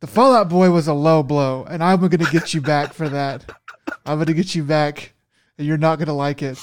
The Fall Out Boy was a low blow, and I'm going to get you back for that. I'm going to get you back, and you're not going to like it.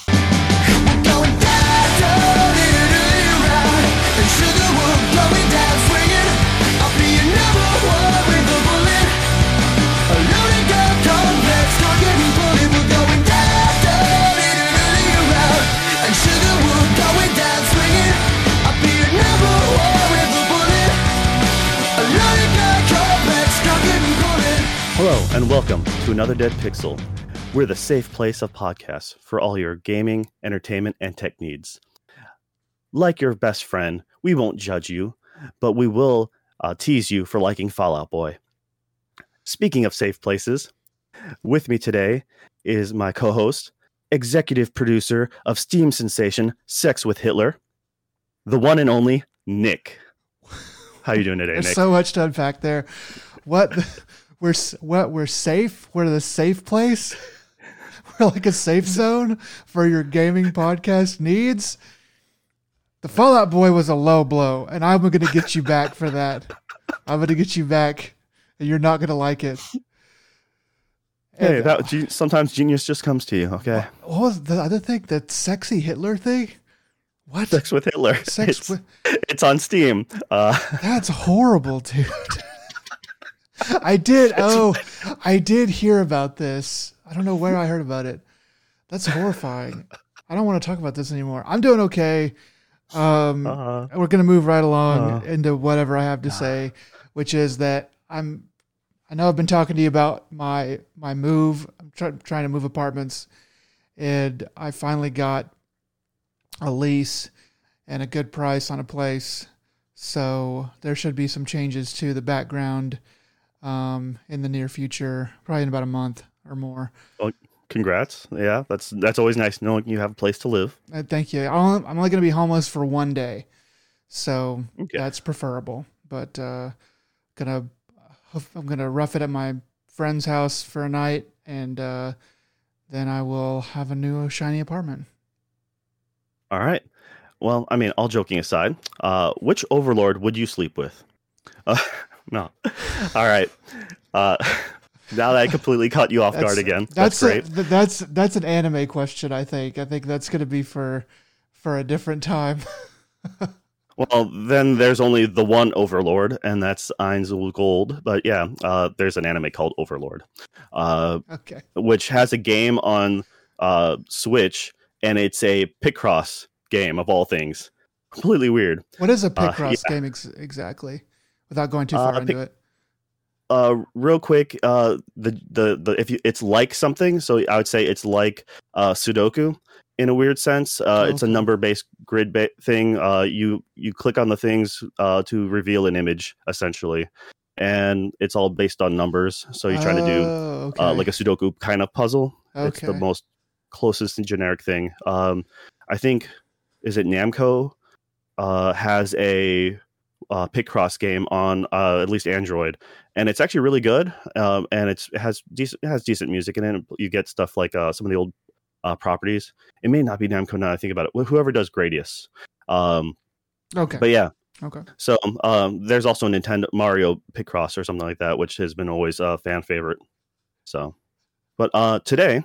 And welcome to another Dead Pixel. We're the safe place of podcasts for all your gaming, entertainment, and tech needs. Like your best friend, we won't judge you, but we will uh, tease you for liking Fall Out Boy. Speaking of safe places, with me today is my co host, executive producer of Steam sensation Sex with Hitler, the one and only Nick. How you doing today, There's Nick? so much to unpack there. What we're what we're safe. We're the safe place. We're like a safe zone for your gaming podcast needs. The Fall Out Boy was a low blow, and I'm going to get you back for that. I'm going to get you back, and you're not going to like it. hey, And, that, sometimes genius just comes to you, okay? what was the other thing? That sexy Hitler thing? What? Sex with Hitler. Sex it's, with it's on Steam. Uh, That's horrible, dude. I did. Oh, I did hear about this. I don't know where I heard about it. That's horrifying. I don't want to talk about this anymore. I'm doing okay. Um, uh, we're gonna move right along Uh. into whatever I have to say, which is that I'm. I know I've been talking to you about my my move. I'm try, trying to move apartments, and I finally got a lease and a good price on a place. So there should be some changes to the background um, in the near future, probably in about a month or more. Well, congrats. Yeah, that's that's always nice knowing you have a place to live. Uh, thank you. I'm only going to be homeless for one day, so Okay. that's preferable. But uh, gonna I'm gonna rough it at my friend's house for a night, and uh, then I will have a new shiny apartment. All right. Well, I mean, all joking aside, uh, which overlord would you sleep with? Uh, no. All right. Uh, now that I completely caught you off guard again, that's, a- great. th- that's that's an anime question. I think. I think that's going to be for for a different time. Well, then there's only the one overlord, and that's Ainz Ooal Gown. But yeah, uh, there's an anime called Overlord, uh, okay. which has a game on uh, Switch, and it's a Picross game of all things. Completely weird. What is a Uh, Picross game ex- exactly? Without going too far Uh, into it. uh real quick uh the the the if you it's like something so i would say it's like uh sudoku in a weird sense. Uh it's a number based grid ba- thing. Uh you you click on the things uh to reveal an image essentially. And it's all based on numbers so you're trying to do Oh, okay. uh like a sudoku kind of puzzle. It's the most closest and generic thing. Um i think is it namco uh has a uh, Picross game on uh, at least Android, and it's actually really good. Um, and it's, it has decent it has decent music in it. You get stuff like uh, some of the old uh, properties. It may not be Namco now. I think about it. Wh- Whoever does Gradius. Um, okay. but yeah, okay. so um, there's also a Nintendo Mario Picross or something like that, which has been always a fan favorite. So, but uh, today,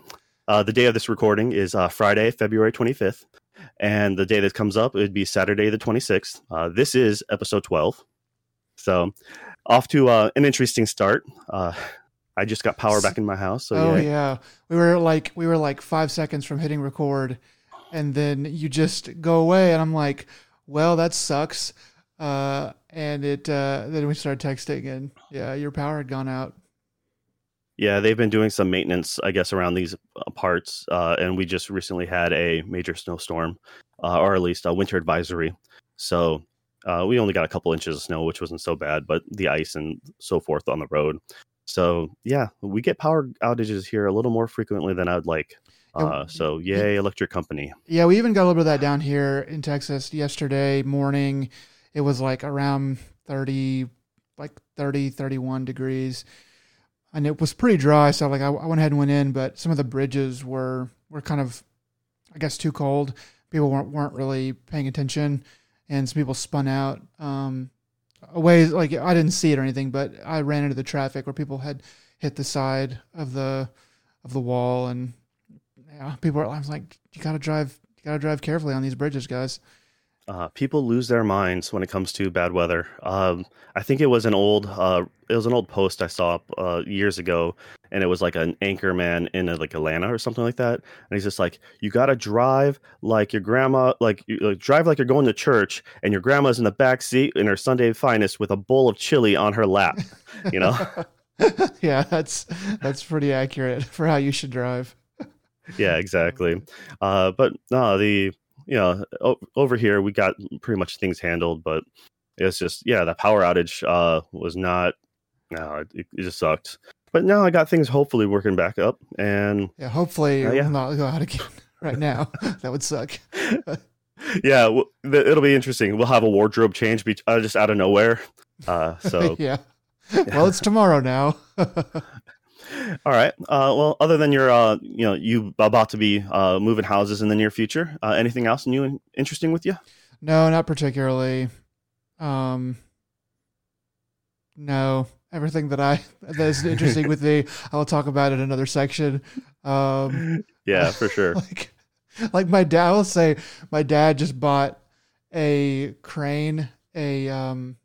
uh, the day of this recording is uh, Friday, February 25th, and the day that comes up it would be Saturday the 26th. Uh, this is episode 12. So, off to uh, an interesting start. Uh, I just got power back in my house, so oh yeah. yeah. We were like we were like five seconds from hitting record, and then you just go away, and I'm like, well, that sucks. Uh, and it uh, then we started texting, and yeah, your power had gone out. Yeah, they've been doing some maintenance, I guess, around these uh, parts, uh, and we just recently had a major snowstorm, uh, or at least a winter advisory. So uh, we only got a couple inches of snow, which wasn't so bad, but the ice and so forth on the road. So yeah, we get power outages here a little more frequently than I'd like. Uh, so yay, electric company. Yeah, we even got a little bit of that down here in Texas yesterday morning. It was like around 30, like 30, 31 degrees. And it was pretty dry. So like I, I went ahead and went in, but some of the bridges were, were kind of, I guess, too cold. People weren't, weren't really paying attention and some people spun out. Um, like I didn't see it or anything, but I ran into the traffic where people had hit the side of the of the wall, and yeah, people Were, I was like, you gotta drive, you gotta drive carefully on these bridges, guys. Uh, people lose their minds when it comes to bad weather. Um, I think it was an old, uh, it was an old post I saw uh, years ago, and it was like an anchor man in like Atlanta or something like that. And he's just like, "You gotta drive like your grandma, like, you, like drive like you're going to church, and your grandma's in the back seat in her Sunday finest with a bowl of chili on her lap." You know? yeah, that's that's pretty accurate for how you should drive. yeah, exactly. Uh, but no, the you know o- over here we got pretty much things handled, but it's just yeah, the power outage uh, was not. No, it, it just sucked. But now I got things hopefully working back up, and Yeah, hopefully Uh, yeah. will not go out again right now. that would suck. yeah, w- th- it'll be interesting. We'll have a wardrobe change be- uh, just out of nowhere. Uh, so yeah. Well, it's tomorrow now. All right. Uh, well, other than your uh, you know you about to be uh, moving houses in the near future, uh, anything else new and interesting with you? no, not particularly. Um, no, everything that I that is interesting with me, I will talk about in another section. Um, Yeah, for sure. like, like my dad I will say, my dad just bought a crane, a um,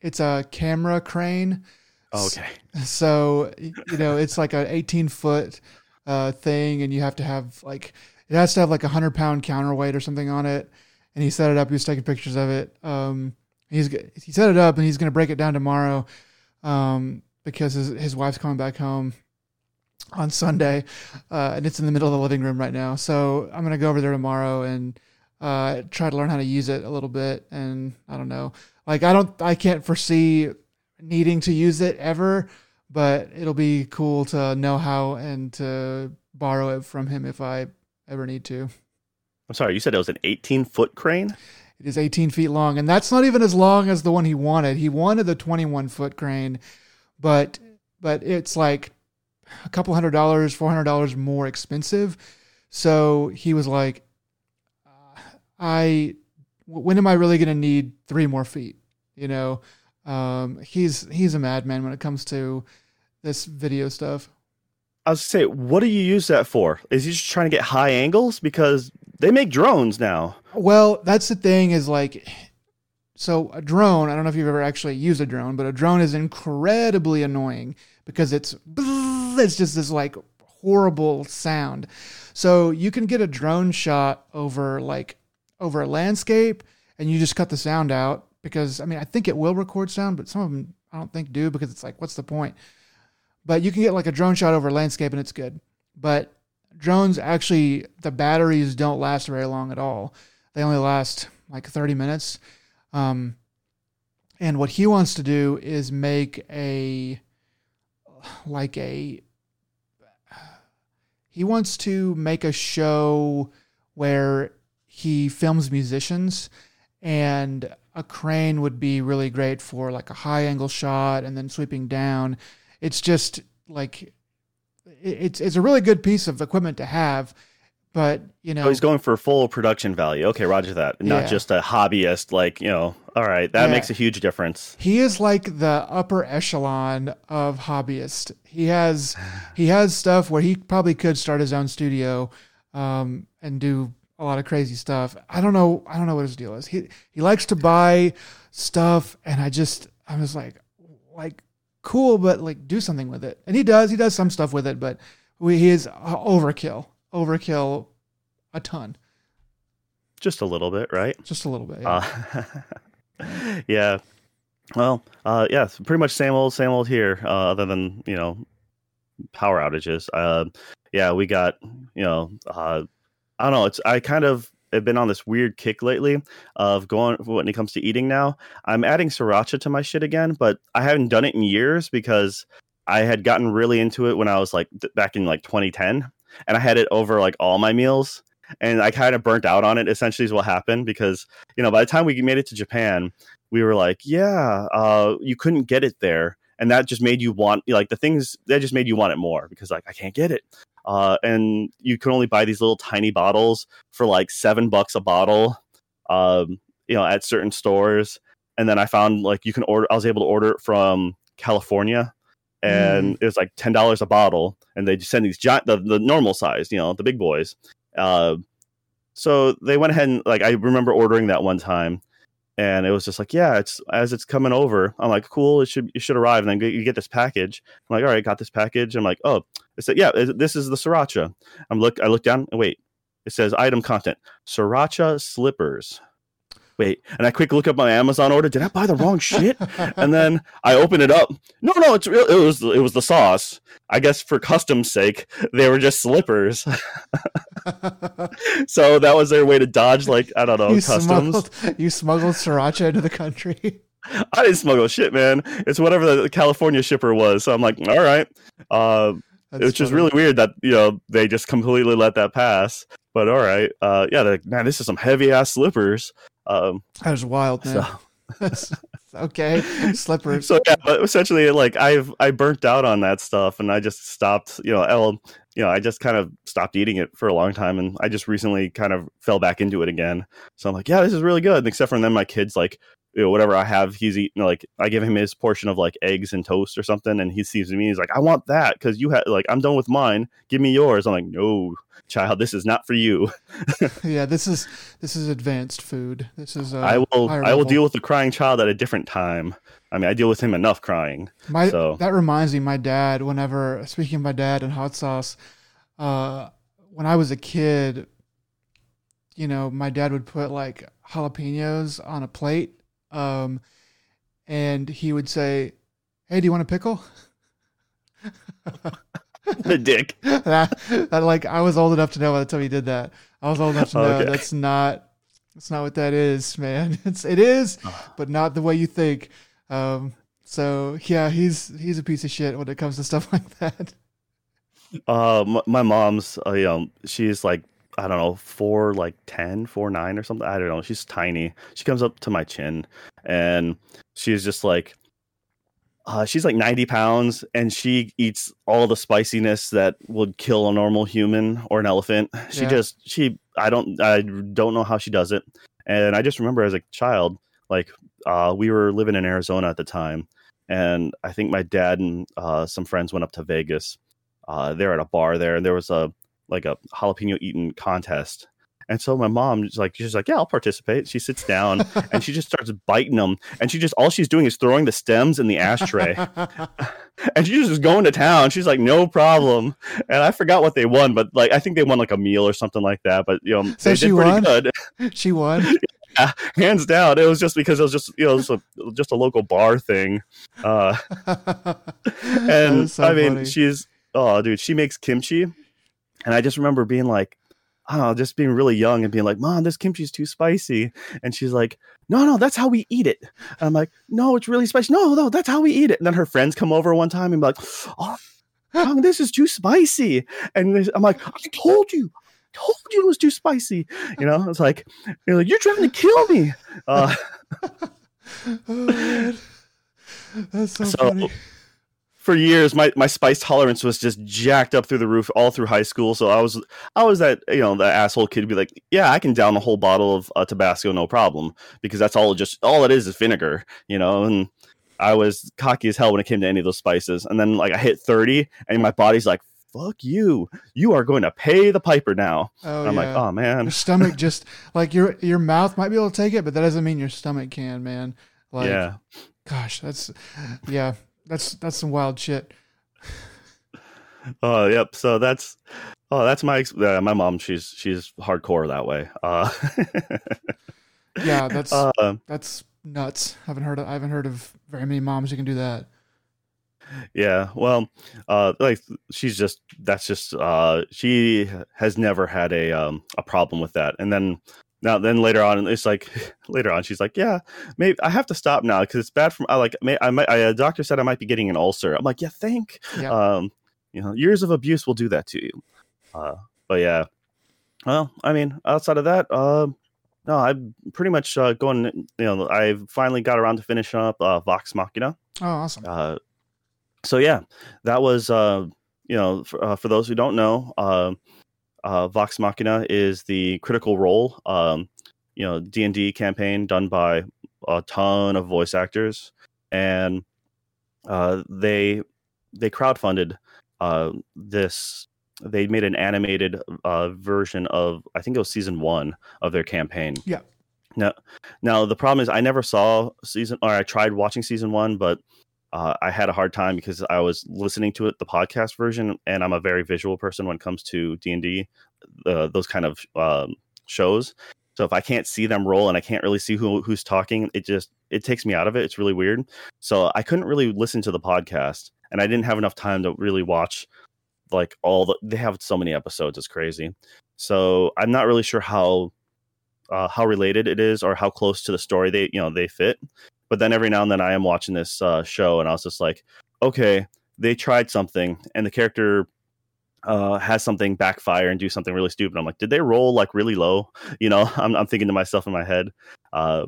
it's a camera crane. Okay. So you know, it's like an 18 foot uh, thing, and you have to have like it has to have like a hundred pound counterweight or something on it. And he set it up. He was taking pictures of it. Um, he's he set it up, and he's going to break it down tomorrow, um, because his his wife's coming back home on Sunday, uh, and it's in the middle of the living room right now. So I'm going to go over there tomorrow and uh, try to learn how to use it a little bit. And I don't know, like I don't, I can't foresee needing to use it ever, but it'll be cool to know how and to borrow it from him if I ever need to. I'm sorry. You said it was an 18 foot crane. It is 18 feet long, and that's not even as long as the one he wanted. He wanted the 21 foot crane, but but it's like a couple hundred dollars, four hundred dollars more expensive. So he was like, uh, "I, when am I really going to need three more feet?" You know, um, he's he's a madman when it comes to this video stuff. I was say, what do you use that for? Is he just trying to get high angles? Because they make drones now. Well, that's the thing is like, so a drone, I don't know if you've ever actually used a drone, but a drone is incredibly annoying because it's, it's just this like horrible sound. So you can get a drone shot over like, over a landscape and you just cut the sound out because, I mean, I think it will record sound, but some of them I don't think do because it's like, what's the point? But you can get like a drone shot over a landscape and it's good. But drones actually the batteries don't last very long at all. They only last like 30 minutes. Um, and what he wants to do is make a like a he wants to make a show where he films musicians and a crane would be really great for like a high angle shot and then sweeping down. It's just like it's it's a really good piece of equipment to have, but you know Oh, he's going for full production value. Okay, Roger that. Not Yeah. just a hobbyist. Like you know. All right, that Yeah. makes a huge difference. he is like the upper echelon of hobbyist. He has he has stuff where he probably could start his own studio um, and do a lot of crazy stuff. I don't know. I don't know what his deal is. He he likes to buy stuff, and I just I was like like cool, but like do something with it. And he does. He does some stuff with it, but we, he is uh, overkill. Overkill a ton, Just a little bit, right? just a little bit. Yeah. Uh, yeah. Well, uh, yeah, pretty much same old, same old here. Uh, other than you know, power outages. Uh, yeah, we got you know, uh, I don't know. It's I kind of have been on this weird kick lately of going when it comes to eating. Now I'm adding sriracha to my shit again, but I haven't done it in years because I had gotten really into it when I was like th- back in like 2010, and I had it over like all my meals and I kind of burnt out on it. Essentially, is what happened because you know by the time we made it to Japan, we were like, yeah, uh, you couldn't get it there, and that just made you want like the things that just made you want it more because like I can't get it. Uh, and you can only buy these little tiny bottles for like seven bucks a bottle, um, you know, at certain stores. and then I found like you can order. I was able to order it from California, and it was like ten dollars a bottle, and they just send these giant, the, the normal size, you know, the big boys. Uh, so they went ahead and like I remember ordering that one time, and it was just like, yeah, it's as it's coming over. I'm like, cool, it should it should arrive, and then you get this package. I'm like, all right, got this package. I'm like, oh, it said, yeah, this is the sriracha. I'm look, I look down, wait, it says item content, sriracha slippers. Wait, and I quick look up my Amazon order. Did I buy the wrong shit? and then I open it up. No, no, it's real. It was it was the sauce. I guess for custom's sake, they were just slippers. so that was their way to dodge, like I don't know, you customs. smuggled you smuggled sriracha into the country. I didn't smuggle shit, man. It's whatever the California shipper was. So I'm like, all right. Uh, That's it's just funny. really weird that you know they just completely let that pass. But all right, uh, yeah, like, man, this is some heavy ass slippers. Um, that was wild, man. so, okay, slippers. so yeah, but essentially, like I've I burnt out on that stuff, and I just stopped. You know, L, you know, I just kind of stopped eating it for a long time, and I just recently kind of fell back into it again. So I'm like, yeah, this is really good. Except for then, my kids like. You know, whatever I have, he's eating. Like I give him his portion of like eggs and toast or something, and he sees me. He's like, "I want that because you had like I'm done with mine. Give me yours." I'm like, "No, child, this is not for you. yeah, this is this is advanced food. This is uh, I will I will deal with the crying child at a different time. I mean, I deal with him enough crying. My So- that reminds me, my dad. Whenever speaking of my dad and hot sauce, uh, when I was a kid, you know, my dad would put like jalapenos on a plate, um, and he would say, "Hey, do you want a pickle?" the dick. that, that like I was old enough to know by the time he did that. I was old enough to know Okay. that's not that's not what that is, man. It's it is, but not the way you think. Um, so yeah, he's he's a piece of shit when it comes to stuff like that. Uh, m- my mom's, uh, you know, she's like, I don't know, four, like 10, four, nine or something. I don't know. She's tiny. She comes up to my chin and she's just like, uh, she's like 90 pounds and she eats all the spiciness that would kill a normal human or an elephant. She Yeah. just, she, I don't, I don't know how she does it. And I just remember as a child, like, uh, we were living in Arizona at the time. And I think my dad and uh, some friends went up to Vegas uh, they're at a bar there, and there was a like a jalapeno eating contest. And so my mom is like, she's like, yeah, I'll participate. She sits down and she just starts biting them, and she just all she's doing is throwing the stems in the ashtray, and she's just going to town. She's like, no problem. And I forgot what they won, but like I think they won like a meal or something like that. But you know, So they she did pretty won? good, she won. hands down. It was just because it was just you know was a, just a local bar thing. Uh, and so I mean, funny. she's oh, dude, she makes kimchi, and I just remember being like, I don't know, just being really young and being like, "Mom, this kimchi's too spicy," and she's like, "No, no, that's how we eat it." And I'm like, "No, it's really spicy. No, no, that's how we eat it." And then her friends come over one time and be like, "Oh, this is too spicy," and I'm like, "I told you." I Told you it was too spicy, you know. It's like you're like you're trying to kill me. Uh, oh, man. That's so, So- funny. For years my, my spice tolerance was just jacked up through the roof all through high school. So i was i was that you know that asshole kid to be like yeah i can down a whole bottle of uh, tabasco no problem because that's all it just all it is is vinegar you know? And i was cocky as hell when it came to any of those spices. And then like i hit 30 and my body's like fuck you. You are going to pay the piper now. Oh, and i'm like oh man. Your stomach just like your your mouth might be able to take it, but that doesn't mean your stomach can, man. Like, yeah. gosh, that's yeah, that's that's some wild shit. oh yep so that's oh that's my uh, my mom she's she's hardcore that way uh Yeah, that's uh that's nuts. I haven't heard of, I haven't heard of very many moms who can do that. Yeah, well, uh, like she's just that's just uh, she has never had a um a problem with that, and then now then later on it's like later on she's like, yeah, maybe I have to stop now because it's bad for I like may, I might I, a doctor said I might be getting an ulcer. I'm like, yeah, think, Yeah. um, you know, years of abuse will do that to you, uh, but yeah, well, I mean, outside of that, uh, no, I'm pretty much uh, going. You know, I finally got around to finishing up uh, Vox Machina. Oh, awesome. Uh, so yeah, that was uh, you know for, uh, for those who don't know, uh, uh, Vox Machina is the Critical Role, um, you know D and D campaign done by a ton of voice actors, and uh, they they crowdfunded uh, this. They made an animated uh, version of I think it was season one of their campaign. Yeah. Now, now the problem is I never saw season, or I tried watching season one, but uh, I had a hard time because I was listening to it the podcast version, and I'm a very visual person when it comes to D and D, those kind of um, shows. So if I can't see them roll and I can't really see who who's talking, it just it takes me out of it. It's really weird. So I couldn't really listen to the podcast, and I didn't have enough time to really watch like all the. They have so many episodes. It's crazy. So I'm not really sure how uh, how related it is or how close to the story they you know they fit. But then every now and then I am watching this uh, show and I was just like, okay, they tried something and the character uh, has something backfire and do something really stupid. I'm like, did they roll like really low? You know, I'm, I'm thinking to myself in my head. Uh,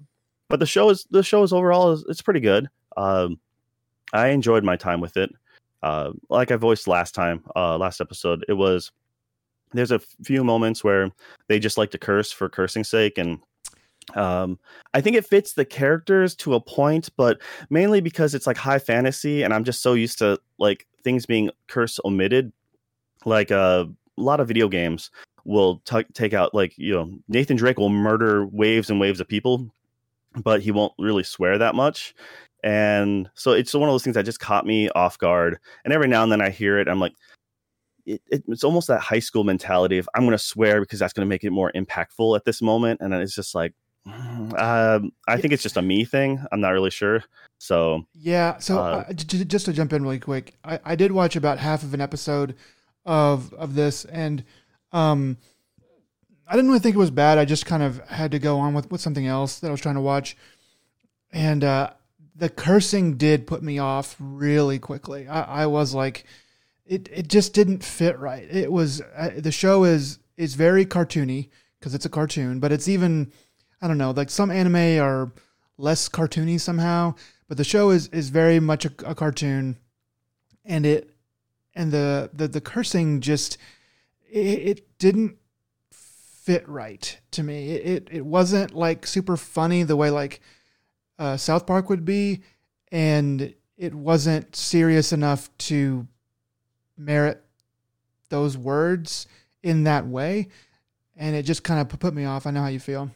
but the show is the show is overall is it's pretty good. Um, I enjoyed my time with it. Uh, like I voiced last time, uh, last episode, it was there's a few moments where they just like to curse for cursing sake and um i think it fits the characters to a point but mainly because it's like high fantasy and i'm just so used to like things being curse omitted. Like uh, a lot of video games will t- take out like you know nathan drake will murder waves and waves of people but he won't really swear that much. And so it's one of those things that just caught me off guard and every now and then i hear it i'm like it, it, it's almost that high school mentality of I'm going to swear because that's going to make it more impactful at this moment, and then it's just like, um, I think it's just a me thing. I'm not really sure. So Yeah. So Uh, uh, j- just to jump in really quick, I, I did watch about half of an episode of of this, and um, I didn't really think it was bad. I just kind of had to go on with with something else that I was trying to watch, and uh, the cursing did put me off really quickly. I, I was like, it it just didn't fit right. It was uh, the show is is very cartoony because it's a cartoon, but it's even I don't know like some anime are less cartoony somehow, but the show is is very much a, a cartoon, and it and the the the cursing just it, it didn't fit right to me. It, it wasn't like super funny the way like uh, South Park would be, and it wasn't serious enough to merit those words in that way, and it just kind of put me off. I know how you feel.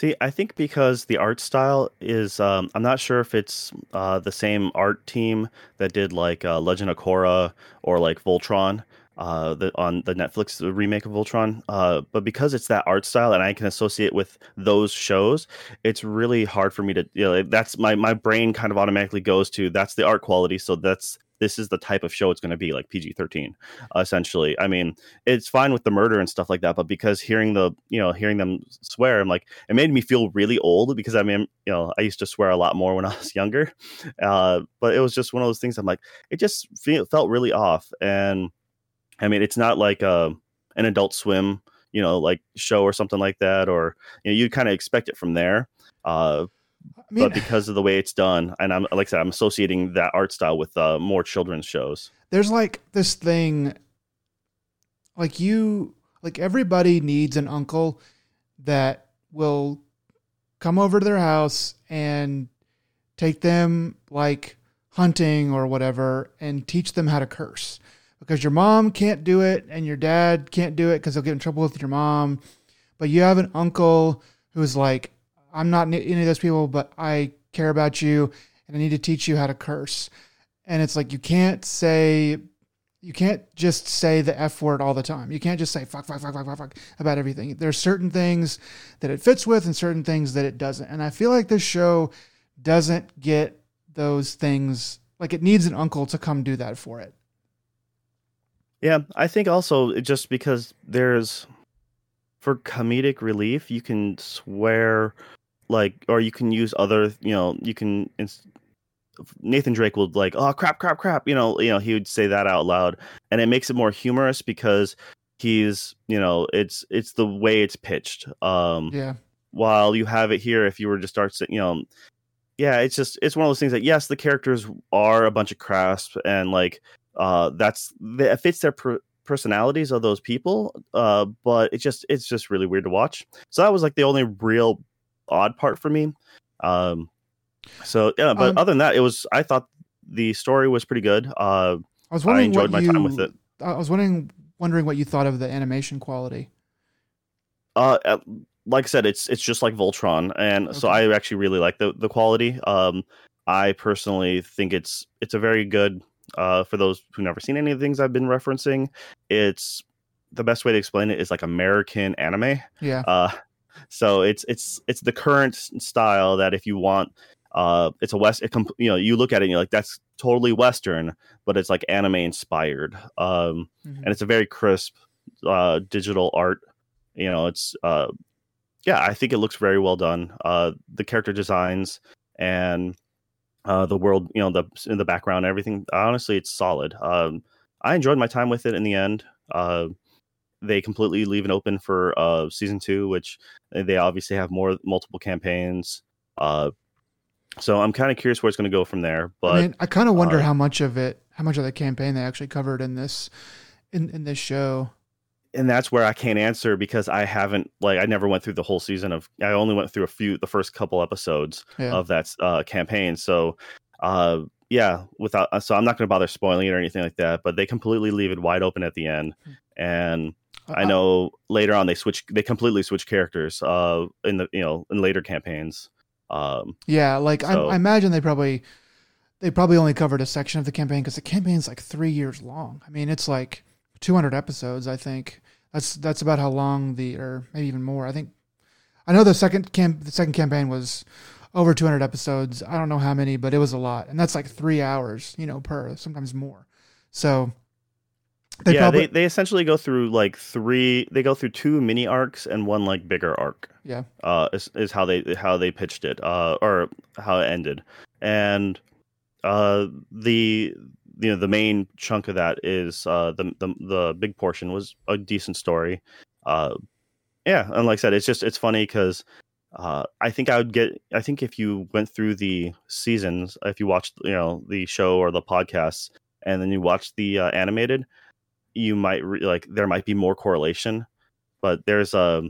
See, I think because the art style is, um, I'm not sure if it's uh, the same art team that did like uh, Legend of Korra or like Voltron uh, the, on the Netflix remake of Voltron. Uh, but because it's that art style and I can associate with those shows, it's really hard for me to, you know, that's my, my brain kind of automatically goes to that's the art quality. So that's, this is the type of show it's going to be like PG 13, essentially. I mean, it's fine with the murder and stuff like that, but because hearing the, you know, hearing them swear, I'm like, it made me feel really old because I mean, you know, I used to swear a lot more when I was younger. Uh, but it was just one of those things I'm like, it just felt really off. And I mean, it's not like a, an adult swim, you know, like show or something like that, or, you know, you kind of expect it from there. Uh, I mean, but because of the way it's done, and I'm like I said, I'm associating that art style with uh, more children's shows. there's like this thing like you like everybody needs an uncle that will come over to their house and take them like hunting or whatever and teach them how to curse because your mom can't do it and your dad can't do it because they'll get in trouble with your mom but you have an uncle who's like i'm not any of those people but i care about you and i need to teach you how to curse and it's like you can't say you can't just say the f word all the time. You can't just say fuck fuck fuck fuck fuck fuck about everything. There's certain things that it fits with and certain things that it doesn't. And I feel like this show doesn't get those things like it needs an uncle to come do that for it. Yeah, I think also just because there's for comedic relief, you can swear like, or you can use other, you know, you can. Nathan Drake would like, oh crap, crap, crap. You know, you know, he would say that out loud, and it makes it more humorous because he's, you know, it's it's the way it's pitched. Um, Yeah. while you have it here, if you were to start, you know, yeah, it's just it's one of those things that yes, the characters are a bunch of crasp and like uh that's that fits their per- personalities of those people, uh, but it just it's just really weird to watch. So that was like the only real odd part for me. Um, so yeah, but Um, other than that, it was. I thought the story was pretty good. Uh, I was I wondering enjoyed what my you, time with it. I was wondering wondering what you thought of the animation quality. Uh, uh, like I said, it's it's just like Voltron, and so I actually really like the the quality. Um, I personally think it's it's a very good. Uh, for those who never seen any of the things I've been referencing, it's the best way to explain it is like American anime. Yeah. Uh, so it's it's it's the current style that if you want, uh, it's a west. It com- you know you look at it and you're like that's totally Western, but it's like anime inspired. Um, Mhm. and it's a very crisp uh, digital art. You know, it's uh, yeah, I think it looks very well done. Uh, the character designs and uh, the world, you know, the in the background, everything. Honestly, it's solid. Um, I enjoyed my time with it in the end. Uh, they completely leave it open for uh, season two, which they obviously have more multiple campaigns. Uh, so I'm kind of curious where it's going to go from there. But I mean, I kind of wonder uh, how much of it, how much of the campaign they actually covered in this, in in this show. and that's where I can't answer because I haven't like I never went through the whole season of I only went through a few the first couple episodes Yeah. of that uh, campaign. So uh, yeah, without so I'm not going to bother spoiling it or anything like that. But they completely leave it wide open at the end, Hmm. and I Uh, know later on they switch they completely switch characters uh, in the you know in later campaigns. Um, Yeah, like So- I, I imagine they probably they probably only covered a section of the campaign because the campaign's like three years long. I mean, it's like 200 episodes. I think that's that's about how long the or maybe even more. I think I know the second camp the second campaign was over 200 episodes. I don't know how many, but it was a lot, and that's like three hours, you know, per sometimes more. So they yeah, probably they, they essentially go through like three. They go through two mini arcs and one like bigger arc. yeah uh, is, is how they how they pitched it, uh, or how it ended, and uh, the you know the main chunk of that is uh, the the the big portion was a decent story. Uh, yeah, and like I said, it's just it's funny because uh, I think I would get. I think if you went through the seasons, if you watched you know the show or the podcasts, and then you watched the uh, animated, you might re- like there might be more correlation. But there's a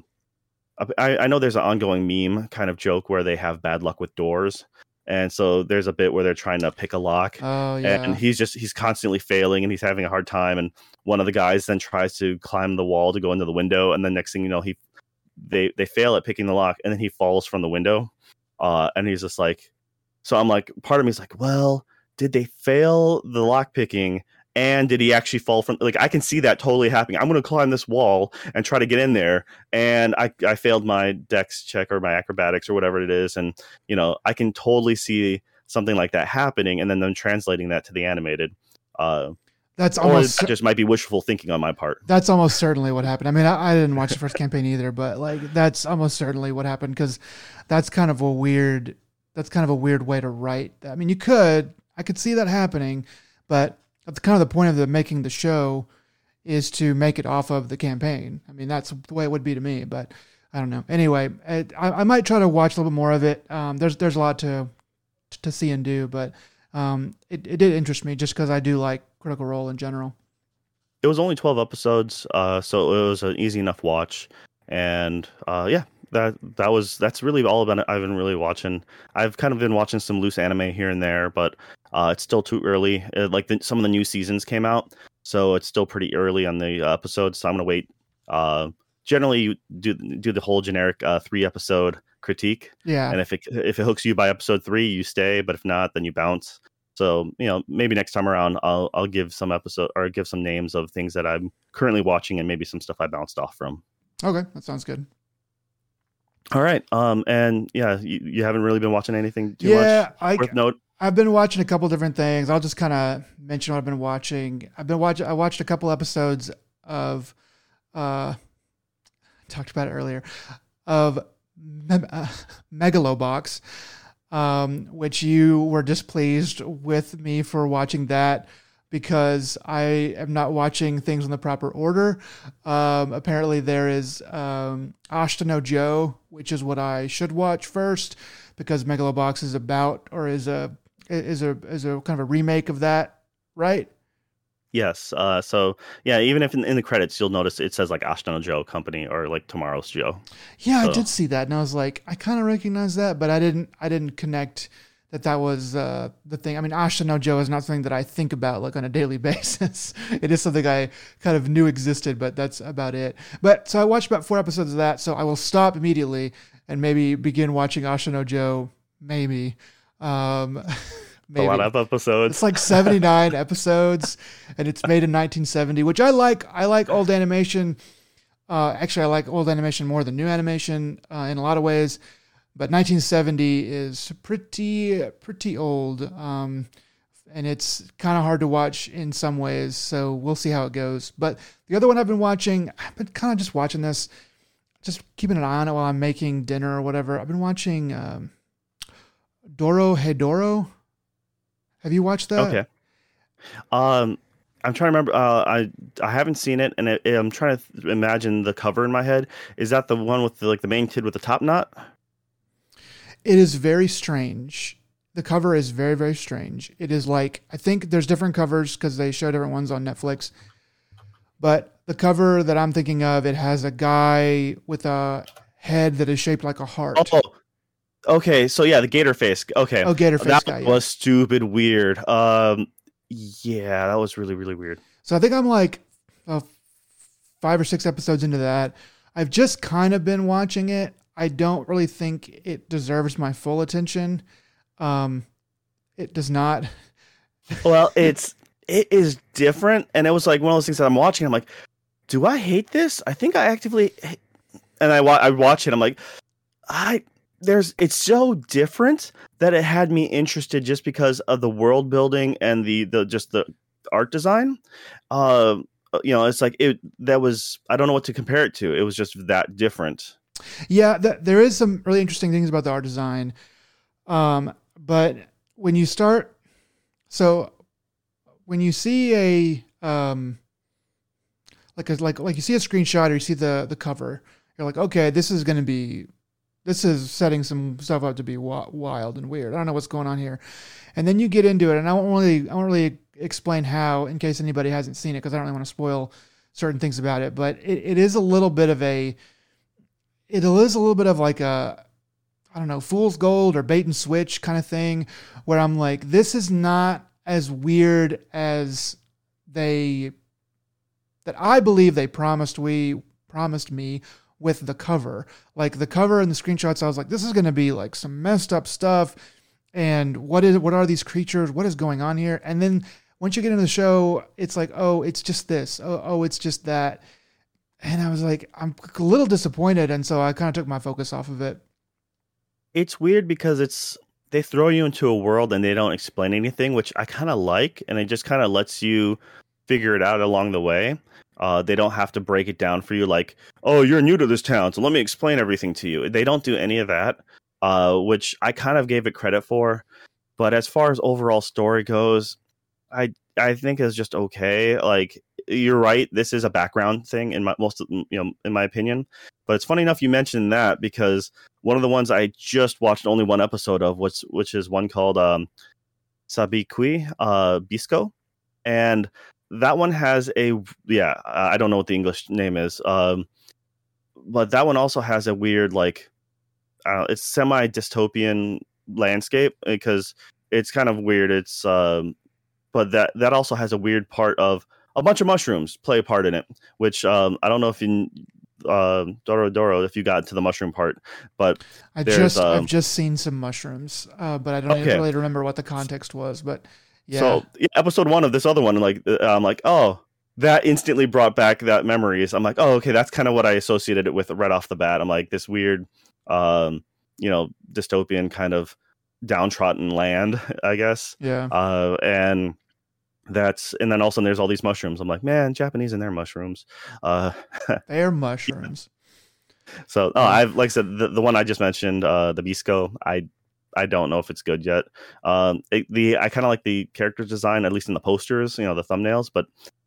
I, I know there's an ongoing meme kind of joke where they have bad luck with doors, and so there's a bit where they're trying to pick a lock, oh yeah and he's just he's constantly failing and he's having a hard time, and one of the guys then tries to climb the wall to go into the window, and then next thing you know he they they fail at picking the lock, and then he falls from the window, uh, and he's just like, so I'm like, part of me is like, well, did they fail the lock picking? And did he actually fall from? Like, I can see that totally happening. I'm going to climb this wall and try to get in there, and I I failed my dex check or my acrobatics or whatever it is, and you know I can totally see something like that happening, and then them translating that to the animated. Uh, that's almost just might be wishful thinking on my part. That's almost certainly what happened. I mean, I, I didn't watch the first campaign either, but like that's almost certainly what happened because that's kind of a weird. That's kind of a weird way to write. I mean, you could, I could see that happening, but that's kind of the point of the making the show is to make it off of the campaign. I mean, that's the way it would be to me, but I don't know. Anyway, it, I, I might try to watch a little bit more of it. Um, there's there's a lot to to see and do, but um, it, it did interest me just because I do like Critical Role in general. It was only 12 episodes, uh, so it was an easy enough watch, and uh, yeah, that that was that's really all about it. I've been really watching. I've kind of been watching some loose anime here and there, but uh, it's still too early. Uh like the, some of the new seasons came out, so it's still pretty early on the uh, episodes. So I'm gonna wait. Uh, generally, you do do the whole generic uh, three episode critique, Yeah. and if it if it hooks you by episode three, you stay. But if not, then you bounce. So you know, maybe next time around, I'll I'll give some episode or give some names of things that I'm currently watching and maybe some stuff I bounced off from. Okay, that sounds good. All right, um, and yeah, you, you haven't really been watching anything too much? yeah, I, much worth note. I've been watching a couple different things. I'll just kind of mention what I've been watching. I've been watching. I watched a couple episodes of, uh, talked about it earlier, of Me- uh, Megalobox, um, which you were displeased with me for watching that because I am not watching things in the proper order. Um, apparently, there is um, Ashita no Joe, which is what I should watch first because Megalobox is about or is a is a is a kind of a remake of that, right? Yes. Uh, so yeah, even if in, in the credits you'll notice it says like Ashita no Joe Company or like Tomorrow's Joe. Yeah, I did see that, and I was like, I kind of recognize that, but I didn't. I didn't connect that that was uh, the thing. I mean, Ashita no Joe is not something that I think about like on a daily basis. it is something I kind of knew existed, but that's about it. But so I watched about four episodes of that, so I will stop immediately and maybe begin watching Ashita no Joe. Maybe. Um, A lot of episodes. It's like 79 episodes and it's made in 1970, which I like. I like old animation. Uh, actually, I like old animation more than new animation uh, in a lot of ways. But 1970 is pretty pretty old, um, and it's kind of hard to watch in some ways. So we'll see how it goes. But the other one I've been watching, I've been kind of just watching this, just keeping an eye on it while I'm making dinner or whatever. I've been watching um, Dorohedoro. Have you watched that? okay. Um, I'm trying to remember. Uh, I I haven't seen it, and it, I'm trying to imagine the cover in my head. Is that the one with the, like the main kid with the top knot? It is very strange. The cover is very, very strange. It is like, I think there's different covers because they show different ones on Netflix. But the cover that I'm thinking of, it has a guy with a head that is shaped like a heart. Oh, okay. So yeah, the gator face. Okay, Oh, Gator Face that guy. yeah. was stupid weird. Um, yeah, that was really really weird. So I think I'm like uh, five or six episodes into that. I've just kind of been watching it. I don't really think it deserves my full attention. Um, it does not. Well, it's it is different, and it was like one of those things that I'm watching. I'm like, do I hate this? I think I actively, and I wa- I watch it. I'm like, I there's it's so different that it had me interested just because of the world building and the the just the art design. Uh, you know, it's like it that was I don't know what to compare it to. It was just that different. Yeah, th- there is some really interesting things about the art design. Um, but when you start, so when you see a um, like a, like like you see a screenshot or you see the the cover, you're like, okay, this is going to be, this is setting some stuff up to be wild and weird. I don't know what's going on here, and then you get into it, and I won't really I won't really explain how in case anybody hasn't seen it because I don't really want to spoil certain things about it. But it, it is a little bit of a it is a little bit of like a I don't know, fool's gold or bait and switch kind of thing where I'm like, this is not as weird as they that I believe they promised we promised me with the cover. Like the cover and the screenshots, I was like, this is gonna be like some messed up stuff. And what is what are these creatures? What is going on here? And then once you get into the show, it's like, oh, it's just this. Oh, oh, it's just that. And I was like, I'm a little disappointed, and so I kind of took my focus off of it. it's weird because it's they throw you into a world and they don't explain anything, which I kind of like, and it just kind of lets you figure it out along the way. Uh, they don't have to break it down for you, like, oh, you're new to this town, so let me explain everything to you. They don't do any of that, uh, which I kind of gave it credit for. But as far as overall story goes, I I think is just okay. Like you're right, this is a background thing in my most you know in my opinion. But it's funny enough you mentioned that because one of the ones I just watched only one episode of, which which is one called um, Sabikui uh, Bisco, and that one has a yeah I don't know what the English name is, um, but that one also has a weird like uh, it's semi dystopian landscape because it's kind of weird. It's um, but that that also has a weird part of a bunch of mushrooms play a part in it, which um, I don't know if you uh, Doro Doro if you got to the mushroom part, but I just um, I've just seen some mushrooms, uh, but I don't Okay. really remember what the context was. But yeah, So yeah, episode one of this other one, like uh, I'm like, oh, that instantly brought back that memories. I'm like, oh, okay, that's kind of what I associated it with right off the bat. I'm like this weird, um, you know, dystopian kind of downtrodden land, I guess. yeah, Uh, and that's and then also there's all these mushrooms. I'm like, man, Japanese and their mushrooms. Uh, they are mushrooms. so oh, I've like I said, the, the one I just mentioned, uh, the Bisco, I. I don't know if it's good yet. Um, it, the I kind of like the character design, at least in the posters, you know, the thumbnails, but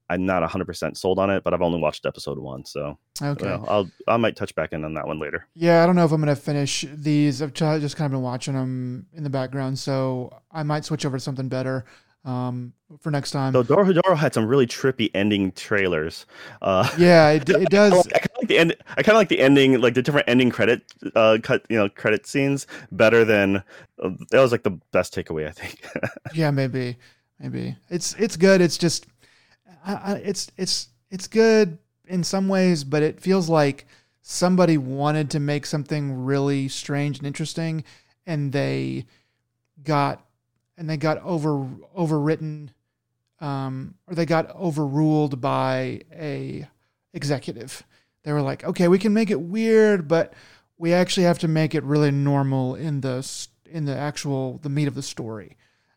I'm not 100% sold on it. But I've only watched episode one, so Okay, well, I'll I might touch back in on that one later. yeah, I don't know if I'm gonna finish these. I've just kind of been watching them in the background, so I might switch over to something better. Um, for next time. Though Doro had some really trippy ending trailers. Uh, yeah, it, it I does. kind of like the end. I kind of like the ending, like the different ending credit uh, cut, you know, credit scenes better than uh, that was like the best takeaway. I think. Yeah, maybe, maybe it's it's good. It's just, I, I, it's it's it's good in some ways, but it feels like somebody wanted to make something really strange and interesting, and they got and they got over overwritten, um, or they got overruled by a executive. They were like, okay, we can make it weird, but we actually have to make it really normal in the in the actual the meat of the story.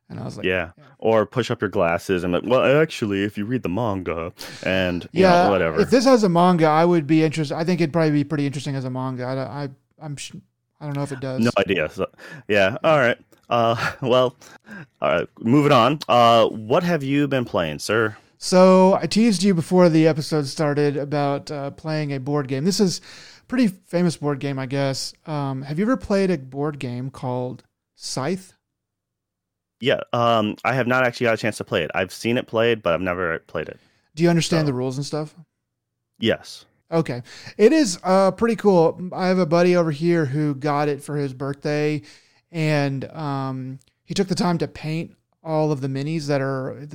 And I was like, yeah. Or push up your glasses and like, well, actually, if you read the manga and you know, yeah, whatever. If this has a manga, I would be interested. I think it'd probably be pretty interesting as a manga. I, I I'm sh- I don't know if it does. No idea. So, yeah. All right. Uh, well, all right. Moving on. Uh, what have you been playing, sir? So I teased you before the episode started about uh, playing a board game. This is a pretty famous board game, I guess. Um, have you ever played a board game called Scythe? Yeah. Um, I have not actually got a chance to play it. I've seen it played, but I've never played it. Do you understand So- the rules and stuff? Yes. Okay. It is uh, pretty cool. I have a buddy over here who got it for his birthday, and um, he took the time to paint all of the minis that are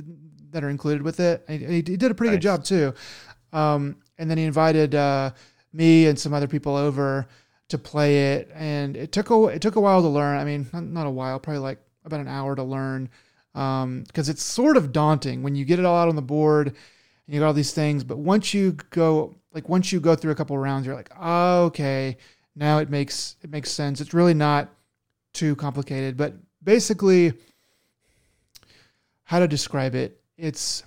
that are included with it. And He, he did a pretty good job too. Um, and then he invited uh, me and some other people over to play it, and it took a it took a while to learn. I mean, not, not a while, probably like about an hour to learn, because it's sort of daunting when you get it all out on the board and you got all these things. But once you go, like once you go through a couple of rounds, you're like, oh, okay, now it makes it makes sense. It's really not too complicated, but basically, how to describe it? It's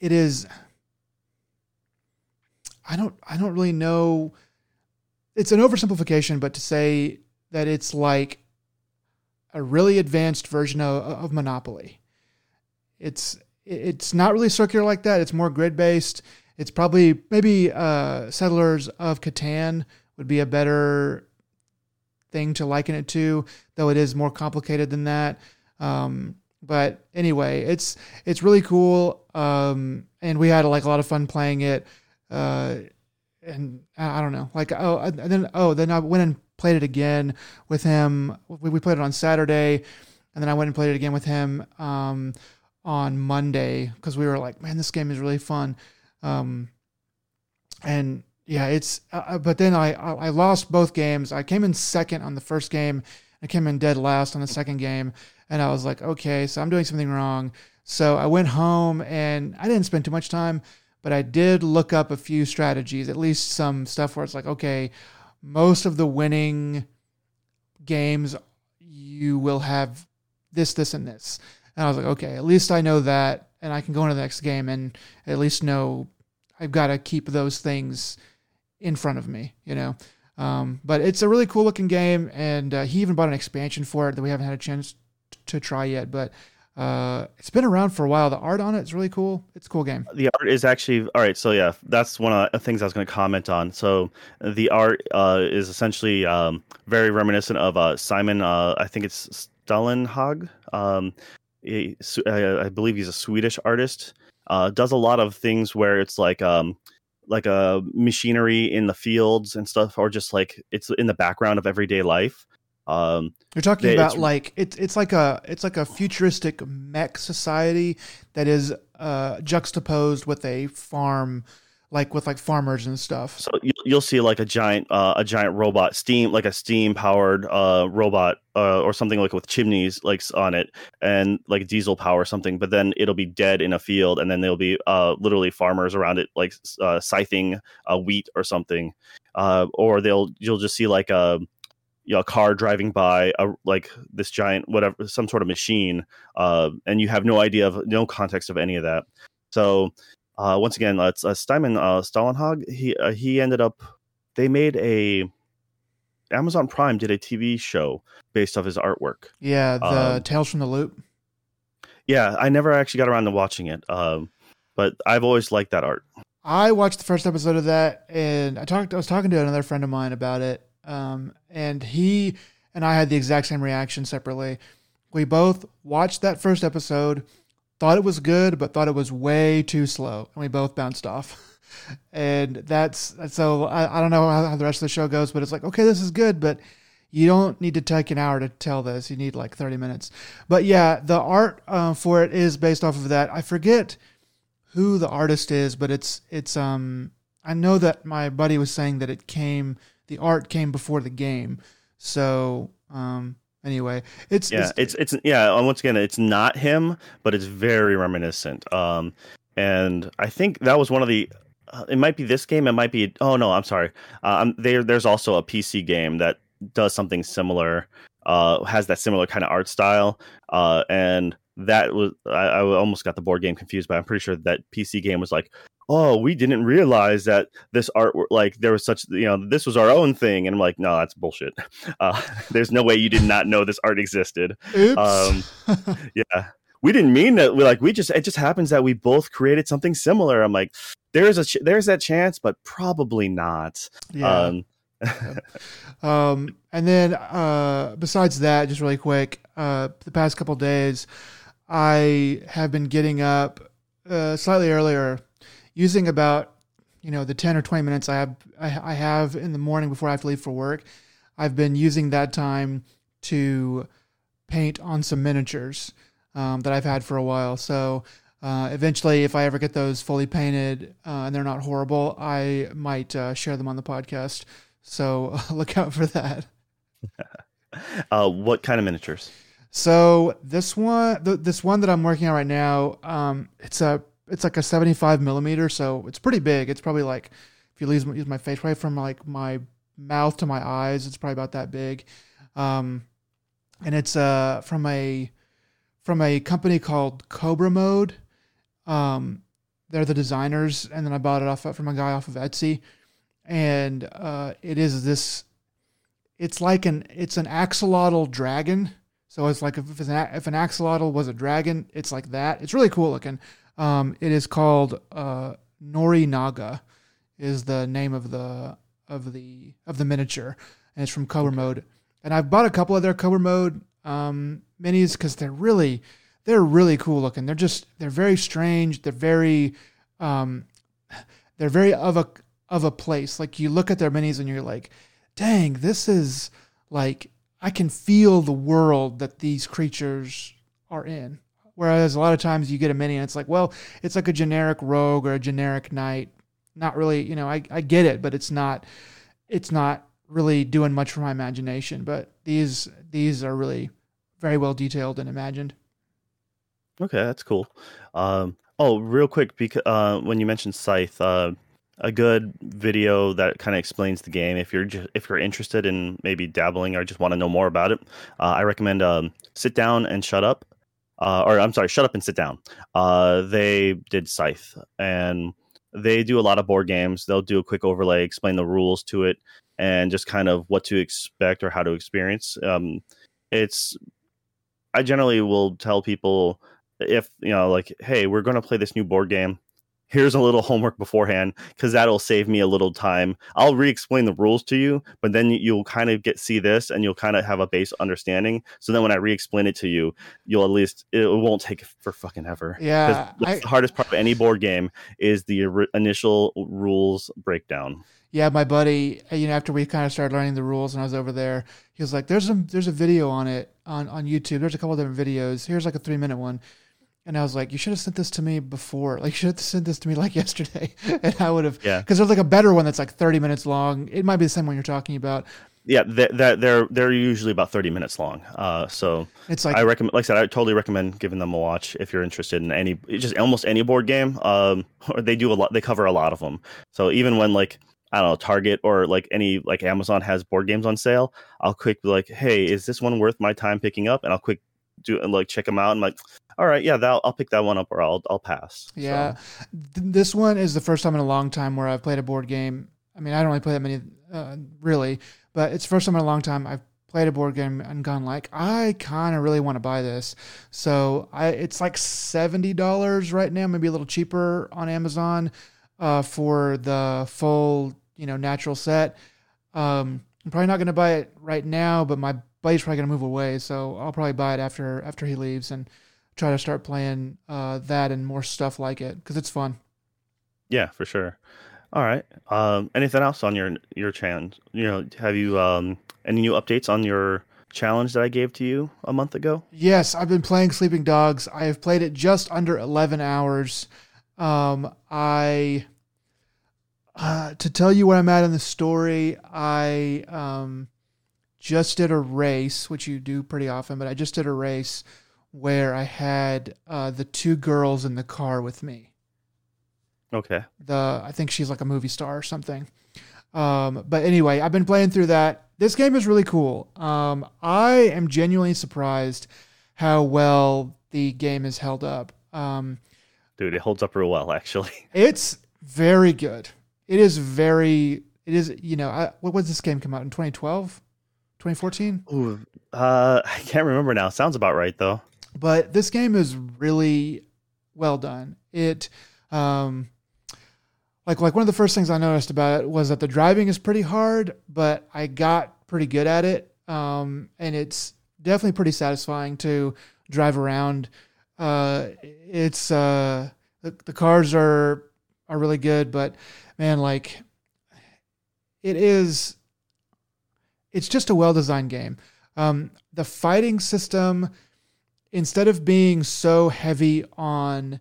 it is. I don't I don't really know. It's an oversimplification, but to say that it's like a really advanced version of, of Monopoly. It's it's not really circular like that. It's more grid based. It's probably maybe uh, Settlers of Catan would be a better thing to liken it to, though it is more complicated than that. Um, but anyway, it's it's really cool, um, and we had like a lot of fun playing it. Uh, and I don't know, like oh, and then oh, then I went and played it again with him. We, we played it on Saturday, and then I went and played it again with him um, on Monday because we were like, man, this game is really fun. Um, and yeah, it's. Uh, uh, but then I, I I lost both games. I came in second on the first game. I came in dead last on the second game, and I was like, okay, so I'm doing something wrong. So I went home and I didn't spend too much time, but I did look up a few strategies, at least some stuff where it's like, okay, most of the winning games you will have this, this, and this. And I was like, okay, at least I know that, and I can go into the next game and at least know I've got to keep those things in front of me, you know. Um, but it's a really cool looking game, and uh, he even bought an expansion for it that we haven't had a chance t- to try yet. But uh, it's been around for a while. The art on it is really cool. It's a cool game. The art is actually all right. So yeah, that's one of the things I was going to comment on. So the art uh, is essentially um, very reminiscent of uh, Simon. Uh, I think it's Stalenhag. Um, I believe he's a Swedish artist. Uh, does a lot of things where it's like um, like a machinery in the fields and stuff, or just like it's in the background of everyday life. Um, You're talking They- about it's- like it's it's like a it's like a futuristic mech society that is uh, juxtaposed with a farm, like with like farmers and stuff. So you- you'll see like a giant, uh, a giant robot, steam like a steam powered uh, robot, uh, or something like with chimneys like on it, and like diesel power or something. But then it'll be dead in a field, and then there'll be uh, literally farmers around it, like uh, scything uh, wheat or something, uh, or they'll you'll just see like a you know, a car driving by a, like this giant whatever some sort of machine uh, and you have no idea of no context of any of that so uh, once again, uh, it's uh, Steinman uh, Stalenhag. He uh, he ended up. They made a Amazon Prime did a TV show based off his artwork. Yeah, the Um, Tales from the Loop. Yeah, I never actually got around to watching it, um, but I've always liked that art. I watched the first episode of that, and I talked. I was talking to another friend of mine about it, um, and he and I had the exact same reaction separately. We both watched that first episode, thought it was good, but thought it was way too slow, and we both bounced off. And that's so I, I don't know how, how the rest of the show goes, but it's like okay, this is good, but you don't need to take an hour to tell this. You need like 30 minutes. But yeah, the art uh, for it is based off of that. I forget who the artist is, but it's it's um I know that my buddy was saying that it came the art came before the game. So um anyway, it's Yeah, it's it's yeah. uh, Once again, it's not him, but it's very reminiscent. Um, and I think that was one of the. Uh, it might be this game. It might be. Oh no, I'm sorry. Uh, um, there, there's also a PC game that does something similar. Uh, has that similar kind of art style. Uh, and that was I, I almost got the board game confused, but I'm pretty sure that PC game was like, oh, we didn't realize that this art like there was such you know this was our own thing, and I'm like, no, that's bullshit. Uh, there's no way you did not know this art existed. oops. um, Yeah, we didn't mean that. We like we just it just happens that we both created something similar. I'm like, there's a ch- there's that chance, but probably not. yeah. Um, Um, and then uh, besides that, just really quick, uh, the past couple days, I have been getting up uh, slightly earlier, using about you know the ten or twenty minutes I have I, I have in the morning before I have to leave for work. I've been using that time to paint on some miniatures um, that I've had for a while. So. Uh, eventually, if I ever get those fully painted uh, and they're not horrible, I might uh, share them on the podcast. So look out for that. uh, what kind of miniatures? So this one, th- this one that I'm working on right now, um, it's a, it's like a 75 millimeter, so it's pretty big. It's probably like, if you use, my face right from like my mouth to my eyes, it's probably about that big. Um, and it's uh from a, from a company called Kobramode. Um, they're the designers, and then I bought it off from a guy off of Etsy, and uh, it is this. It's like an it's an axolotl dragon. So it's like if, if, an, if an axolotl was a dragon, it's like that. It's really cool looking. Um, it is called uh, Norinaga, is the name of the of the of the miniature, and it's from Kobramode. And I've bought a couple of their Kobramode um, minis because they're really they're really cool looking. They're just they're very strange. They're very um, they're very of a of a place. Like you look at their minis and you're like, dang, this is like I can feel the world that these creatures are in. Whereas a lot of times you get a mini and it's like, well, it's like a generic rogue or a generic knight. Not really, you know, I, I get it, but it's not it's not really doing much for my imagination. But these these are really very well detailed and imagined. Okay, that's cool. Um, oh, real quick, because uh, when you mentioned Scythe, uh, a good video that kind of explains the game. If you're ju- if you're interested in maybe dabbling or just want to know more about it, uh, I recommend um, sit down and shut up. Uh, or I'm sorry, shut up and sit down. Uh, they did Scythe, and they do a lot of board games. They'll do a quick overlay, explain the rules to it, and just kind of what to expect or how to experience. Um, it's I generally will tell people if you know like hey we're going to play this new board game here's a little homework beforehand because that'll save me a little time i'll re-explain the rules to you but then you'll kind of get see this and you'll kind of have a base understanding so then when i re-explain it to you you'll at least it won't take for fucking ever. Yeah, the I- hardest part of any board game is the initial rules breakdown yeah, my buddy, uh, you know, after we kind of started learning the rules and I was over there, he was like, "There's a there's a video on it on on YouTube. There's a couple of different videos. Here's like a three minute one." And I was like, "You should have sent this to me before. Like, you should have sent this to me like yesterday, and I would have." Yeah. Because there's like a better one that's like 30 minutes long. It might be the same one you're talking about. yeah that th- they're they're usually about 30 minutes long uh so It's like I recommend, like I said, I totally recommend giving them a watch if you're interested in any, just almost any board game. Um, or they do a lot, they cover a lot of them. So even when like I don't know Target or like any like Amazon has board games on sale, I'll quick be like, hey, is this one worth my time picking up? And I'll quick do and like check them out. I'm like, all right, yeah, that I'll pick that one up or I'll I'll pass. Yeah. Th- This one is the first time in a long time where I've played a board game. I mean, I don't really play that many, uh, really, but it's the first time in a long time I've played a board game and gone like, I kind of really want to buy this. So I, it's like seventy dollars right now, maybe a little cheaper on Amazon, uh, for the full, you know, natural set. Um, I'm probably not going to buy it right now, but my buddy's probably gonna move away, so I'll probably buy it after after he leaves and try to start playing uh, that and more stuff like it because it's fun. Yeah, for sure. All right. Um, anything else on your your challenge? You know, have you um any new updates on your challenge that I gave to you a month ago? Yes, I've been playing Sleeping Dogs. I have played it just under 11 hours. Um, I uh, to tell you where I'm at in the story, I um, just did a race, which you do pretty often, but I just did a race where I had uh, the two girls in the car with me. Okay. The I think she's like a movie star or something. Um, but anyway, I've been playing through that. This game is really cool. Um, I am genuinely surprised how well the game is held up. Um, Dude, it holds up real well actually. it's very good. It is very. It is. You know, I, what was this game come out in 2012, 2014? Ooh, uh, I can't remember now. Sounds about right though. but this game is really well done. It, um, like like one of the first things I noticed about it was that the driving is pretty hard, but I got pretty good at it, um, and it's definitely pretty satisfying to drive around. Uh, it's uh, the, the cars are are really good, but man, like it is. It's just a well designed game. Um, the fighting system instead of being so heavy on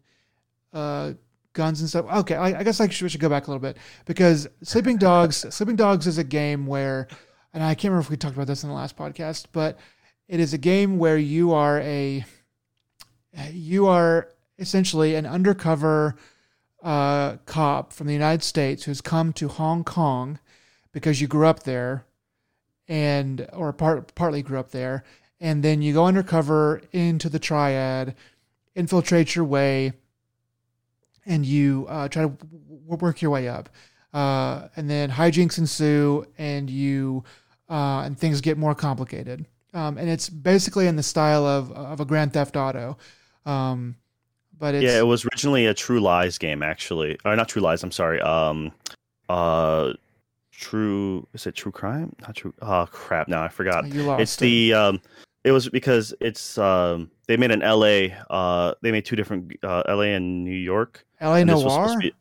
uh, guns and stuff. Okay, I, I guess I should, we should go back a little bit because Sleeping Dogs, Sleeping Dogs is a game where, and I can't remember if we talked about this in the last podcast, but it is a game where you are a, you are essentially an undercover uh, cop from the United States who's come to Hong Kong because you grew up there, and or part partly grew up there, and then you go undercover into the triad, infiltrate your way, and you uh, try to w- work your way up. Uh, and then hijinks ensue, and you uh, and things get more complicated. Um, and it's basically in the style of of a Grand Theft Auto. Um, but it's yeah, it was originally a True Lies game, actually. Or not True Lies. I'm sorry. Um, uh, True. Is it True Crime? Not True. Oh crap! Now I forgot. you lost. It's it. the. Um, it was because it's. Um, they made an L.A. Uh, they made two different uh, L.A. and New York. L.A. and this was supposed Noir. be-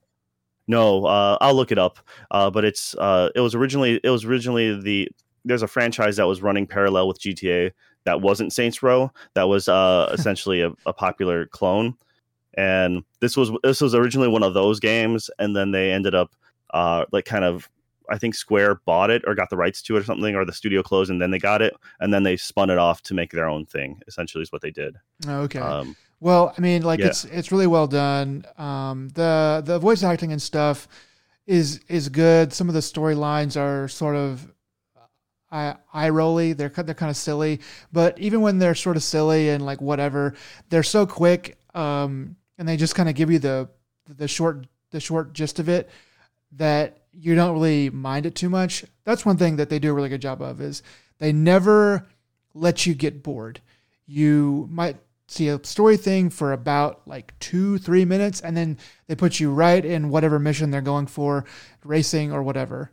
no, uh, I'll look it up. Uh, but it's. Uh, it was originally. It was originally the. There's a franchise that was running parallel with GTA that wasn't Saints Row. That was uh, essentially a, a popular clone and this was this was originally one of those games and then they ended up uh like kind of i think square bought it or got the rights to it or something or the studio closed and then they got it and then they spun it off to make their own thing essentially is what they did okay. um Well, I mean, like Yeah. it's it's really well done. Um, the the voice acting and stuff is is good. Some of the storylines are sort of eye eye rolly. They're they're kind of silly, but even when they're sort of silly and like whatever, they're so quick. Um, and they just kind of give you the the short the short gist of it that you don't really mind it too much. That's one thing that they do a really good job of is they never let you get bored. You might see a story thing for about like two, three minutes, and then they put you right in whatever mission they're going for, racing or whatever.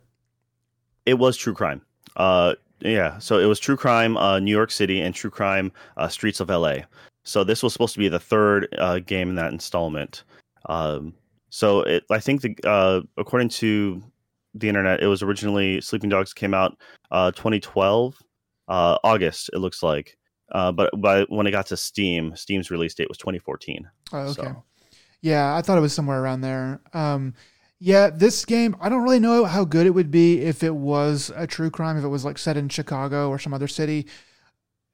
it was true crime uh yeah so it was true crime uh new york city and true crime uh streets of la so this was supposed to be the third uh game in that installment um so it i think the uh according to the internet it was originally sleeping dogs came out uh 2012 uh august it looks like uh but by when it got to steam steam's release date was 2014 Oh, okay. So- Yeah, I thought it was somewhere around there. Um, yeah, this game, I don't really know how good it would be if it was a true crime, if it was like set in Chicago or some other city,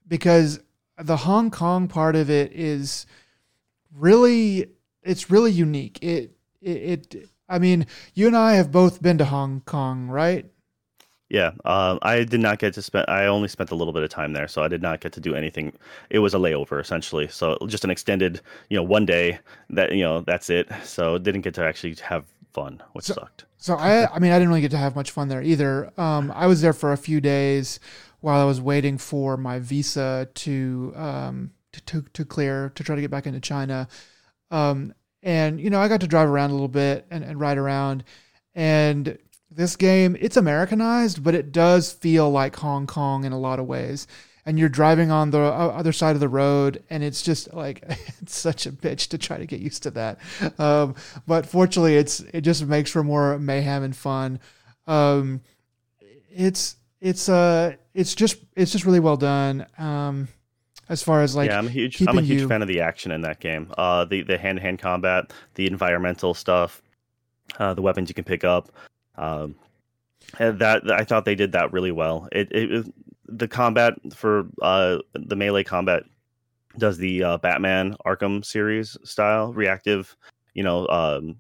because the Hong Kong part of it is really, it's really unique. It, it, it I mean, you and I have both been to Hong Kong, right? Yeah, um, I did not get to spend. I only spent a little bit of time there, so I did not get to do anything. It was a layover essentially, so just an extended, you know, one day. That you know, that's it. So didn't get to actually have fun, which So- sucked. So I, I mean, I didn't really get to have much fun there either. Um, I was there for a few days while I was waiting for my visa to, um, to, to, to clear to try to get back into China. Um, and you know, I got to drive around a little bit and, and ride around. And this game, it's Americanized, but it does feel like Hong Kong in a lot of ways. and you're driving on the other side of the road, and it's just like it's such a bitch to try to get used to that. Um, but fortunately, it's it just makes for more mayhem and fun. Um, it's it's uh it's just it's just really well done. Um, as far as like yeah, I'm a huge I'm a huge you- fan of the action in that game. Uh, the the hand to hand combat, the environmental stuff, uh, the weapons you can pick up. Um, that I thought they did that really well. It, it it- the combat for uh the melee combat does the uh, Batman Arkham series style reactive, you know, um,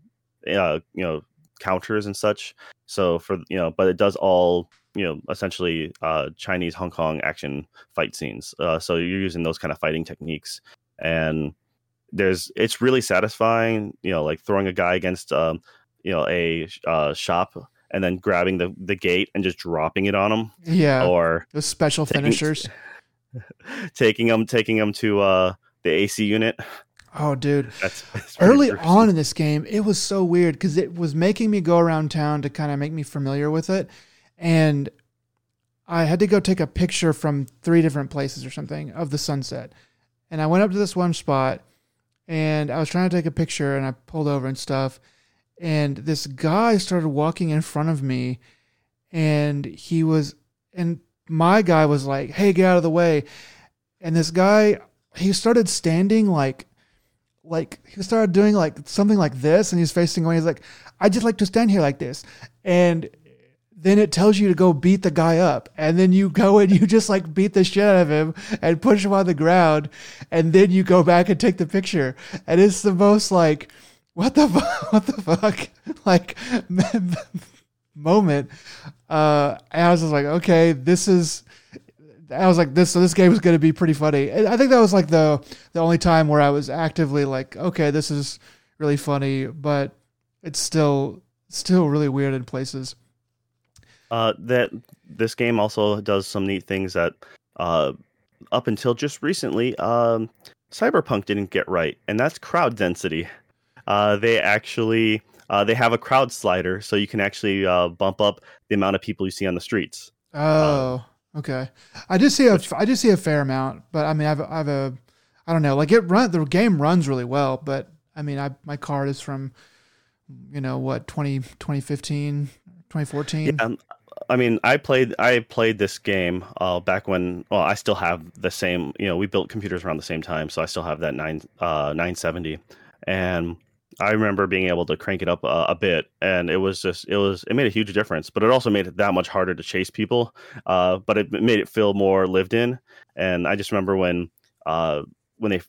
uh, you know, counters and such. So for you know, but it does all you know essentially uh, Chinese Hong Kong action fight scenes. Uh, so you're using those kind of fighting techniques, and there's it's really satisfying. You know, like throwing a guy against um, you know a uh, shop and then grabbing the the gate and just dropping it on him, yeah, or those special taking- finishers. taking them taking them to uh, the AC unit. Oh, dude. That's, that's early on in this game, it was so weird because it was making me go around town to kind of make me familiar with it. And I had to go take a picture from three different places or something of the sunset. And I went up to this one spot and I was trying to take a picture and I pulled over and stuff. And this guy started walking in front of me and he was, and my guy was like, hey, get out of the way. And this guy, he started standing like, like he started doing like something like this and he's facing away. He's like, I just like to stand here like this. And then it tells you to go beat the guy up. And then you go and you just like beat the shit out of him and push him on the ground. And then you go back and take the picture. And it's the most like, what the fuck? What the fuck? Like moment. Uh, and I was just like, okay, this is. I was like, this. So this game is going to be pretty funny. And I think that was like the the only time where I was actively like, okay, this is really funny, but it's still still really weird in places. Uh, that this game also does some neat things that uh, up until just recently, um, Cyberpunk didn't get right, and that's crowd density. Uh, they actually uh, they have a crowd slider, so you can actually uh, bump up the amount of people you see on the streets. Oh, okay. I did see a I did see a fair amount, but I mean, I've I've a I don't know, like it run the game runs really well, but I mean, I my card is from you know what 20, 2015, 2014. Yeah, um, I mean, I played I played this game uh, back when. Well, I still have the same. You know, we built computers around the same time, so I still have that nine uh, nine seventy, and I remember being able to crank it up a, bit, and it was just it was it made a huge difference. But it also made it that much harder to chase people. Uh, but it made it feel more lived in. And I just remember when uh, when they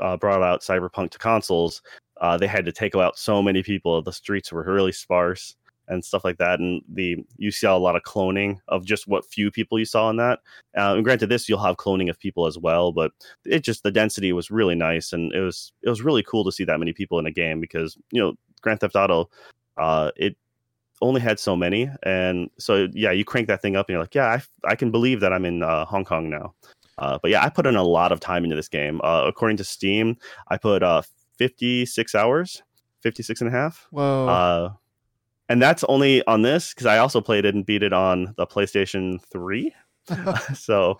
uh, brought out Cyberpunk to consoles, uh, they had to take out so many people. The streets were really sparse and stuff like that. And the you saw a lot of cloning of just what few people you saw in that. Uh, and granted, this you'll have cloning of people as well, but it just the density was really nice, and it was it was really cool to see that many people in a game because you know Grand Theft Auto, uh, it only had so many, and so yeah, you crank that thing up, and you're like, yeah, I, I can believe that I'm in uh, Hong Kong now. Uh, but yeah, I put in a lot of time into this game. Uh, according to Steam, I put uh, 56 hours, 56 and a half. Whoa. And that's only on this because I also played it and beat it on the PlayStation 3. so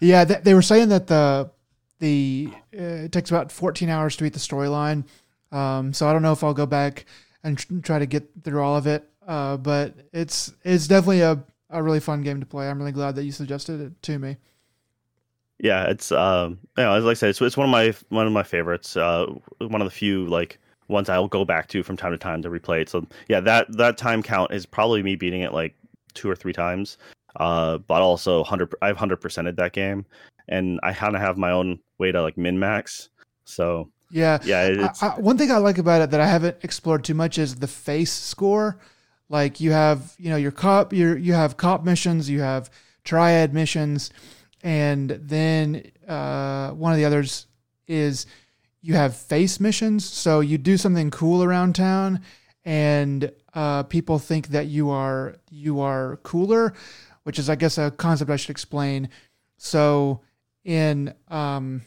yeah, th- they were saying that the the uh, it takes about 14 hours to beat the storyline. Um, so I don't know if I'll go back and tr- try to get through all of it. Uh, but it's it's definitely a, a really fun game to play. I'm really glad that you suggested it to me. yeah, it's um, you know, as like I said, it's, it's one of my one of my favorites. Uh, one of the few like ones I'll go back to from time to time to replay it. So yeah, that that time count is probably me beating it like two or three times. Uh, but also hundred, I've hundred percented that game, and I kind of have my own way to like min max. So Yeah. yeah, it- I, I, one thing I like about it that I haven't explored too much is the face score. Like you have, you know, your cop, your you have cop missions, you have triad missions, and then uh, one of the others is you have face missions. So you do something cool around town, and uh, people think that you are you are cooler, which is, I guess, a concept I should explain. So in um,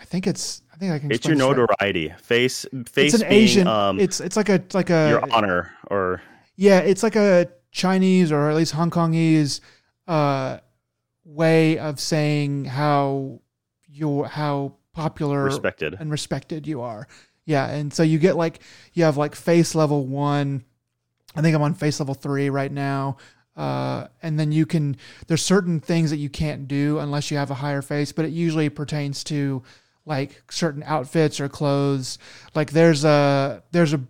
I think it's I think I can. it's your this right. notoriety. Face face It's an being, Asian. um it's it's like a it's like a your honor or yeah. It's like a Chinese or at least Hong Kongese uh, way of saying how your how popular Respected. and respected you are. Yeah, and so you get like you have like face level one. I think I'm on face level three right now. Uh, and then you can there's certain things that you can't do unless you have a higher face, but it usually pertains to like certain outfits or clothes. Like there's a there's a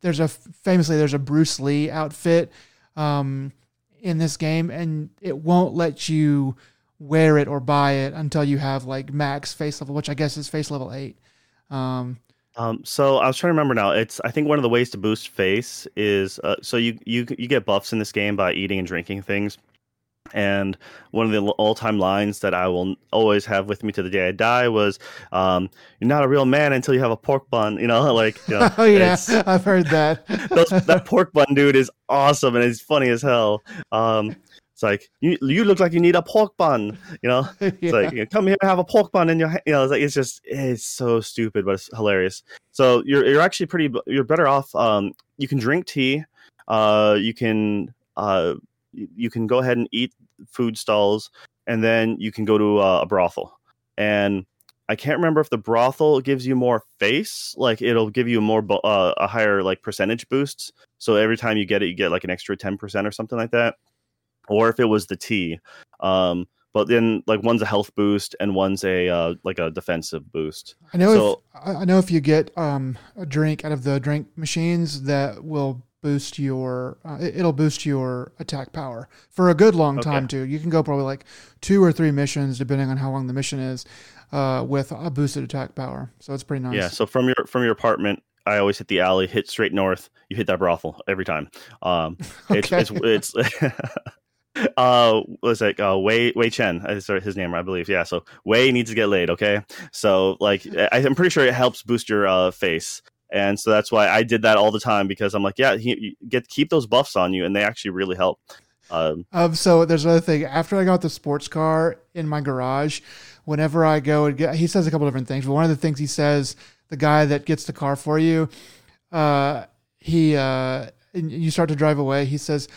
there's a famously there's a Bruce Lee outfit um, in this game, and it won't let you wear it or buy it until you have like max face level, which I guess is face level eight. Um, Um, so I was trying to remember now. It's I think one of the ways to boost face is uh, so you you you get buffs in this game by eating and drinking things. And one of the all-time lines that I will always have with me to the day I die was, um, "You're not a real man until you have a pork bun." You know, like you know, oh yeah, I've heard that. those, that pork bun dude is awesome and it's funny as hell. Um, it's like you you look like you need a pork bun. You know, it's Yeah. like you know, come here and have a pork bun in your ha-" you know it's like it's just it's so stupid but it's hilarious so you're you're actually pretty you're better off um you can drink tea uh you can uh you you can go ahead and eat food stalls and then you can go to uh, a brothel and I can't remember if the brothel gives you more face, like it'll give you more uh, a higher like percentage boosts. So every time you get it, you get like an extra ten percent or something like that, or if it was the tea. Um, but then like one's a health boost and one's a uh, like a defensive boost. I know So- if I know if you get um, a drink out of the drink machines that will boost your uh, it- it'll boost your attack power for a good long Okay. time too. You can go probably like two or three missions depending on how long the mission is uh, with a boosted attack power. So it's pretty nice. Yeah. So from your from your apartment, I always hit the alley, hit straight north. You hit that brothel every time. Um, it's Okay. it's it's. uh was like uh wei wei shen is his name i believe. Yeah so wei needs to get laid okay? So like I, i'm pretty sure it helps boost your uh face. And so that's why i did that all the time because i'm like yeah he, you get keep those buffs on you and they actually really help. Um Um, so there's another thing. After I got the sports car in my garage, whenever I go and get, he says a couple different things, but one of the things he says, the guy that gets the car for you, uh, he, uh, and you start to drive away. He says,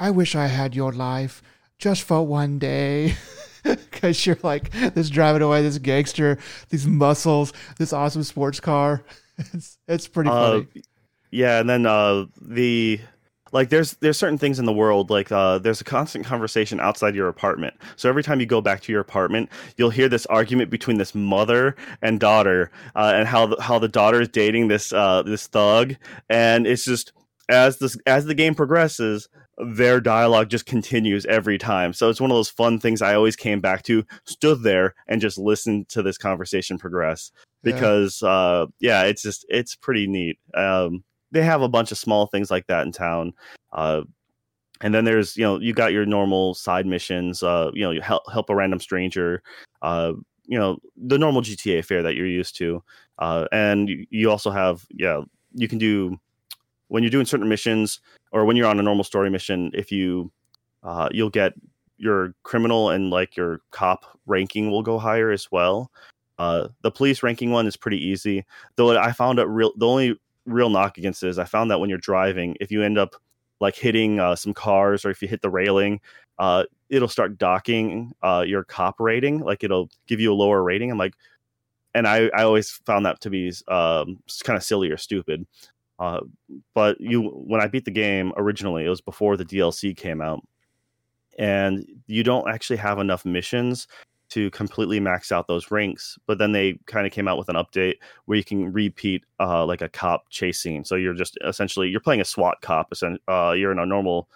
I wish I had your life just for one day. Cause you're like this driving away, this gangster, these muscles, this awesome sports car. It's, it's pretty Uh, funny. yeah and then uh the like there's there's certain things in the world like uh there's a constant conversation outside your apartment so every time you go back to your apartment you'll hear this argument between this mother and daughter uh, and how the, how the daughter is dating this uh this thug and it's just as this as the game progresses their dialogue just continues every time. So it's one of those fun things i always came back to stood there and just listened to this conversation progress Yeah. because uh yeah it's just it's pretty neat. Um they have a bunch of small things like that in town. Uh and then there's you know you got your normal side missions uh you know you help help a random stranger uh you know the normal gta fare that you're used to. Uh and you, you also have yeah you can do when you're doing certain missions or when you're on a normal story mission if you uh you'll get your criminal and like your cop ranking will go higher as well uh, the police ranking one is pretty easy, though. I found it real. The only real knock against it is I found that when you're driving, if you end up like hitting uh, some cars or if you hit the railing, uh, it'll start docking uh, your cop rating. Like it'll give you a lower rating. I'm like, and I I always found that to be um, kind of silly or stupid. Uh, but you when I beat the game originally, it was before the DLC came out, and you don't actually have enough missions to completely max out those ranks. But then they kind of came out with an update where you can repeat uh, like a cop chase scene. So you're just essentially you're playing a SWAT cop. Uh, you're in a normal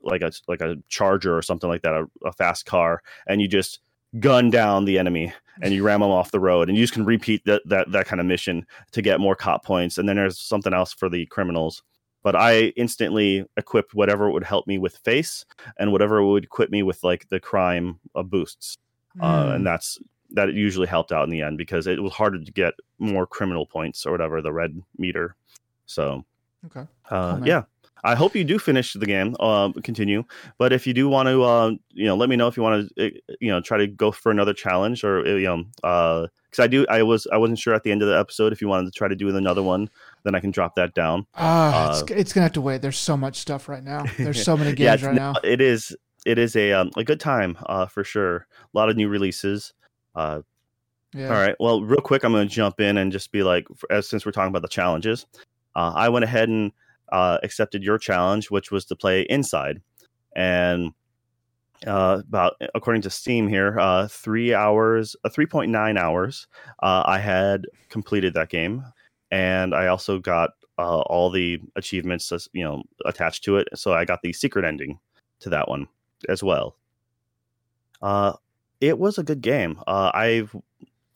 like a like a charger or something like that, a, a fast car, and you just gun down the enemy and you ram them off the road. And you just can repeat that that that kind of mission to get more cop points. And then there's something else for the criminals. But i instantly equipped whatever would help me with face and whatever would equip me with like the crime uh, boosts. Uh, Hmm. and that's that usually helped out in the end because it was harder to get more criminal points or whatever the red meter. So okay. uh, yeah i hope you do finish the game um, continue but if you do want to uh, you know let me know if you want to you know try to go for another challenge or you know because i do i was i wasn't sure at the end of the episode if you wanted to try to do another one then i can drop that down Ah, Uh, it's, it's gonna have to wait. There's so much stuff right now. There's so many games it's right now. now- it is it is a um, a good time uh, for sure. A lot of new releases. Uh, Yeah. All right. Well, real quick, I'm going to jump in and just be like, as since we're talking about the challenges, uh, I went ahead and uh, accepted your challenge, which was to play Inside, and uh, about according to Steam here, uh, three hours, uh, three point nine hours, uh, I had completed that game, and I also got uh, all the achievements, you know, attached to it. So I got the secret ending to that one as well. Uh, it was a good game. Uh, I've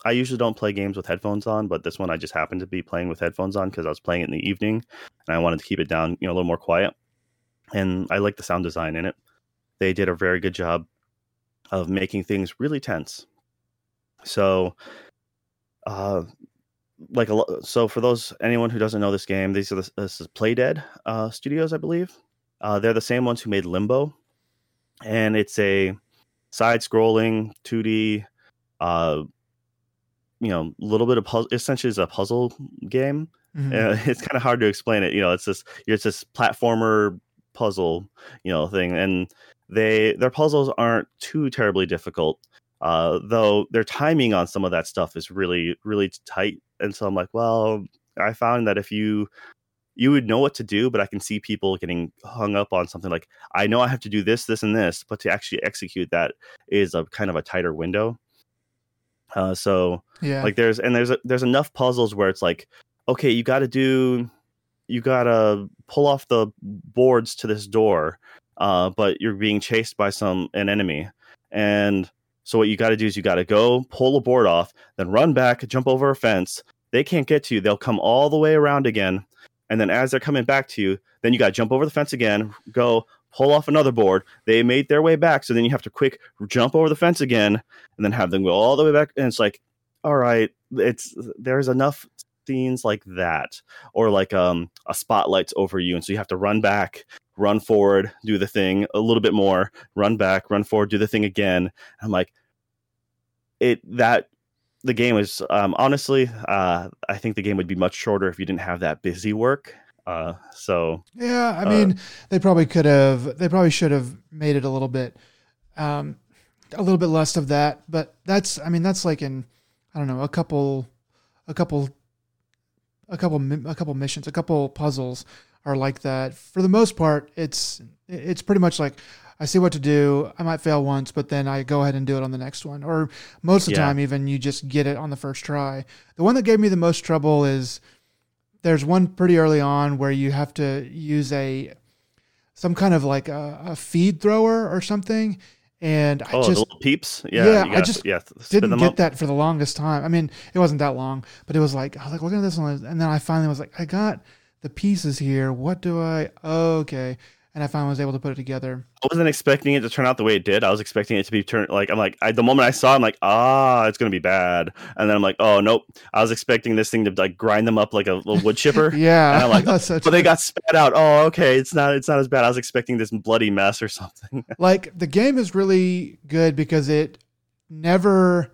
I usually don't play games with headphones on, but this one I just happened to be playing with headphones on because I was playing it in the evening and I wanted to keep it down, you know, a little more quiet. And I like the sound design in it. They did a very good job of making things really tense. So, uh, like a so for those anyone who doesn't know this game, these are the, this is Playdead uh, Studios, I believe. Uh, they're the same ones who made Limbo, and it's a side-scrolling 2D uh, you know, a little bit of puzzle. Essentially, is a puzzle game. Mhm. Uh, it's kind of hard to explain it. You know, it's this it's this platformer puzzle, you know, thing, and they their puzzles aren't too terribly difficult. Uh, though their timing on some of that stuff is really really tight, and so I'm like, well, I found that if you you would know what to do, but I can see people getting hung up on something like I know I have to do this, this, and this, but to actually execute that is a kind of a tighter window. Uh, so Yeah. like there's and there's there's enough puzzles where it's like okay you got to do you got to pull off the boards to this door uh but you're being chased by some an enemy. And so what you got to do is you got to go pull a board off then run back jump over a fence. They can't get to you. They'll come all the way around again. And then as they're coming back to you then you got to jump over the fence again go pull off another board. They made their way back so then you have to quick jump over the fence again and then have them go all the way back. And it's like all right it's there's enough scenes like that or like um a spotlight's over you. And so you have to run back run forward do the thing a little bit more run back run forward do the thing again. I'm like it that the game is um honestly uh i think the game would be much shorter if you didn't have that busy work uh so Yeah, I Uh, mean, they probably could have. They probably should have made it a little bit, um, a little bit less of that. But that's. I mean, that's like in, I don't know, a couple, a couple, a couple, a couple missions, a couple puzzles are like that. For the most part, it's it's pretty much like I see what to do. I might fail once, but then I go ahead and do it on the next one. Or most of the Yeah. time, even you just get it on the first try. The one that gave me the most trouble is there's one pretty early on where you have to use a some kind of like a, a feed thrower or something, and I oh the just little peeps yeah Yeah, I gotta- just yeah didn't get up. that for the longest time. I mean, it wasn't that long, but it was like I was like looking at this one, and then I finally was like, I got the pieces here. What do I? Okay, and I finally was able to put it together. I wasn't expecting it to turn out the way it did. I was expecting it to be turned like I'm like I, the moment I saw, it, I'm like ah, it's gonna be bad, and then I'm like oh nope. I was expecting this thing to like grind them up like a little wood chipper. Yeah, And I'm like, such But they got spat out. Oh, okay. It's not. It's not as bad. I was expecting this bloody mess or something. like the game is really good because it never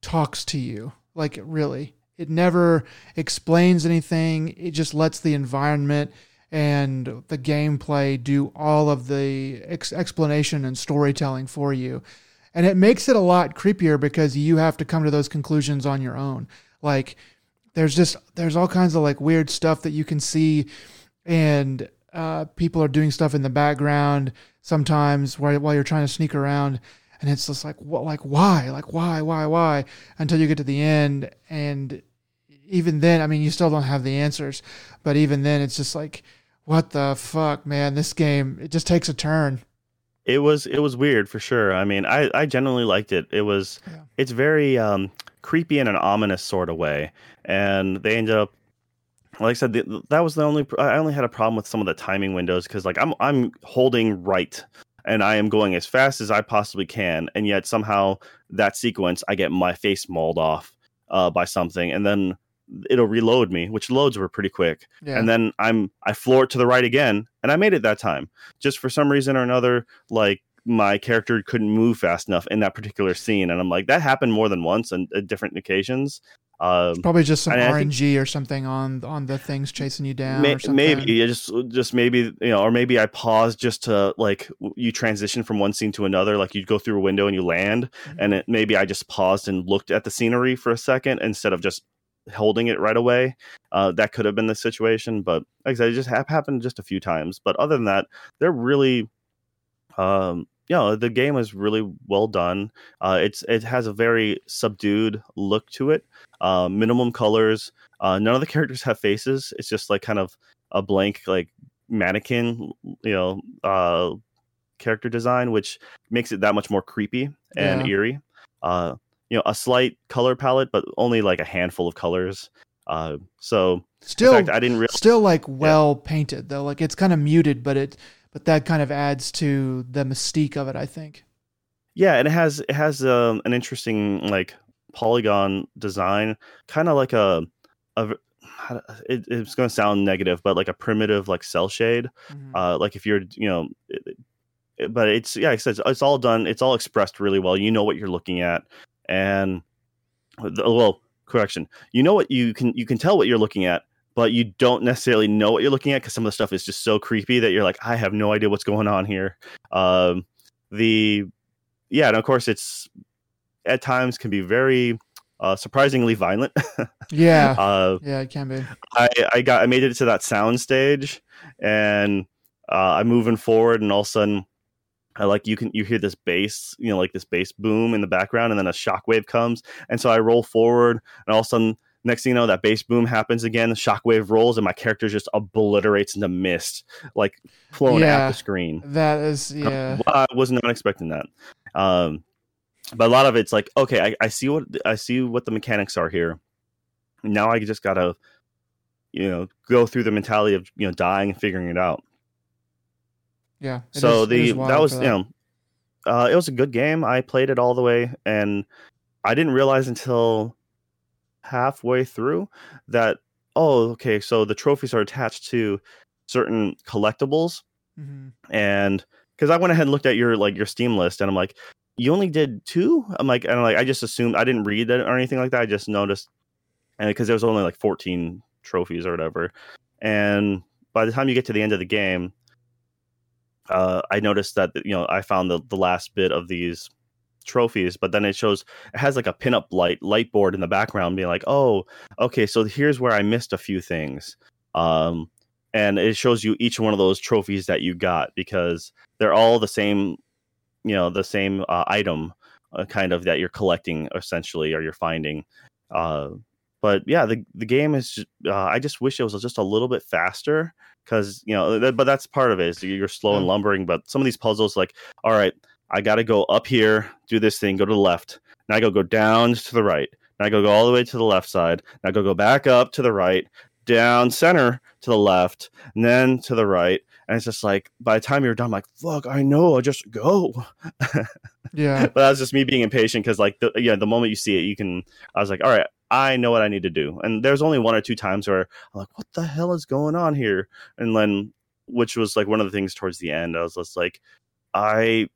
talks to you like really it never explains anything it just lets the environment and the gameplay do all of the ex- explanation and storytelling for you. And it makes it a lot creepier because you have to come to those conclusions on your own. Like there's just there's all kinds of like weird stuff that you can see and uh, people are doing stuff in the background sometimes while, while you're trying to sneak around. And it's just like what like why? Like why why why? Until you get to the end. And even then i mean you still don't have the answers. But even then it's just like what the fuck man this game it just takes a turn It was. It was weird for sure. I mean, I I genuinely liked it. It was. Yeah. It's very um, creepy in an ominous sort of way, and they ended up. Like I said, the, that was the only. I only had a problem with some of the timing windows because, like, I'm I'm holding right, and I am going as fast as I possibly can, and yet somehow that sequence, I get my face mauled off uh, by something, and then it'll reload me, which loads were pretty quick yeah and then I'm I floor it to the right again, and I made it that time. Just for some reason or another, like my character couldn't move fast enough in that particular scene, and I'm like, that happened more than once and at different occasions. Um, Probably just some And I think- RNG or something on on the things chasing you down. May- or something. maybe just just maybe you know or maybe i paused just to like you transition from one scene to another like you go through a window and you land Mhm. and it, maybe i just paused and looked at the scenery for a second instead of just holding it right away uh, that could have been the situation but like i said it just hap happened just a few times but other than that they're really um you know the game is really well done. Uh it's it has a very subdued look to it uh minimum colors uh none of the characters have faces. It's just like kind of a blank like mannequin you know uh character design which makes it that much more creepy and Yeah. eerie. Uh you know a slight color palette but only like a handful of colors uh so still fact i didn't realize still like well painted though. Like it's kind of muted, but it but that kind of adds to the mystique of it. I think. Yeah, and it has it has um, an interesting like polygon design, kind of like a a it, it's going to sound negative, but like a primitive like cell shade. Mhm. Uh, like if you're you know, it, it- but it's yeah, like I said it's, it's all done. It's all expressed really well. You know what you're looking at, and the, well, correction, you know what you can you can tell what you're looking at. But you don't necessarily know what you're looking at because some of the stuff is just so creepy that you're like, I have no idea what's going on here. Um, the yeah, and of course it's at times can be very uh, surprisingly violent. yeah, uh, yeah, it can be. I I got I made it to that sound stage, and uh, I'm moving forward, and all of a sudden, I like you can you hear this bass, you know, like this bass boom in the background, and then a shockwave comes, and so I roll forward, and all of a sudden. Next thing you know, that bass boom happens again. The shockwave rolls, and my character just obliterates into mist, like flowing Yeah. at the screen. That is yeah. I was not expecting that. Um, but a lot of it's like, okay, I, I see what I see what the mechanics are here. Now I just gotta, you know, go through the mentality of you know dying and figuring it out. Yeah. so is- the that was for you know, uh, it was a good game. I played it all the way, and I didn't realize until halfway through that oh, okay, so the trophies are attached to certain collectibles Mhm. and because I went ahead and looked at your like your Steam list, and I'm like, you only did two. I'm like, and I'm like, I just assumed I didn't read it or anything like that. I just noticed, and because there was only like 14 trophies or whatever, and by the time you get to the end of the game, uh, I noticed that you know I found the the last bit of these trophies but then it shows it has like a pinup light light board in the background being like oh okay so here's where i missed a few things. Um and it shows you each one of those trophies that you got because they're all the same you know the same uh, item uh, kind of that you're collecting essentially or you're finding. Uh but yeah the the game is just, uh, i just wish it was just a little bit faster because you know but that's part of it is you're slow and lumbering but some of these puzzles like all right i gotta go up here do this thing go to the left now i go go down to the right now i go go all the way to the left side now i go go back up to the right down center to the left and then to the right and it's just like by the time you're done I'm like fuck i know i'll just go Yeah. but that's just me being impatient because like the, yeah the moment you see it you can i was like all right i know what i need to do. And there's only one or two times where i'm like what the hell is going on here? And then which was like one of the things towards the end i was just like i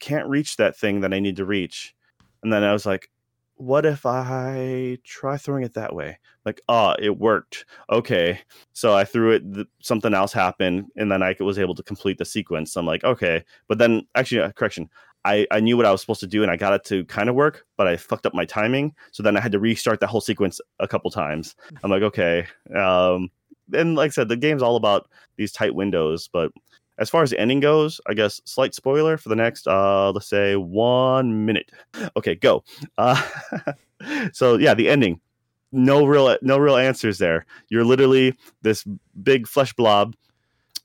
can't reach that thing that i need to reach. And then i was like what if i try throwing it that way? Like ah it worked. Okay. So i threw it th- something else happened and then i was able to complete the sequence. I'm like okay. But then actually uh, correction I, I knew what I was supposed to do and I got it to kind of work, but I fucked up my timing. So then I had to restart that whole sequence a couple times. I'm like, okay. Um, and like I said, the game's all about these tight windows. But as far as the ending goes, I guess slight spoiler for the next, uh, let's say one minute. Okay, go. Uh, so yeah, the ending. No real, no real answers there. You're literally this big flesh blob.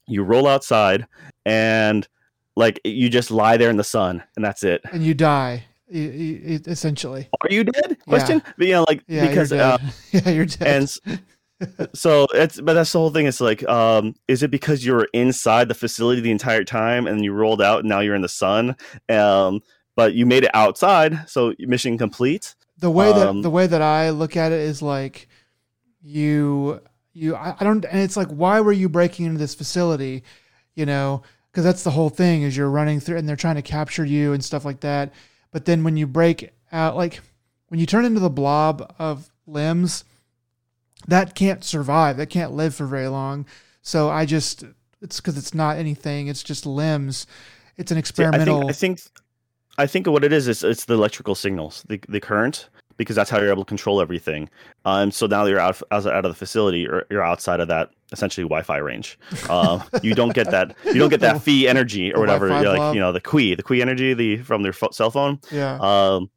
You roll outside and like you just lie there in the sun and that's it. And you die essentially. Are you dead? Question. But, you know, like Yeah. because you're uh, yeah, you're dead. and so it's but that's the whole thing. It's like, um, is it because you were inside the facility the entire time and you rolled out and now you're in the sun? Um, but you made it outside, so mission complete. the way that um, the way that I look at it is like you you I, I don't and it's like why were you breaking into this facility you know because that's the whole thing is you're running through and they're trying to capture you and stuff like that but then when you break out like when you turn into the blob of limbs, that can't survive. That can't live for very long. So I just it's because it's not anything. It's just limbs. It's an See, I experimental. think I think I think what it is is it's the electrical signals, the the current, because that's how you're able to control everything. Um, so now that you're out of, out of the facility, you're, you're outside of that essentially Wi-Fi range. Um, you don't get that you don't get that fee energy The or whatever. Wi-Fi like blob. you know the Qi, the Qi energy, the from their pho- cell phone. yeah. Um,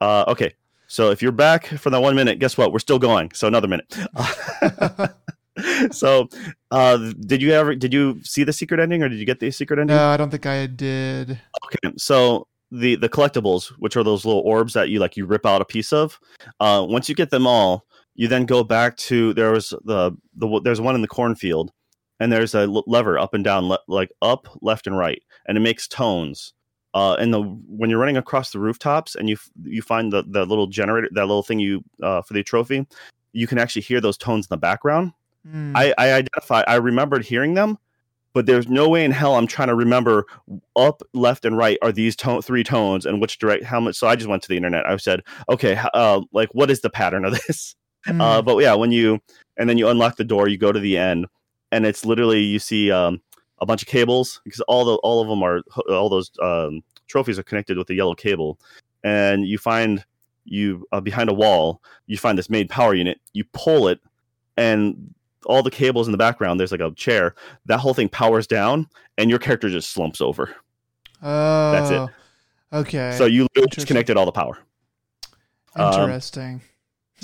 uh, okay, so if you're back for that one minute, guess what? We're still going. So another minute. so, uh, did you ever did you see the secret ending or did you get the secret ending? no, I don't think I did. Okay, so the the collectibles, which are those little orbs that you like, you rip out a piece of. Uh, once you get them all, you then go back to there was the the there's one in the cornfield, and there's a lever up and down, le- like up, left, and right, and it makes tones. Uh, and the when you're running across the rooftops and you f- you find the the little generator, that little thing you uh, for the trophy, you can actually hear those tones in the background. Hmm. I, I identify I remembered hearing them, but there's no way in hell I'm trying to remember up, left, and right are these tone three tones and which direct how much. So I just went to the internet. I said, okay, uh, like what is the pattern of this? Hmm. Uh, but yeah, when you and then you unlock the door, you go to the end, and it's literally you see um, a bunch of cables because all the all of them are all those um, trophies are connected with a yellow cable, and you find you uh, behind a wall you find this main power unit. You pull it, and all the cables in the background. There's like a chair. That whole thing powers down, and your character just slumps over. oh, that's it. Okay. So you disconnected all the power. um, interesting. Hmm.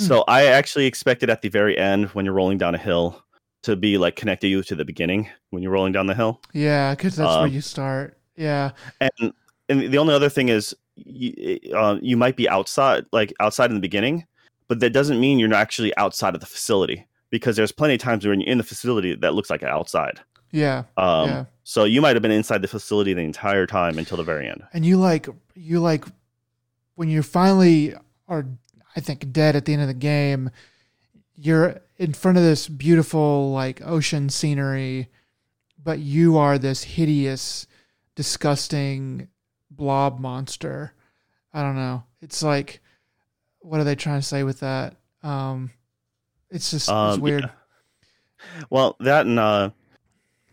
So I actually expected at the very end when you're rolling down a hill to be like connected you to the beginning when you're rolling down the hill. yeah, because that's where um, you start. Yeah. And and the only other thing is you, uh, you might be outside like outside in the beginning, but that doesn't mean you're not actually outside of the facility because there's plenty of times when you're in the facility that looks like outside. Yeah. Um, Yeah. So you might have been inside the facility the entire time until the very end. and you like you like when you finally are i think dead at the end of the game. You're in front of this beautiful like ocean scenery but you are this hideous disgusting blob monster. I don't know. It's like what are they trying to say with that? Um it's just it's Um, weird. yeah. Well, that and uh,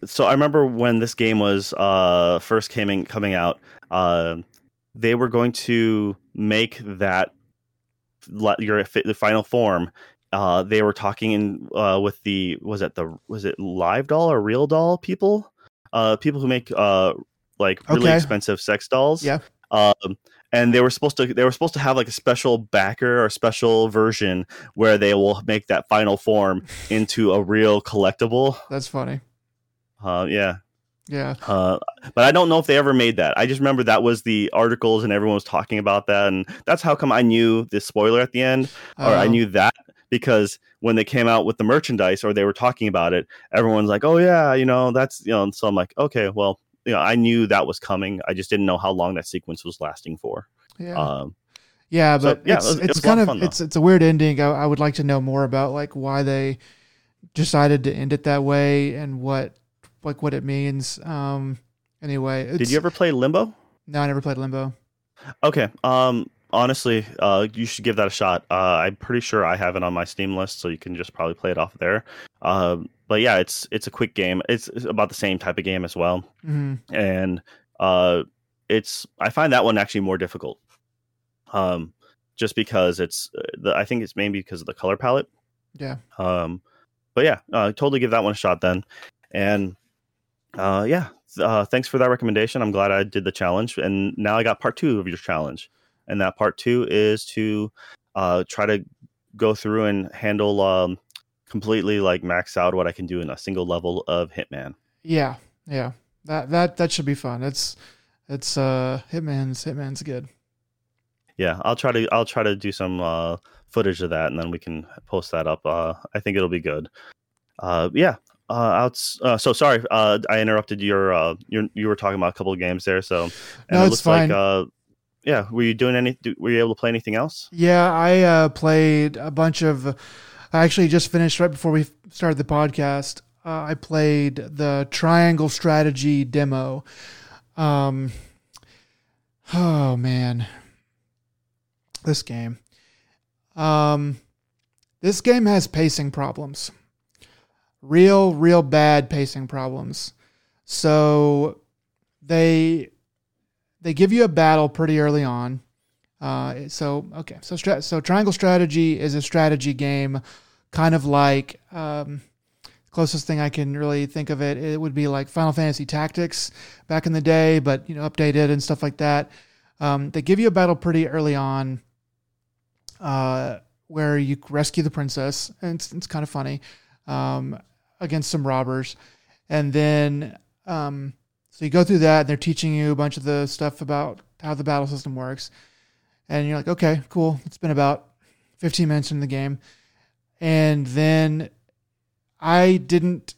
so I remember when this game was uh first came in, coming out, uh, they were going to make that your the final form. Uh, they were talking in uh with the was it the was it live doll or real doll people, uh, people who make uh like really Okay. expensive sex dolls. Yeah. Um, and they were supposed to they were supposed to have like a special backer or special version where they will make that final form into a real collectible. that's funny Uh, yeah, yeah uh, but I don't know if they ever made that. I just remember that was the articles and everyone was talking about that, and that's how come I knew the spoiler at the end, or I Um, knew that because when they came out with the merchandise or they were talking about it, everyone's like, "Oh yeah, you know that's you know." So I'm like, okay, well, you know, I knew that was coming. I just didn't know how long that sequence was lasting for. yeah Um, Yeah, So, but yeah, it's it was- it's kind of of fun, it's it's a weird ending. I, I would like to know more about like why they decided to end it that way and what like what it means. Um. Anyway, it's, did you ever play Limbo? No, I never played Limbo. Okay. Um. Honestly, uh, you should give that a shot. Uh, I'm pretty sure I have it on my Steam list, so you can just probably play it off there. Um. But yeah, it's it's a quick game. It's, it's about the same type of game as well, hmm and uh, it's I find that one actually more difficult. Um, just because it's uh, the I think it's maybe because of the color palette. Yeah. Um, but yeah, uh, totally give that one a shot then. And uh, yeah, uh, thanks for that recommendation. I'm glad I did the challenge, and now I got part two of your challenge, and that part two is to uh, try to go through and handle um, completely like max out what I can do in a single level of Hitman. Yeah. Yeah. That that that should be fun. It's it's uh Hitman's Hitman's good. Yeah, I'll try to I'll try to do some uh, footage of that, and then we can post that up. Uh, I think it'll be good. Uh, yeah. Uh, outs, uh, so sorry, uh, I interrupted your, uh, your, you were talking about a couple of games there. So, and No, it looks fine. like, uh, yeah, were you doing any, were you able to play anything else? Yeah, I uh, played a bunch of. I actually just finished right before we started the podcast. Uh, I played the Triangle Strategy demo. Um, oh man, this game. Um, this game has pacing problems. Real, real bad pacing problems. So they they give you a battle pretty early on. Uh, so okay, so stra- so Triangle Strategy is a strategy game, kind of like um, closest thing I can really think of it. It would be like Final Fantasy Tactics back in the day, but you know updated and stuff like that. Um, they give you a battle pretty early on, uh, where you rescue the princess, and it's, it's kind of funny, um, against some robbers, and then um, so you go through that. And they're teaching you a bunch of the stuff about how the battle system works, and you're like, okay, cool. It's been about 15 minutes in the game, and then I didn't.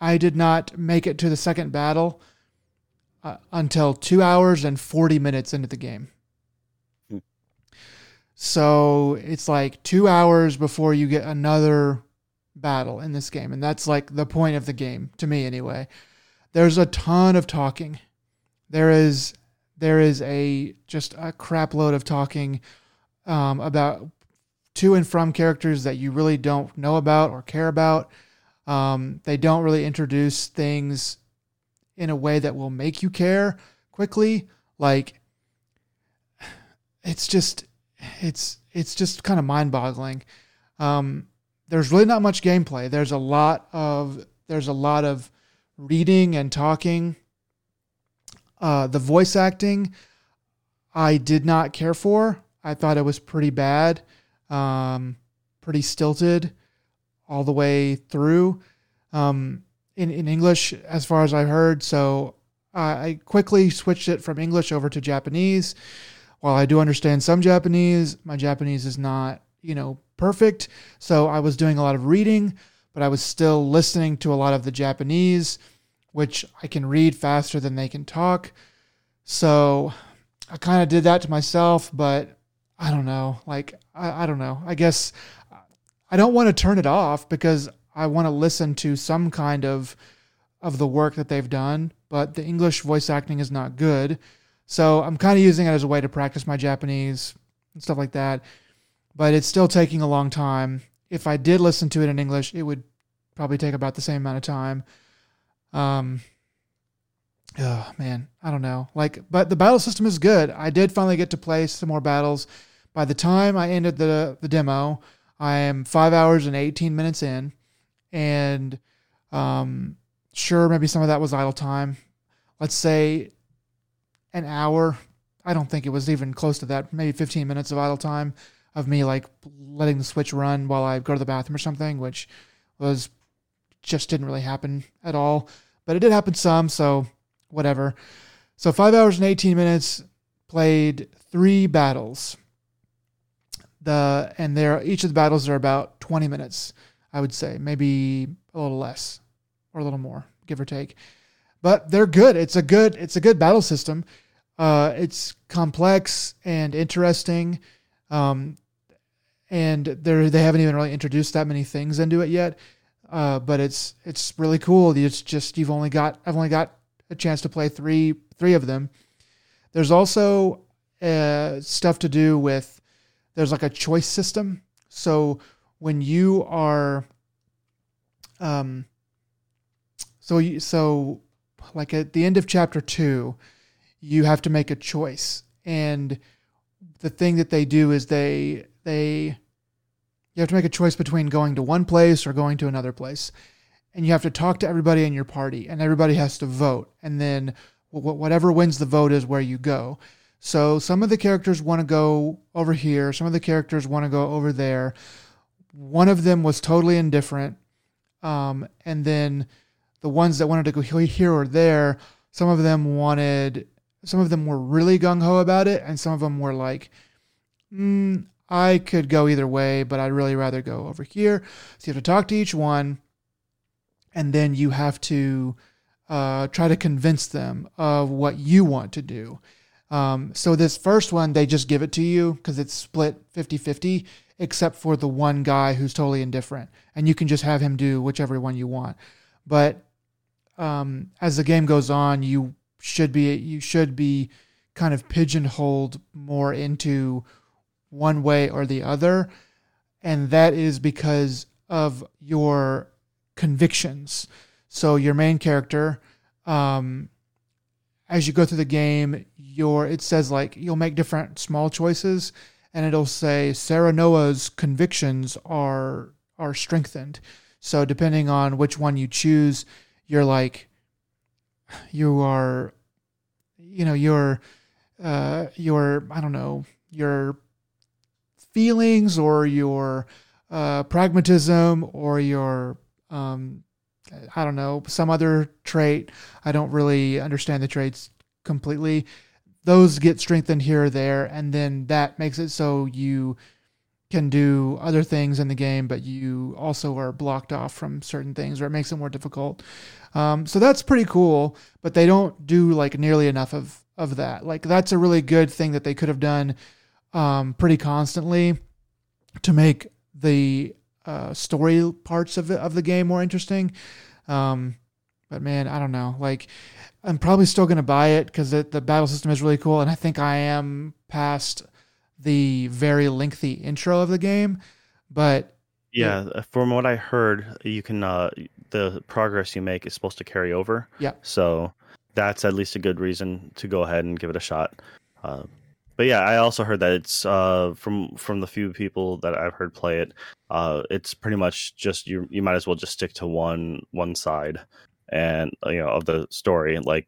I did not make it to the second battle uh, until two hours and 40 minutes into the game. Hmm. So it's like two hours before you get another battle in this game. And that's like the point of the game, to me anyway. There's a ton of talking. There is there is a just a crap load of talking um, about to and from characters that you really don't know about or care about. Um, they don't really introduce things in a way that will make you care quickly. Like it's just it's it's just kind of mind-boggling. Um, there's really not much gameplay. There's a lot of there's a lot of reading and talking. Uh, the voice acting, I did not care for. I thought it was pretty bad, um, pretty stilted all the way through. Um, in, in English, as far as I heard. So I quickly switched it from English over to Japanese. While I do understand some Japanese, my Japanese is not, you know, perfect. So I was doing a lot of reading, but I was still listening to a lot of the Japanese, which I can read faster than they can talk. So I kind of did that to myself, but I don't know. Like, I, I don't know. I guess I don't want to turn it off because I want to listen to some kind of of the work that they've done, but the English voice acting is not good. So I'm kind of using it as a way to practice my Japanese and stuff like that. But it's still taking a long time. If I did listen to it in English, it would probably take about the same amount of time. Um oh man, I don't know. Like but the battle system is good. I did finally get to play some more battles. By the time I ended the the demo, I am 5 hours and 18 minutes in and um, sure, maybe some of that was idle time. Let's say an hour. I don't think it was even close to that. Maybe 15 minutes of idle time of me like letting the switch run while I go to the bathroom or something, which was just didn't really happen at all. But it did happen some, so whatever. So five hours and 18 minutes played three battles. The and there each of the battles are about 20 minutes. I would say maybe a little less or a little more, give or take. But they're good. It's a good it's a good battle system. Uh, it's complex and interesting, um, and they they haven't even really introduced that many things into it yet. Uh, but it's it's really cool. It's just you've only got I've only got a chance to play three three of them. There's also uh, stuff to do with there's like a choice system. So when you are um so you, so like at the end of chapter 2 you have to make a choice and the thing that they do is they they you have to make a choice between going to one place or going to another place. And you have to talk to everybody in your party and everybody has to vote. And then whatever wins the vote is where you go. So some of the characters want to go over here some of the characters want to go over there. One of them was totally indifferent. Um, and then the ones that wanted to go here or there, some of them wanted, some of them were really gung ho about it, and some of them were like, mm, I could go either way, but I'd really rather go over here. So you have to talk to each one, and then you have to uh, try to convince them of what you want to do. Um, so this first one, they just give it to you because it's split 50 50 except for the one guy who's totally indifferent, and you can just have him do whichever one you want. But um, as the game goes on, you should be you should be kind of pigeonholed more into one way or the other. and that is because of your convictions. So your main character, um, as you go through the game, your it says like you'll make different small choices, and it'll say Serenoa's convictions are are strengthened. So depending on which one you choose, you're like you are, you know, your uh, your I don't know your feelings or your uh, pragmatism or your um, I don't know some other trait. I don't really understand the traits completely. Those get strengthened here or there, and then that makes it so you can do other things in the game, but you also are blocked off from certain things, or it makes it more difficult. Um, so that's pretty cool, but they don't do like nearly enough of of that. Like that's a really good thing that they could have done um, pretty constantly to make the uh, story parts of it, of the game more interesting. Um, but man, I don't know. Like, I'm probably still to buy it because the battle system is really cool, and I think I am past the very lengthy intro of the game. But Yeah, uh, from what I heard, you can uh, the progress you make is supposed to carry over. Yeah. So that's at least a good reason to go ahead and give it a shot. Uh, but yeah, I also heard that it's uh, from from the few people that I've heard play it. Uh, it's pretty much just you. You might as well just stick to one one side, and you know of the story. Like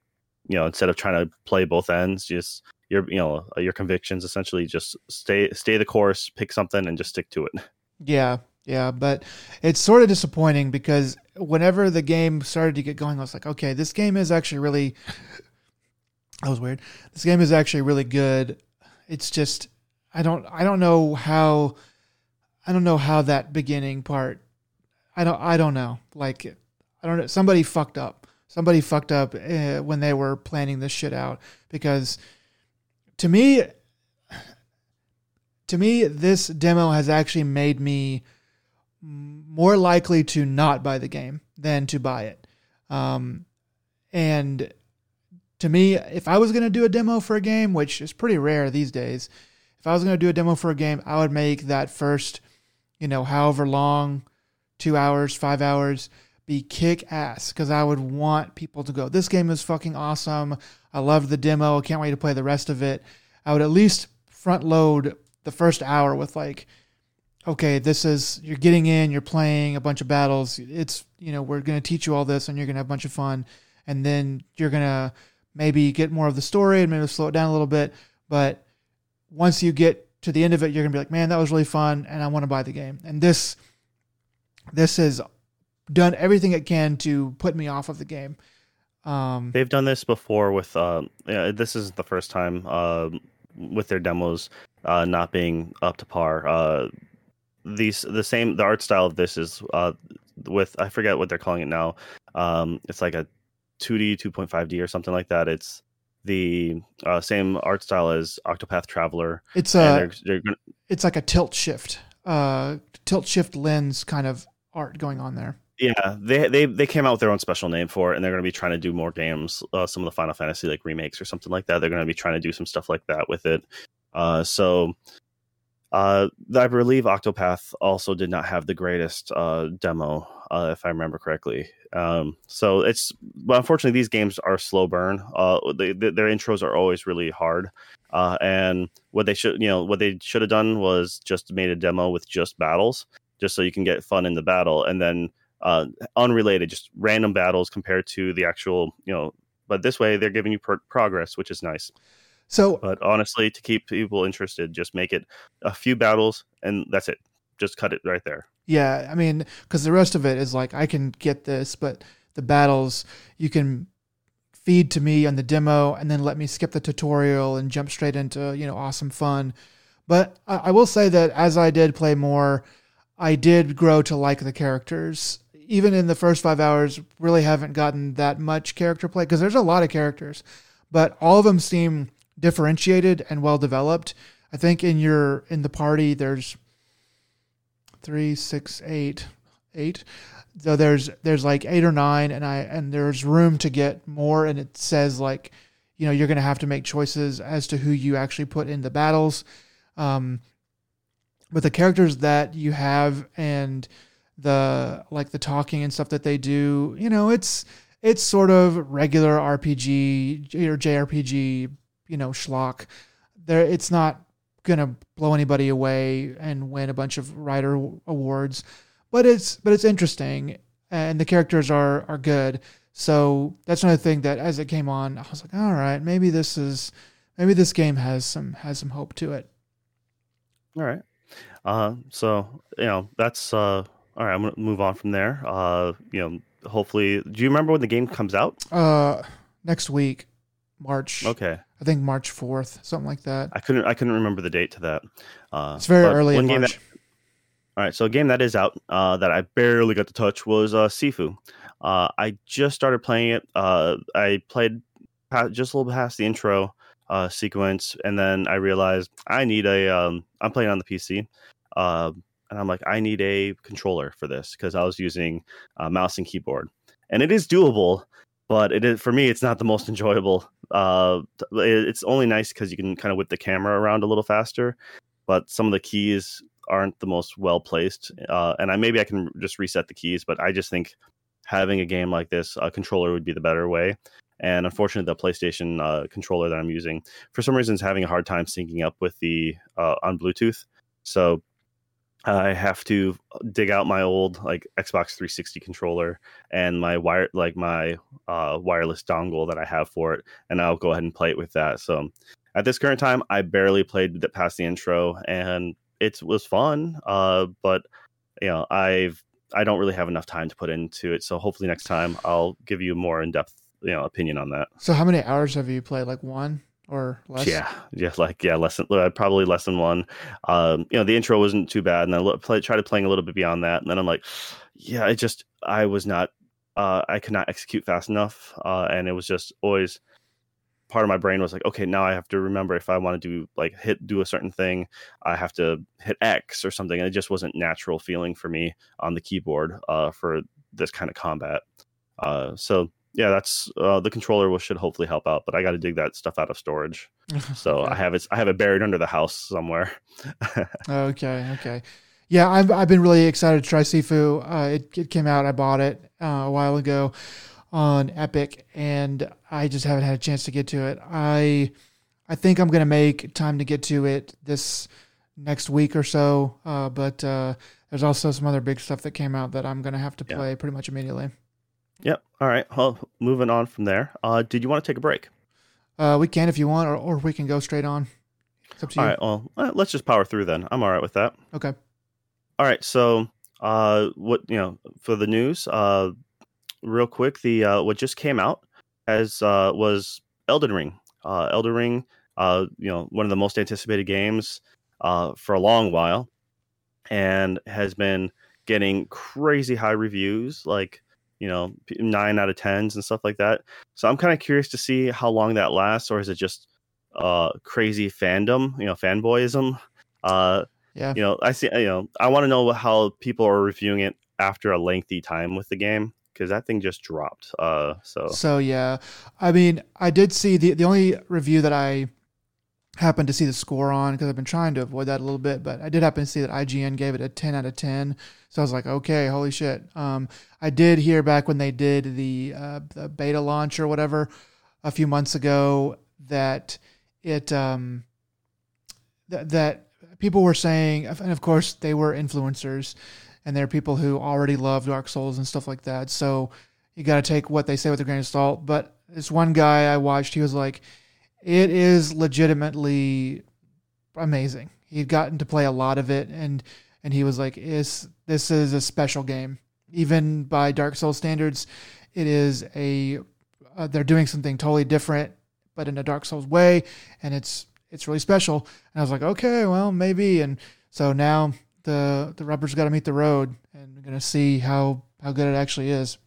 you know, instead of trying to play both ends, just your you know your convictions essentially just stay stay the course, pick something, and just stick to it. Yeah, yeah, but it's sort of disappointing because whenever the game started to get going, I was like, okay, this game is actually really. That was weird. This game is actually really good. It's just I don't I don't know how I don't know how that beginning part. I don't I don't know. Like I don't know. Somebody fucked up. Somebody fucked up uh, when they were planning this shit out because to me to me this demo has actually made me more likely to not buy the game than to buy it. Um, and to me, if I was going to do a demo for a game, which is pretty rare these days, if I was going to do a demo for a game, I would make that first, you know, however long, two hours, five hours, be kick ass because I would want people to go, this game is fucking awesome. I love the demo. I can't wait to play the rest of it. I would at least front load the first hour with like, okay, this is you're getting in, you're playing a bunch of battles. It's you know we're going to teach you all this, and you're going to have a bunch of fun, and then you're going to maybe get more of the story and maybe slow it down a little bit. But once you get to the end of it, you're going to be like, man, that was really fun, and I want to buy the game. And this this has done everything it can to put me off of the game. Um, They've done this before with. Uh, yeah, this is the first time uh, with their demos uh, not being up to par. Uh, these the same the art style of this is uh, with I forget what they're calling it now. Um, it's like a 2D, 2.5D or something like that. It's the uh, same art style as Octopath Traveler. it's a they're, they're gonna, it's like a tilt shift, uh, tilt shift lens kind of art going on there. Yeah, they they they came out with their own special name for it, and they're going to be trying to do more games, uh, some of the Final Fantasy like remakes or something like that. They're going to be trying to do some stuff like that with it. Uh, so, uh, I believe Octopath also did not have the greatest uh, demo, uh, if I remember correctly. Um, so it's, but unfortunately, these games are slow burn. Uh, they, they, their intros are always really hard. And what they should, you know, what they should have done was just made a demo with just battles, just so you can get fun in the battle, and then uh, unrelated, just random battles compared to the actual, you know. But this way, they're giving you pro- progress, which is nice. So But honestly, to keep people interested, just make it a few battles, and that's it. Just cut it right there. Yeah, I mean, because the rest of it is like I can get this, but the battles you can feed to me on the demo and then let me skip the tutorial and jump straight into you know awesome fun. But I, I will say that as I did play more, I did grow to like the characters. Even in the first five hours, really haven't gotten that much character play because there's a lot of characters, but all of them seem differentiated and well developed. I think in your in the party there's three, six, eight, eight. So there's there's like eight or nine, and I and there's room to get more. And it says like, you know, you're gonna have to make choices as to who you actually put in the battles. Um, but the characters that you have and the like the talking and stuff that they do, you know, it's it's sort of regular RPG or JRPG, you know, schlock. There, it's not gonna blow anybody away and win a bunch of writer awards, but it's but it's interesting and the characters are are good. So that's another thing that as it came on, I was like, all right, maybe this is maybe this game has some has some hope to it. All right. Uh, so you know that's uh, all right. I'm gonna move on from there. Uh, you know, hopefully, do you remember when the game comes out? Uh, next week, March. Okay, I think March fourth, something like that. I couldn't I couldn't remember the date to that. Uh, It's very early in March. that- all right, so a game that is out uh, that I barely got to touch was uh, Sifu. Uh, I just started playing it. Uh, I played pa- just a little past the intro uh, sequence, and then I realized I need a. Um, I'm playing on the PC, uh, and I'm like, I need a controller for this because I was using uh, mouse and keyboard, and it is doable, but it is for me. It's not the most enjoyable. Uh, it- it's only nice because you can kind of whip the camera around a little faster, but some of the keys aren't the most well placed. Uh, and I maybe I can just reset the keys, but I just think having a game like this, a controller would be the better way. And unfortunately, the PlayStation uh, controller that I'm using, for some reason, is having a hard time syncing up with the uh, on Bluetooth. So I have to dig out my old like Xbox 360 controller and my wire, like my uh, wireless dongle that I have for it, and I'll go ahead and play it with that. So at this current time, I barely played the, past the intro, and it was fun. Uh, but you know, I've I don't really have enough time to put into it. So hopefully next time I'll give you more in depth, you know, opinion on that. So how many hours have you played? Like one or less? Yeah, yeah, like yeah, less than uh, probably less than one. Um, you know, the intro wasn't too bad, and I play, tried playing a little bit beyond that, and then I'm like, yeah, it just I was not, uh, I could not execute fast enough, uh, and it was just always part of my brain was like, okay, now I have to remember if I want to do like hit do a certain thing, I have to hit X or something, and it just wasn't natural feeling for me on the keyboard uh, for this kind of combat. Uh, so yeah, that's uh, the controller will, should hopefully help out, but I got to dig that stuff out of storage. So Okay. I have it. I have it buried under the house somewhere. Okay, okay. Yeah, I've I've been really excited to try Sifu. Uh, it it came out. I bought it uh, a while ago on Epic, and I just haven't had a chance to get to it. I I think I'm gonna make time to get to it this next week or so. Uh, but uh, there's also some other big stuff that came out that I'm gonna have to Yeah. play pretty much immediately. Yep. All right. Well, moving on from there. Uh, did you want to take a break? Uh, we can if you want, or, or we can go straight on. It's up to you. All right. Well, uh, let's just power through then. I'm all right with that. Okay. All right. So, uh, what you know for the news? Uh, real quick, the uh, what just came out as uh was Elden Ring. Uh, Elden Ring. Uh, you know, one of the most anticipated games uh for a long while, and has been getting crazy high reviews. Like you know, nine out of tens and stuff like that. So I'm kind of curious to see how long that lasts, or is it just uh crazy fandom? You know, fanboyism. Uh, Yeah. you know i see you know i want to know how people are reviewing it after a lengthy time with the game because that thing just dropped uh so So yeah, I mean, I did see the the only review that I happened to see the score on because I've been trying to avoid that a little bit, but I did happen to see that IGN gave it a ten out of ten. So I was like, okay, holy shit. Um, I did hear back when they did the uh, the beta launch or whatever a few months ago that it um th- that people were saying, and of course they were influencers, and they're people who already love Dark Souls and stuff like that. So you got to take what they say with a grain of salt. But this one guy I watched, he was like, it is legitimately amazing. He'd gotten to play a lot of it, and and he was like, "Is this is a special game, even by Dark Souls standards? It is a uh, they're doing something totally different, but in a Dark Souls way, and it's it's really special." And I was like, "Okay, well, maybe." And so now the the rubber's got to meet the road, and we're gonna see how how good it actually is.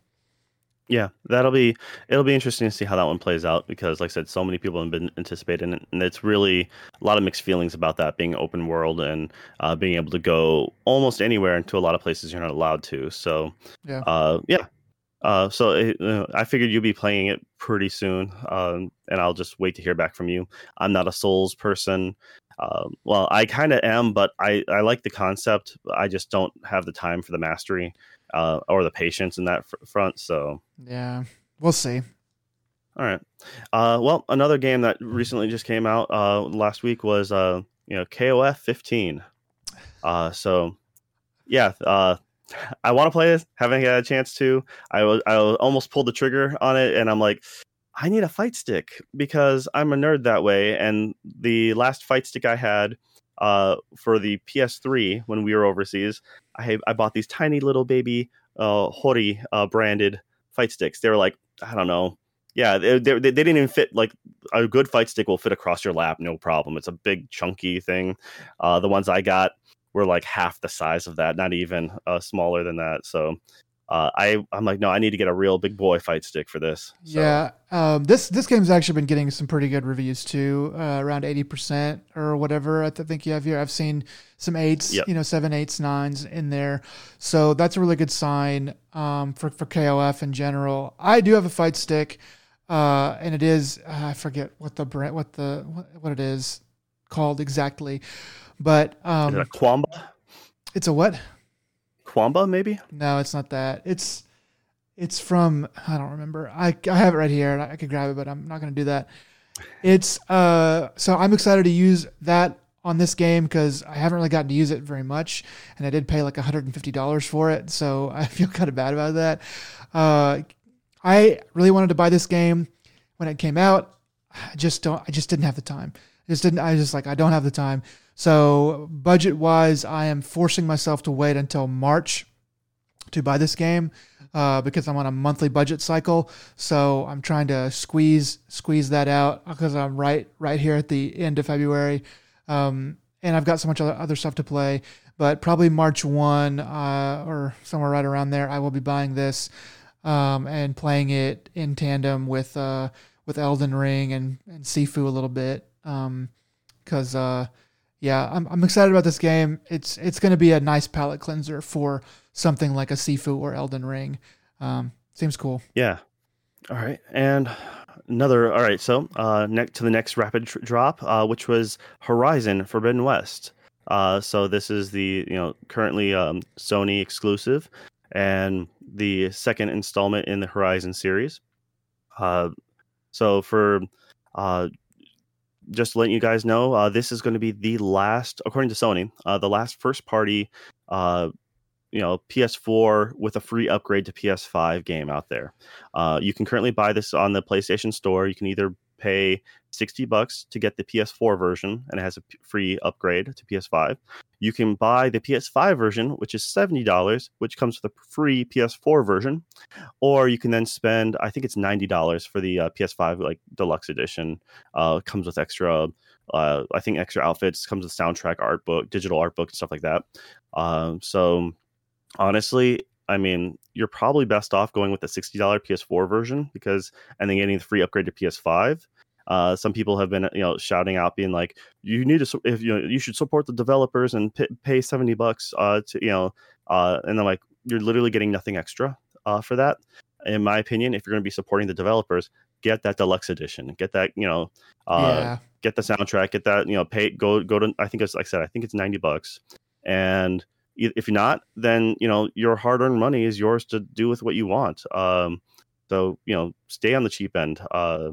Yeah that'll be it'll be interesting to see how that one plays out because like i said so many people have been anticipating it and it's really a lot of mixed feelings about that being open world and uh, being able to go almost anywhere into a lot of places you're not allowed to so Yeah. uh yeah uh, so it, uh, I figured you'd be playing it pretty soon, um, and I'll just wait to hear back from you. I'm not a Souls person. Um, well, I kind of am, but I, I like the concept. I just don't have the time for the mastery uh, or the patience in that fr- front. So, Yeah, we'll see. all right. Uh, well, another game that recently just came out uh, last week was uh, you know KOF 15. Uh, so, yeah, uh, I want to play this. Haven't had a chance to. I was I almost pulled the trigger on it, and I'm like, I need a fight stick because I'm a nerd that way. And the last fight stick I had uh, for the PS3 when we were overseas, I I bought these tiny little baby uh, Hori uh, branded fight sticks. They were like I don't know. Yeah, they, they, they didn't even fit. Like a good fight stick will fit across your lap, no problem. It's a big chunky thing. Uh, the ones I got were like half the size of that, not even uh, smaller than that. So uh, I I'm like, no, I need to get a real big boy fight stick for this. So, Yeah, um, this this game's actually been getting some pretty good reviews too, uh, around eighty percent or whatever. I th- think you have here. I've seen some eights, Yep. you know, seven, eights, nines in there. So that's a really good sign um, for for KOF in general. I do have a fight stick, uh, and it is uh, I forget what the brand, what the what, it is called exactly, but is um, it a Qanba? it's a what? Qanba maybe? No, it's not that. It's it's from I don't remember. I I have it right here and I could grab it, but I'm not going to do that. It's uh so I'm excited to use that on this game because I haven't really gotten to use it very much, and I did pay like $150 for it, so I feel kind of bad about that. Uh, I really wanted to buy this game when it came out. I just don't. I just didn't have the time. I just didn't. I just like I don't have the time. So budget wise, I am forcing myself to wait until March to buy this game uh, because I'm on a monthly budget cycle. So I'm trying to squeeze squeeze that out because I'm right right here at the end of February, um, and I've got so much other, other stuff to play. But probably March one uh, or somewhere right around there, I will be buying this um, and playing it in tandem with uh, with Elden Ring and and Sifu a little bit. Because uh, yeah, I'm I'm excited about this game. It's it's going to be a nice palate cleanser for something like a Sifu or Elden Ring. Um, seems cool. Yeah. All right. And another. All right. So uh, next to the next rapid tr- drop, uh, which was Horizon Forbidden West. Uh, so this is the you know currently um, Sony exclusive and the second installment in the Horizon series. Uh, so for uh, just letting you guys know, uh, this is going to be the last, according to Sony, uh, the last first party, uh, you know, PS4 with a free upgrade to PS5 game out there. Uh, you can currently buy this on the PlayStation Store. You can either pay 60 bucks to get the PS4 version and it has a free upgrade to PS5. You can buy the PS5 version, which is $70, which comes with a free PS4 version. Or you can then spend, I think it's $90 for the uh, PS5 like deluxe edition. Uh, comes with extra, uh, I think extra outfits, comes with soundtrack, art book, digital art book, and stuff like that. Um, so honestly, I mean, you're probably best off going with the $60 PS4 version because, and then getting the free upgrade to PS5. Uh, some people have been, you know, shouting out, being like, "You need to, su- if you know, you should support the developers and p- pay seventy bucks, uh, to you know," uh, and I'm like, "You're literally getting nothing extra, uh, for that." In my opinion, if you're going to be supporting the developers, get that deluxe edition, get that, you know, uh, yeah, get the soundtrack, get that, you know, pay, go, go to, I think it's, like I said, I think it's 90 bucks. And if you're not, then, you know, your hard earned money is yours to do with what you want. Um, so, you know, stay on the cheap end. Uh,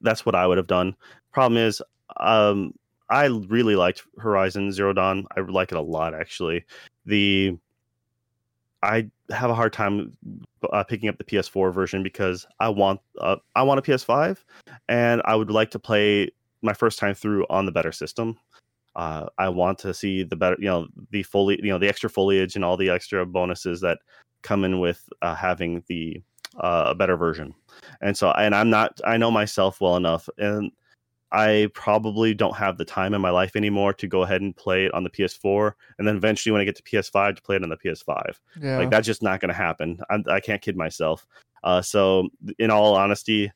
that's what I would have done. Problem is, um, I really liked Horizon Zero Dawn. I like it a lot, actually. The, I have a hard time uh, picking up the PS4 version because I want uh, I want a PS5 and I would like to play my first time through on the better system. Uh, I want to see the better, you know, the fully, you know, the extra foliage and all the extra bonuses that come in with uh, having the uh, a better version. And so, and I'm not, I know myself well enough, and I probably don't have the time in my life anymore to go ahead and play it on the PS4, and then eventually when I get to PS5 to play it on the PS5 yeah. like that's just not going to happen I'm, i can't kid myself uh, so in all honesty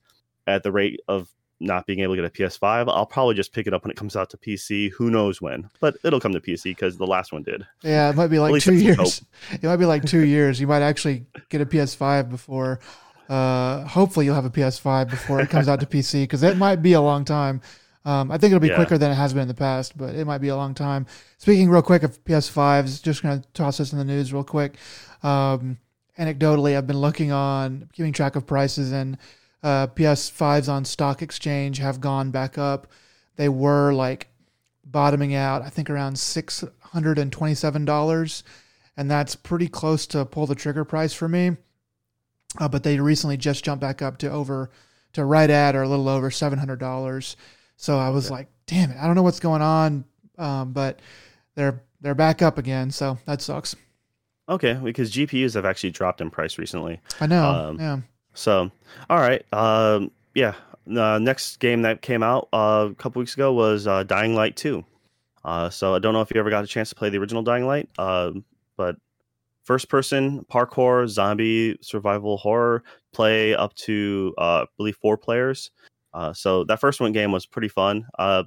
at the rate of not being able to get a ps5 i'll probably just pick it up when it comes out to pc who knows when but it'll come to pc because the last one did yeah, it might be like two years. It might be like two years. You might actually get a PS5 before. Uh, hopefully, you'll have a PS5 before it comes out to PC because it might be a long time. Um, I think it'll be Yeah. quicker than it has been in the past, but it might be a long time. Speaking real quick of PS5s, just going to toss this in the news real quick. Um, anecdotally, I've been looking on, keeping track of prices, and uh, PS5s on Stock Exchange have gone back up. They were like bottoming out, I think around six hundred and twenty-seven dollars, and that's pretty close to pull the trigger price for me. Uh, but they recently just jumped back up to over to right at or a little over seven hundred dollars. So I was like, damn it, I don't know what's going on, um, but they're they're back up again. So that sucks. Okay, because GPUs have actually dropped in price recently. I know. Um, yeah. So, all right. Um, yeah. Uh, next game that came out uh, a couple weeks ago was uh, Dying Light 2. Uh, so, I don't know if you ever got a chance to play the original Dying Light, uh, but first person parkour, zombie survival horror, play up to, uh, I believe, four players. Uh, so, that first one game was pretty fun. Uh,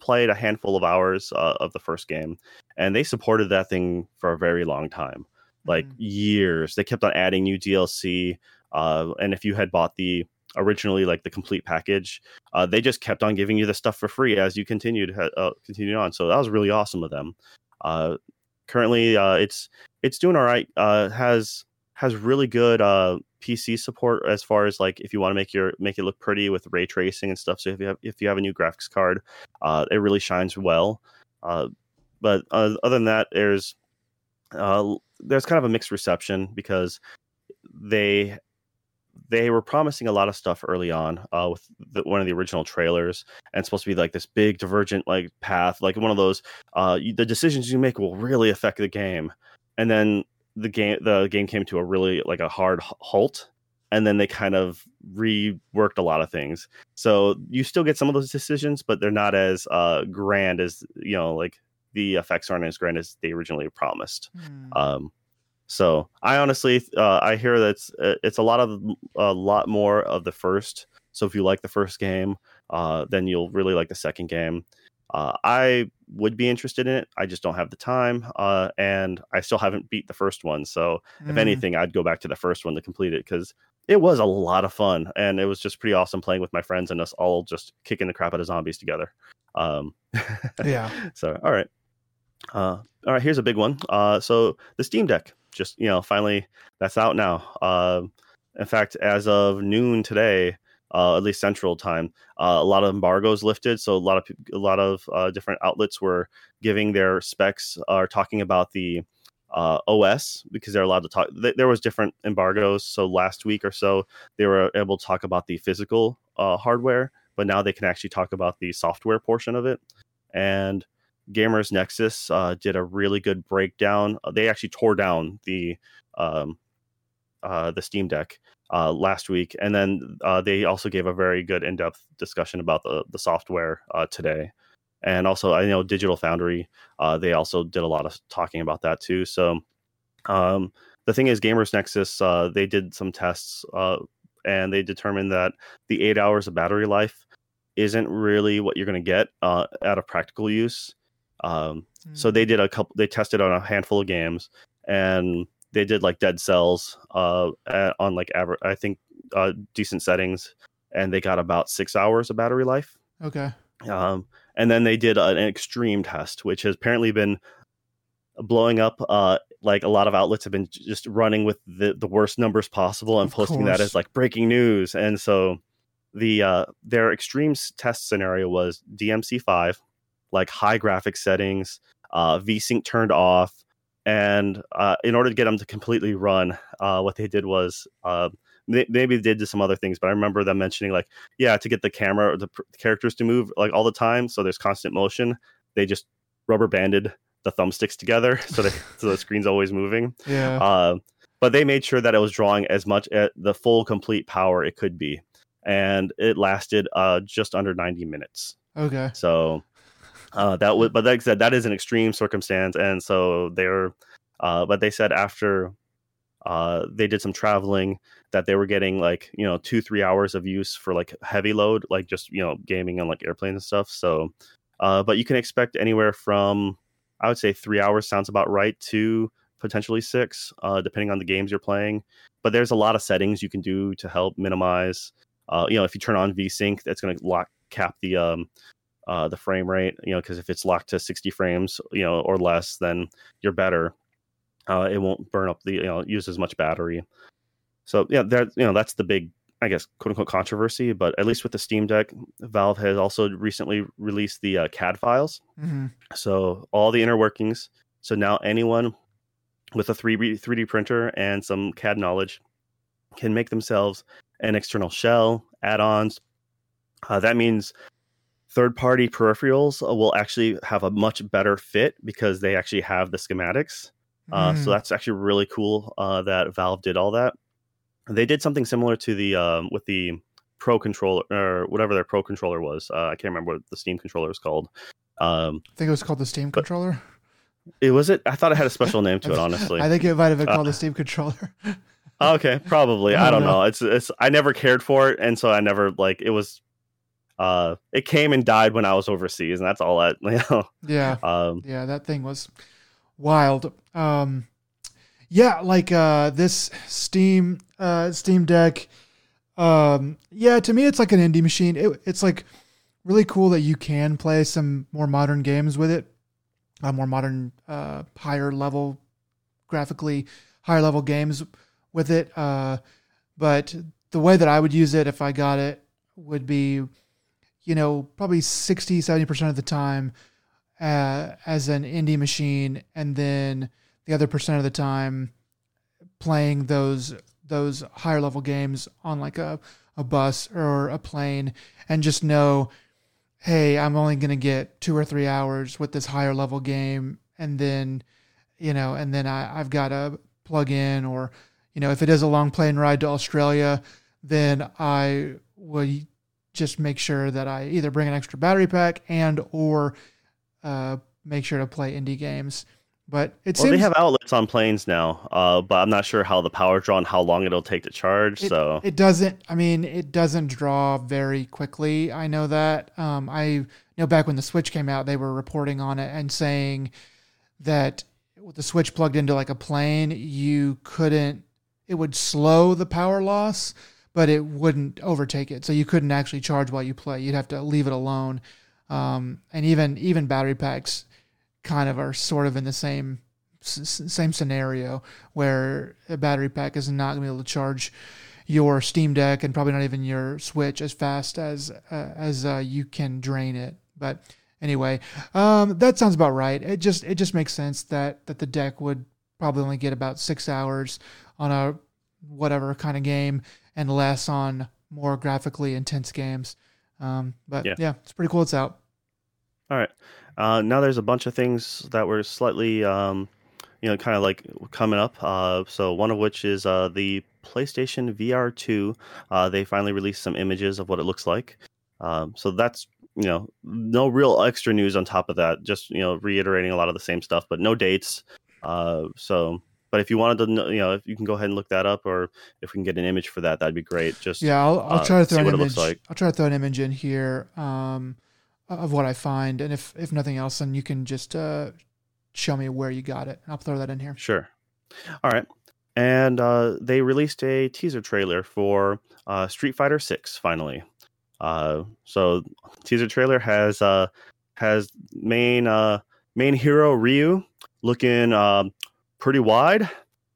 played a handful of hours uh, of the first game, and they supported that thing for a very long time like Mhm. years. They kept on adding new DLC. Uh, and if you had bought the originally like the complete package, uh, they just kept on giving you the stuff for free as you continued uh, continued on. So that was really awesome of them. Currently, uh, it's it's doing all right. Uh, has has really good uh, PC support as far as like if you want to make your make it look pretty with ray tracing and stuff. So if you have if you have a new graphics card, uh, it really shines well. Uh, but uh, other than that, there's uh, there's kind of a mixed reception because they they were promising a lot of stuff early on uh, with the, one of the original trailers and supposed to be like this big divergent like path like one of those uh, you, the decisions you make will really affect the game. And then the game the game came to a really like a hard halt and then they kind of reworked a lot of things. So you still get some of those decisions but they're not as uh, grand as you know like the effects aren't as grand as they originally promised. Hmm. um, so I honestly, uh, I hear that it's, uh, it's a lot of a lot more of the first. So if you like the first game, uh, then you'll really like the second game. Uh, I would be interested in it. I just don't have the time, uh, and I still haven't beat the first one. So if Mm. anything, I'd go back to the first one to complete it because it was a lot of fun, and it was just pretty awesome playing with my friends and us all just kicking the crap out of zombies together. Um, Yeah. so all right, uh, all right. Here's a big one. Uh, so the Steam Deck, just you know, finally that's out now. Uh, in fact, as of noon today, uh, at least Central Time, uh, a lot of embargoes lifted. So a lot of a lot of uh, different outlets were giving their specs, are talking about the uh, OS because they're allowed to talk. th- There was different embargoes. So last week or so, they were able to talk about the physical uh, hardware, but now they can actually talk about the software portion of it. And Gamers Nexus uh, did a really good breakdown. Uh, They actually tore down the um, uh, the Steam Deck uh, last week, and then uh, they also gave a very good in-depth discussion about the the software uh, today. And also, I know Digital Foundry, they also did a lot of talking about that too. So, um, the thing is, Gamers Nexus, they did some tests, and they determined that the eight hours of battery life isn't really what you're going to get out of practical use. Um, so Mm. they did a couple. They tested on a handful of games, and they did like Dead Cells uh, on like aver- I think uh, decent settings, and they got about six hours of battery life. Okay. Um, and then they did an extreme test, which has apparently been blowing up. Uh, like a lot of outlets have been just running with the, the worst numbers possible and Of posting that as like breaking news. And so the uh, their extreme test scenario was DMC five, like high graphic settings, uh, VSync turned off, and uh, in order to get them to completely run, uh, what they did was. Uh, may- Maybe they did some other things, but I remember them mentioning like, yeah, to get the camera or the pr- characters to move like all the time, so there's constant motion. They just rubber banded the thumbsticks together, so they, so the screen's always moving. Yeah. Uh, but they made sure that it was drawing as much at the full complete power it could be, and it lasted uh, just under 90 minutes. okay. So uh, that was, but like I said, that is an extreme circumstance, and so they're, uh, but they said after uh, they did some traveling that they were getting like you know two three hours of use for like heavy load, like just you know gaming on like airplanes and stuff. So, uh, but you can expect anywhere from I would say three hours sounds about right to potentially six, uh, depending on the games you're playing. But there's a lot of settings you can do to help minimize. Uh, you know, if you turn on VSync, that's going to lock cap the um, uh, the frame rate. You know, because if it's locked to 60 frames, you know, or less, then you're better. Uh, it won't burn up the you know use as much battery. So yeah, that you know that's the big I guess quote unquote controversy. But at least with the Steam Deck, Valve has also recently released the uh, CAD files, hmm so all the inner workings. So now anyone with a 3D 3D printer and some CAD knowledge can make themselves an external shell, add-ons. Uh, that means third-party peripherals uh, will actually have a much better fit because they actually have the schematics. Uh, So Mm. that's actually really cool uh, that Valve did all that. They did something similar to the um, with the Pro controller or whatever their Pro controller was. Uh, I can't remember what the Steam controller was called. Um, I think it was called the Steam But- controller. it was it. I thought it had a special name to it. Honestly, I think it might have been Uh, called the Steam controller. okay, probably. I I don't don't know. know. It's it's. I never cared for it, and so I never like it was. Uh, it came and died when I was overseas, and that's all that you know. yeah. Um, Yeah, that thing was wild. Um, yeah, like uh, this Steam uh, Steam Deck. Um, yeah, to me, it's like an indie machine. It, it's like really cool that you can play some more modern games with it, uh, more modern, uh, higher level, graphically higher level games with it. Uh, but the way that I would use it if I got it would be, you know, probably 60, 70% of the time uh, as an indie machine, and then the other percent of the time playing those those higher level games on like a, a bus or a plane, and just know, hey, I'm only gonna get two or three hours with this higher level game, and then, you know, and then I, I've got to plug in, or you know, if it is a long plane ride to Australia, then I would just make sure that I either bring an extra battery pack and or uh, make sure to play indie games. But it well, seems they have outlets on planes now, uh, but I'm not sure how the power draw and how long it'll take to charge. it, so it doesn't. I mean, it doesn't draw very quickly. I know that. Um, I know back when the Switch came out, they were reporting on it and saying that with the Switch plugged into like a plane, you couldn't. It would slow the power loss, but it wouldn't overtake it. So you couldn't actually charge while you play. You'd have to leave it alone. Um, and even even battery packs kind of are sort of in the same same scenario where a battery pack is not going to be able to charge your Steam Deck and probably not even your Switch as fast as uh, as uh, you can drain it. But anyway, um, that sounds about right. It just it just makes sense that that the deck would probably only get about six hours on a whatever kind of game and less on more graphically intense games. Um, but Yeah. yeah, it's pretty cool. It's out. All right. Uh, now there's a bunch of things that were slightly, um, you know, kind of like coming up. Uh, so one of which is uh, the PlayStation VR 2. Uh, they finally released some images of what it looks like. Um, so that's you know no real extra news on top of that. Just you know reiterating a lot of the same stuff, but no dates. Uh, so. But if you wanted to, know, you know, if you can go ahead and look that up, or if we can get an image for that, that'd be great. Just Yeah, I'll, I'll uh, try to throw an image. like. I'll try to throw an image in here um, of what I find, and if if nothing else, then you can just uh, show me where you got it. I'll throw that in here. Sure. All right. And uh, they released a teaser trailer for uh, Street Fighter Six finally. Uh, so teaser trailer has uh, has main uh, main hero Ryu looking um pretty wide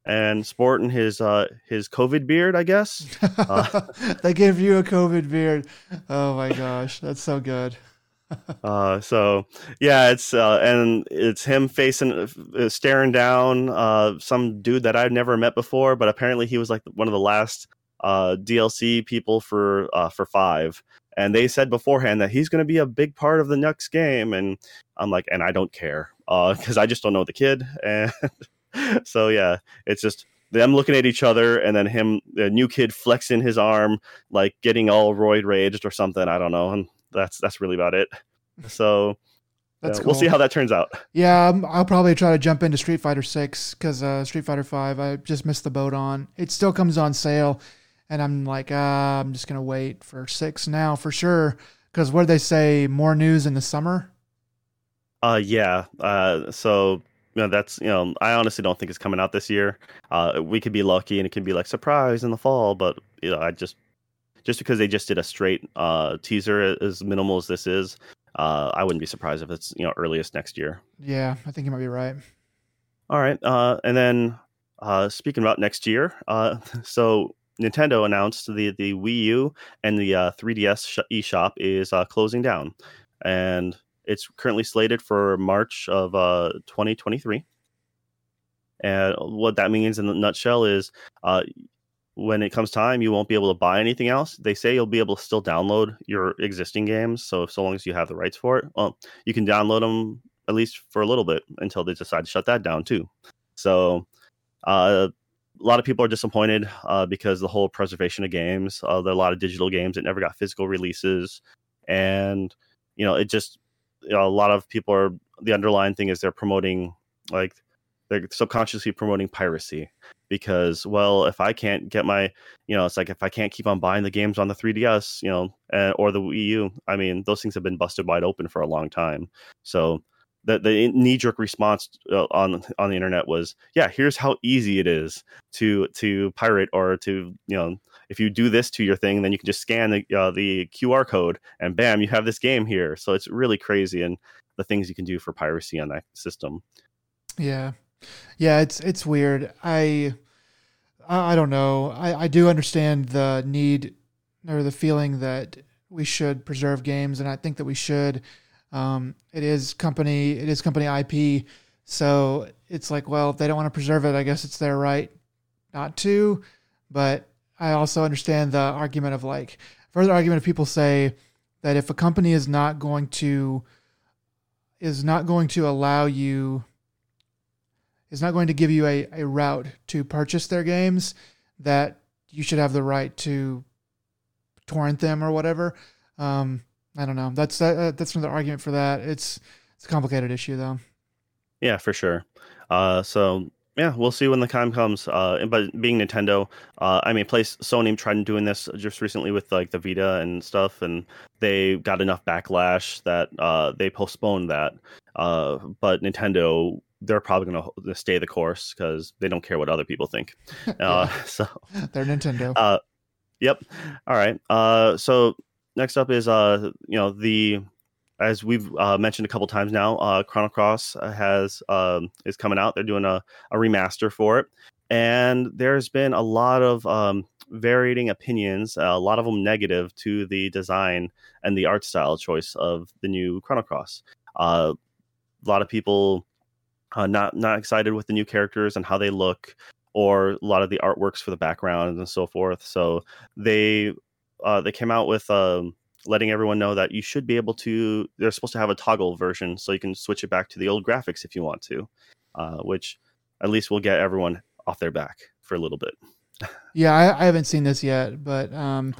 and sporting his uh, his COVID beard, I guess. Uh. they gave you a COVID beard. Oh my gosh, that's so good. Uh, so yeah, it's uh, and it's him facing, uh, staring down uh, some dude that I've never met before, but apparently he was like one of the last uh, DLC people for uh, for five, and they said beforehand that he's going to be a big part of the next game, and I'm like, and I don't care because I just don't know the kid, and so yeah, it's just them looking at each other, and then him, the new kid, flexing his arm, like getting all roid raged or something. I don't know, and that's that's really about it. So That's uh, cool. we'll see how that turns out. Yeah, um, I'll probably try to jump into Street Fighter Six because uh, Street Fighter Five I just missed the boat on. It still comes on sale, and I'm like, ah, I'm just gonna wait for six now for sure. Because what do they say? More news in the summer. Uh, yeah. Uh, so you know, that's you know, I honestly don't think it's coming out this year. Uh, we could be lucky, and it could be like surprise in the fall, but you know, I just just because they just did a straight uh teaser as minimal as this is, uh, I wouldn't be surprised if it's you know earliest next year. Yeah, I think you might be right. All right, uh, and then uh, speaking about next year, uh, so Nintendo announced the the Wii U and the uh, 3DS sh- eShop is uh, closing down, and it's currently slated for March of uh, 2023. And what that means in a nutshell is, uh, when it comes time, you won't be able to buy anything else. They say you'll be able to still download your existing games, so so long as you have the rights for it, well, you can download them at least for a little bit until they decide to shut that down too. So. Uh, a lot of people are disappointed uh, because the whole preservation of games. Uh, there are a lot of digital games that never got physical releases, and you know, it just you know, a lot of people are. The underlying thing is they're promoting like they're subconsciously promoting piracy because well if i can't get my you know it's like if i can't keep on buying the games on the 3ds you know uh, or the wii u i mean those things have been busted wide open for a long time so the the knee jerk response uh, on on the internet was, yeah, here's how easy it is to to pirate or to you know if you do this to your thing, then you can just scan the uh, the QR code and bam, you have this game here. So it's really crazy and the things you can do for piracy on that system. Yeah, yeah, it's it's weird. I I don't know. I I do understand the need or the feeling that we should preserve games, and I think that we should. Um, it is company, it is company IP, so it's like, well, if they don't want to preserve it, I guess it's their right not to. But I also understand the argument of like further argument of people say that if a company is not going to is not going to allow you is not going to give you a, a route to purchase their games that you should have the right to torrent them or whatever. Um, I don't know. That's that, that's another argument for that. It's it's a complicated issue though. Yeah, for sure. Uh, so yeah, we'll see when the time comes. Uh, but being Nintendo, uh, I mean, place Sony tried doing this just recently with like the Vita and stuff, and they got enough backlash that uh, they postponed that. Uh, but Nintendo, they're probably going to stay the course because they don't care what other people think. Uh, so They're Nintendo. uh, yep. All right. Uh, so next up is uh, you know, the as we've uh, mentioned a couple times now, uh, Chrono Cross has um, is coming out. They're doing a, a remaster for it, and there's been a lot of um, varying opinions, a lot of them negative to the design and the art style choice of the new Chrono Cross. Uh, a lot of people uh, not not excited with the new characters and how they look, or a lot of the artworks for the background and so forth. So they uh, they came out with um, letting everyone know that you should be able to. They're supposed to have a toggle version, so you can switch it back to the old graphics if you want to, uh, which at least will get everyone off their back for a little bit. yeah, I, I haven't seen this yet, but um,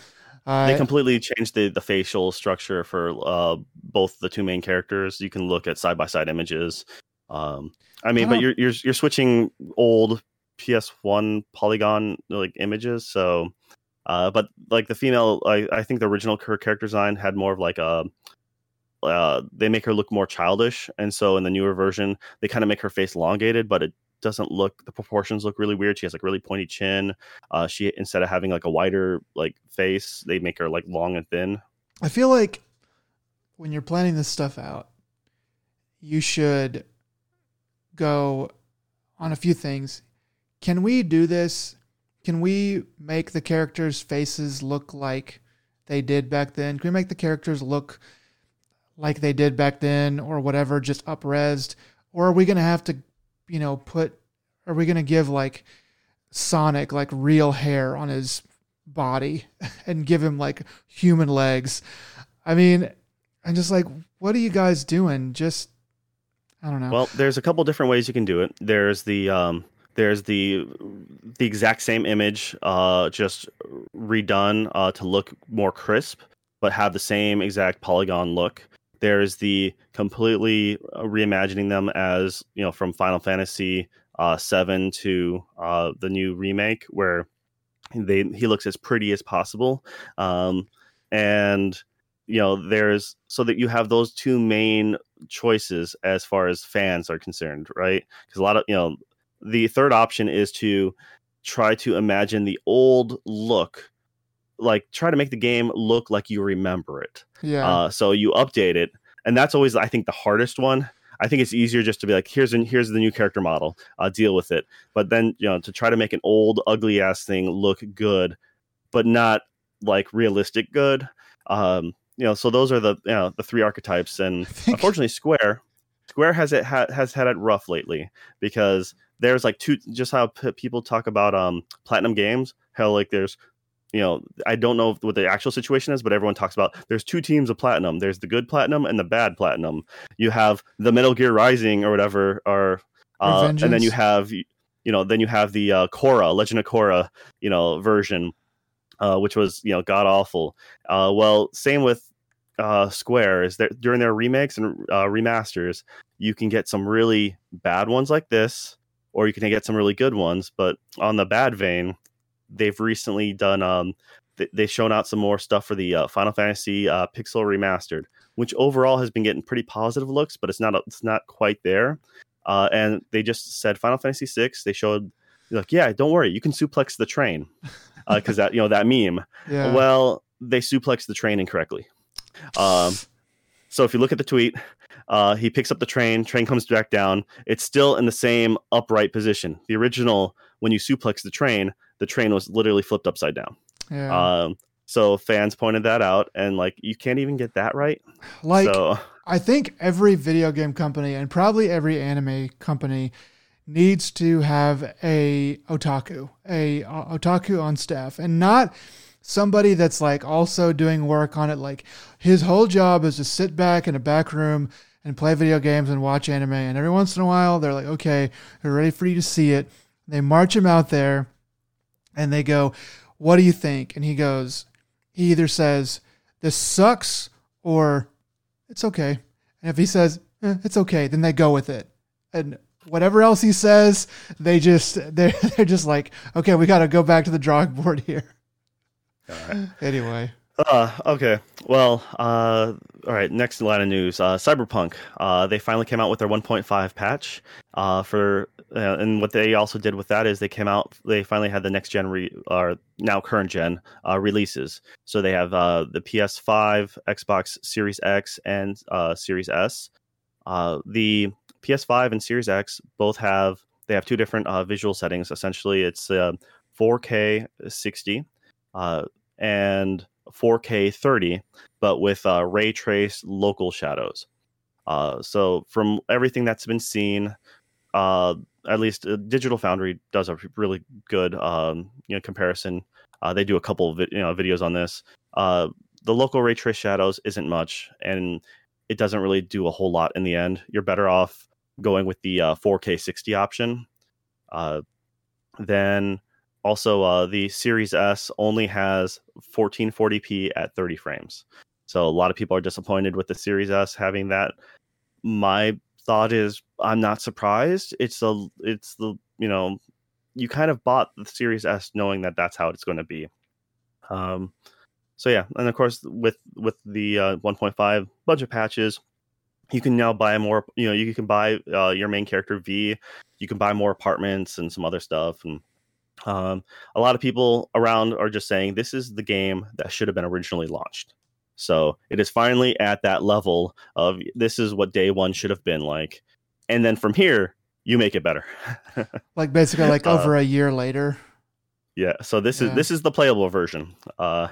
I, they completely changed the, the facial structure for uh, both the two main characters. You can look at side by side images. Um, I mean, I but you're you're you're switching old PS1 polygon like images, so. Uh, but like the female, I, I think the original her character design had more of like a. Uh, they make her look more childish, and so in the newer version, they kind of make her face elongated, but it doesn't look. The proportions look really weird. She has like really pointy chin. Uh, she instead of having like a wider like face, they make her like long and thin. I feel like when you're planning this stuff out, you should go on a few things. Can we do this? Can we make the characters' faces look like they did back then? Can we make the characters look like they did back then or whatever, just upresed? Or are we going to have to, you know, put, are we going to give like Sonic like real hair on his body and give him like human legs? I mean, I'm just like, what are you guys doing? Just, I don't know. Well, there's a couple different ways you can do it. There's the um, there's the the exact same image, uh, just redone uh, to look more crisp, but have the same exact polygon look. There's the completely uh, reimagining them as you know from Final Fantasy uh, seven to uh, the new remake, where they he looks as pretty as possible, um, and you know there's so that you have those two main choices as far as fans are concerned, right? Because a lot of you know the third option is to try to imagine the old look, like try to make the game look like you remember it. yeah. Uh, so you update it, and that's always I think the hardest one. I think it's easier just to be like, here's an, here's the new character model, uh, deal with it. But then you know to try to make an old ugly ass thing look good, but not like realistic good. Um, you know, so those are the you know the three archetypes, and unfortunately, Square Square has it ha- has had it rough lately because there's like two just how p- people talk about um platinum games how like there's you know i don't know what the actual situation is but everyone talks about there's two teams of platinum. There's the good platinum and the bad platinum. You have the metal gear rising or whatever or uh, and then you have you know then you have the uh Korra legend of Korra you know version uh which was you know god awful. Uh well same with uh square is that during their remakes and uh, remasters you can get some really bad ones like this or you can get some really good ones but on the bad vein they've recently done um th- they've shown out some more stuff for the uh, final fantasy uh, pixel remastered which overall has been getting pretty positive looks but it's not it's not quite there uh, and they just said final fantasy 6 they showed like yeah don't worry you can suplex the train because that you know that meme yeah. well, they suplex the train incorrectly. Um, so if you look at the tweet, uh, he picks up the train, train comes back down. It's still in the same upright position. The original, when you suplex the train, the train was literally flipped upside down. yeah. Um, so fans pointed that out, and like you can't even get that right. like so I think every video game company and probably every anime company needs to have a otaku, a otaku on staff, and not somebody that's like also doing work on it. Like his whole job is to sit back in a back room and play video games and watch anime. And every once in a while, they're like, okay, they're ready for you to see it. They march him out there, and they go, "What do you think?" And he goes, he either says, "This sucks," or "It's okay." And if he says, eh, "It's okay," then they go with it. And whatever else he says, they just they're they're just like, "Okay, we got to go back to the drawing board here." Anyway, Uh, okay. Well, uh, all right. Next line of news: uh, Cyberpunk. Uh, they finally came out with their 1.5 patch. Uh, for uh, and what they also did with that is they came out. They finally had the next gen, re, or now current gen uh, releases. So they have uh, the PS5, Xbox Series X, and uh, Series S. Uh, the PS5 and Series X both have they have two different uh, visual settings. Essentially, it's uh, 4K 60 uh, and 4K 30, but with uh, ray trace local shadows. Uh, so from everything that's been seen, uh, at least uh, Digital Foundry does a really good um, you know comparison. Uh, they do a couple vi- you know videos on this. Uh, the local ray trace shadows isn't much, and it doesn't really do a whole lot in the end. You're better off going with the uh, 4K 60 option. Then also uh, the Series S only has 1440p at 30 frames. So a lot of people are disappointed with the Series S having that. My thought is I'm not surprised. It's a it's the you know you kind of bought the Series S knowing that that's how it's going to be. Um, so yeah, and of course with with the uh, 1.5 budget patches, you can now buy more. You know, you can buy uh, your main character V. You can buy more apartments and some other stuff. And um, a lot of people around are just saying this is the game that should have been originally launched. So it is finally at that level of this is what day one should have been like, and then from here you make it better. like basically like Uh, over a year later. Yeah. So this is this is the playable version. Uh,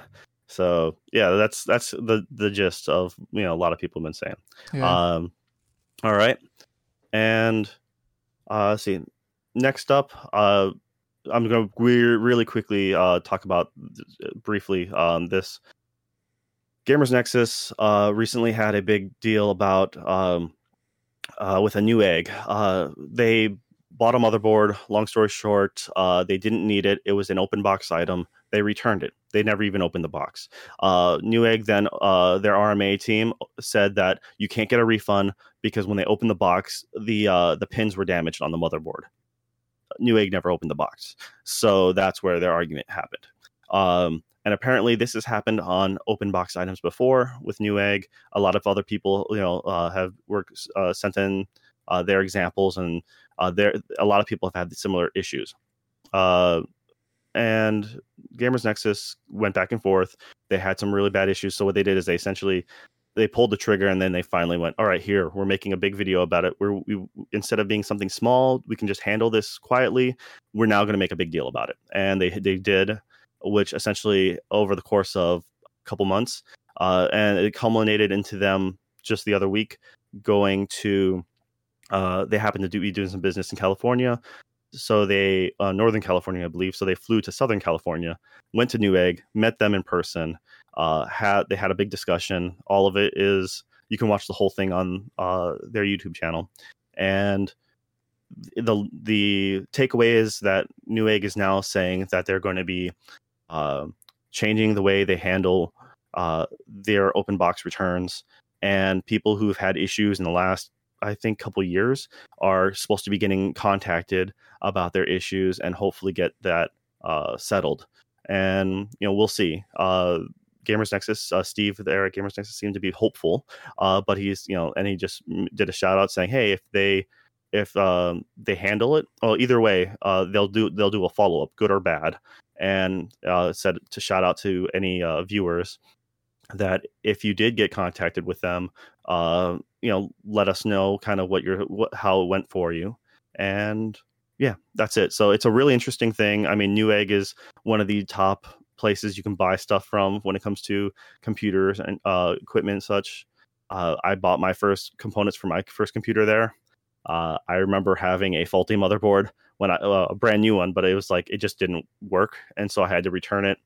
so yeah, that's that's the the gist of you know a lot of people have been saying. Yeah. Um, all right, and uh, let's see. Next up, uh, I'm going to re- really quickly uh, talk about briefly um, this. Gamers Nexus uh, recently had a big deal about um, uh, with a Newegg. Uh, they bought a motherboard. Long story short, uh, they didn't need it. It was an open box item. They returned it. They never even opened the box. Uh, Newegg then uh, their RMA team said that you can't get a refund because when they opened the box, the the pins were damaged on the motherboard. Newegg never opened the box, so that's where their argument happened. Um, and apparently, this has happened on open box items before with Newegg. A lot of other people, you know, uh, have worked uh, sent in uh, their examples, and uh, there a lot of people have had similar issues. Uh, and Gamers Nexus went back and forth. They had some really bad issues. So what they did is they essentially they pulled the trigger and then they finally went all right here we're making a big video about it. We're we instead of being something small we can just handle this quietly. We're now going to make a big deal about it. And they they did which essentially over the course of a couple months uh, and it culminated into them just the other week going to uh, they happened to do, be doing some business in california. So they uh, northern california i believe. So they flew to southern california went to newegg met them in person uh, had they had a big discussion. All of it is you can watch the whole thing on uh, their youtube channel. And the the takeaway is that newegg is now saying that they're going to be uh, changing the way they handle uh, their open box returns. And people who've had issues in the last i think couple years are supposed to be getting contacted about their issues and hopefully get that uh, settled. And you know we'll see. Uh, gamers nexus uh, steve there at gamers nexus seemed to be hopeful uh, but he's you know and he just did a shout out saying hey if they if um, they handle it well either way uh, they'll do they'll do a follow-up good or bad and uh, said to shout out to any uh, viewers that if you did get contacted with them, uh, you know, let us know kind of what your what how it went for you, and yeah, that's it. So it's a really interesting thing. I mean, Newegg is one of the top places you can buy stuff from when it comes to computers and uh, equipment and such. Uh, I bought my first components for my first computer there. Uh, I remember having a faulty motherboard when I uh, a brand new one, but it was like it just didn't work, and so I had to return it.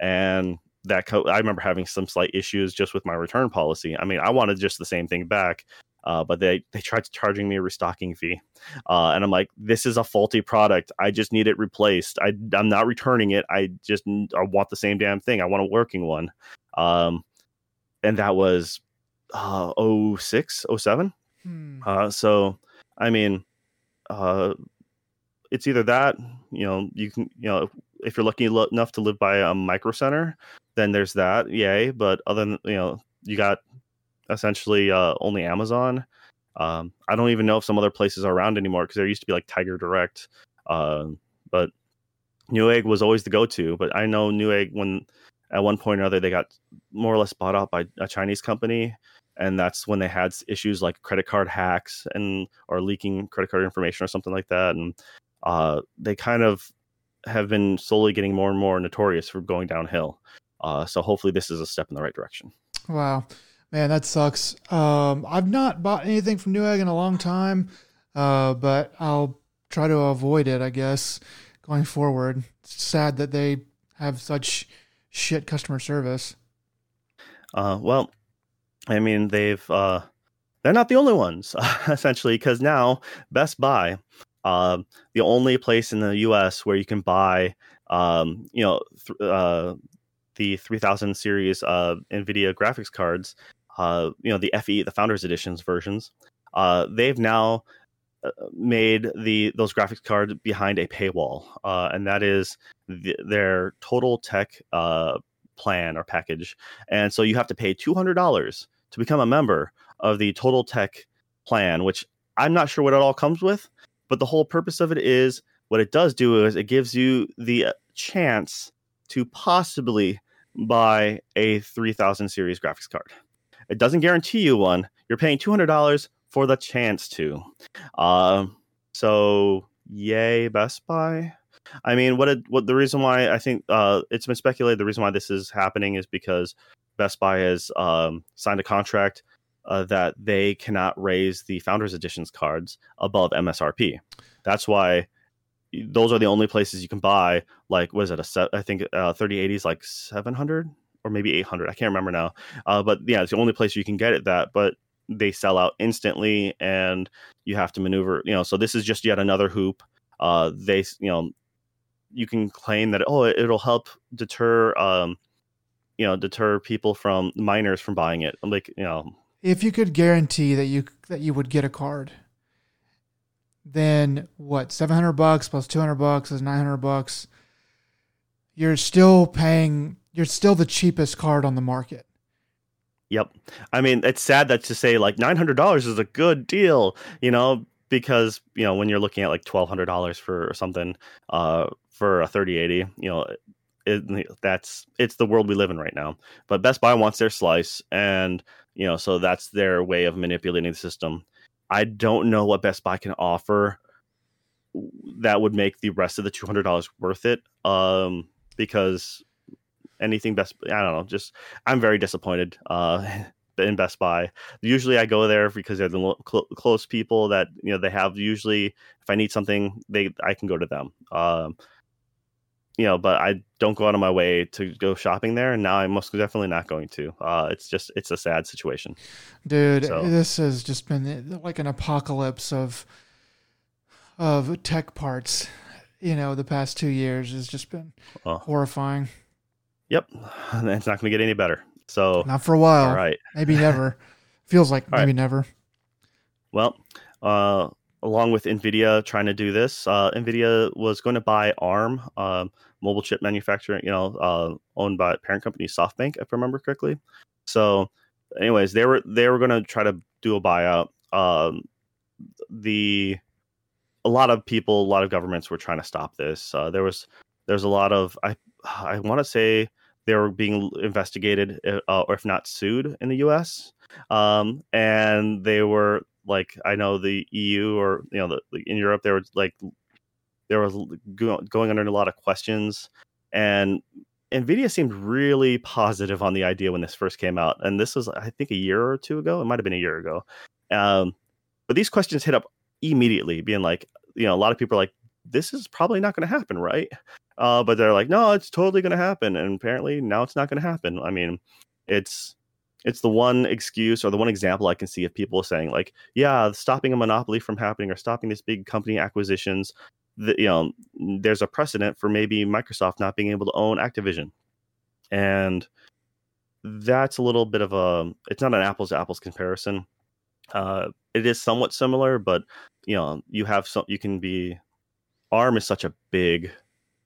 And that co- I remember having some slight issues just with my return policy. I mean, I wanted just the same thing back, uh, but they they tried charging me a restocking fee, uh, and I'm like, this is a faulty product. I just need it replaced. I I'm not returning it. I just I want the same damn thing. I want a working one. Um, and that was uh 06, 07. Hmm. Uh, so I mean, uh, it's either that you know you can you know if you're lucky enough to live by a micro center, then there's that, yay. But other than you know, you got essentially uh, only Amazon. Um, I don't even know if some other places are around anymore because there used to be like Tiger Direct, uh, but Newegg was always the go-to. But I know Newegg when at one point or other they got more or less bought out by a Chinese company, and that's when they had issues like credit card hacks and or leaking credit card information or something like that, and uh, they kind of have been slowly getting more and more notorious for going downhill. Uh, so hopefully this is a step in the right direction. Wow, man, that sucks. Um, I've not bought anything from Newegg in a long time, uh, but I'll try to avoid it. I guess going forward. It's sad that they have such shit customer service. Uh, well, I mean, they've uh, they're not the only ones essentially because now Best Buy, uh, the only place in the U.S. where you can buy, um, you know, th- uh, the 3000 series uh, NVIDIA graphics cards, uh, you know, the FE, the Founders Editions versions. Uh, they've now uh, made the those graphics cards behind a paywall, uh, and that is the, their Total Tech uh, plan or package. And so you have to pay two hundred dollars to become a member of the Total Tech plan, which I'm not sure what it all comes with, but the whole purpose of it is what it does do is it gives you the uh, chance to possibly buy a 3000 series graphics card. It doesn't guarantee you one. You're paying $200 for the chance to. Um, so yay, Best Buy. I mean, what it, what the reason why I think uh, it's been speculated the reason why this is happening is because Best Buy has um, signed a contract uh, that they cannot raise the Founders Editions cards above MSRP. That's why those are the only places you can buy. Like, was it a set? I think uh, 3080 is like 700 or maybe 800. I can't remember now. Uh, but yeah, it's the only place you can get it that. But they sell out instantly, and you have to maneuver. You know, so this is just yet another hoop. Uh, they, you know, you can claim that oh, it'll help deter, um, you know, deter people from miners from buying it. Like, you know, If you could guarantee that you that you would get a card, then what? Seven hundred bucks plus two hundred bucks is nine hundred bucks. You're still paying. You're still the cheapest card on the market. Yep. I mean, it's sad that to say like nine hundred dollars is a good deal, you know, because you know when you're looking at like twelve hundred dollars for something uh, for a thirty eighty, you know, it, that's it's the world we live in right now. But Best Buy wants their slice, and You know, so that's their way of manipulating the system. I don't know what Best Buy can offer that would make the rest of the two hundred dollars worth it. Um, because anything Best, I don't know. Just I'm very disappointed. Uh, in Best Buy. Usually, I go there because they're the cl- close people that you know they have. Usually, if I need something, they I can go to them. Um, you know, but I don't go out of my way to go shopping there, and now I'm most definitely not going to. Uh, it's just it's a sad situation. Dude, So- this has just been like an apocalypse of of tech parts. You know, the past two years has just been Oh. horrifying. Yep, and it's not going to get any better. So, Not for a while. all right. Maybe never. Feels like All maybe never. Well, uh, along with Nvidia trying to do this, uh, Nvidia was going to buy ARM, um, mobile chip manufacturer, you know, uh, owned by parent company SoftBank, if I remember correctly. So, anyways, they were they were going to try to do a buyout. Um, the a lot of people, a lot of governments were trying to stop this. Uh, there was there's a lot of I I want to say they were being investigated, uh, or if not sued, in the U.S. Um, and they were like I know the EU or you know the, in Europe there was like there was go, going under a lot of questions and Nvidia seemed really positive on the idea when this first came out and this was I think a year or two ago it might have been a year ago um, but these questions hit up immediately being like you know a lot of people are like this is probably not going to happen right uh, but they're like no it's totally going to happen and apparently now it's not going to happen I mean it's it's the one excuse or the one example I can see of people saying like, yeah, stopping a monopoly from happening or stopping this big company acquisitions. The, you know, there's a precedent for maybe Microsoft not being able to own Activision, and that's a little bit of a. It's not an apples to apples comparison. Uh, it is somewhat similar, but you know, you have some. You can be. ARM is such a big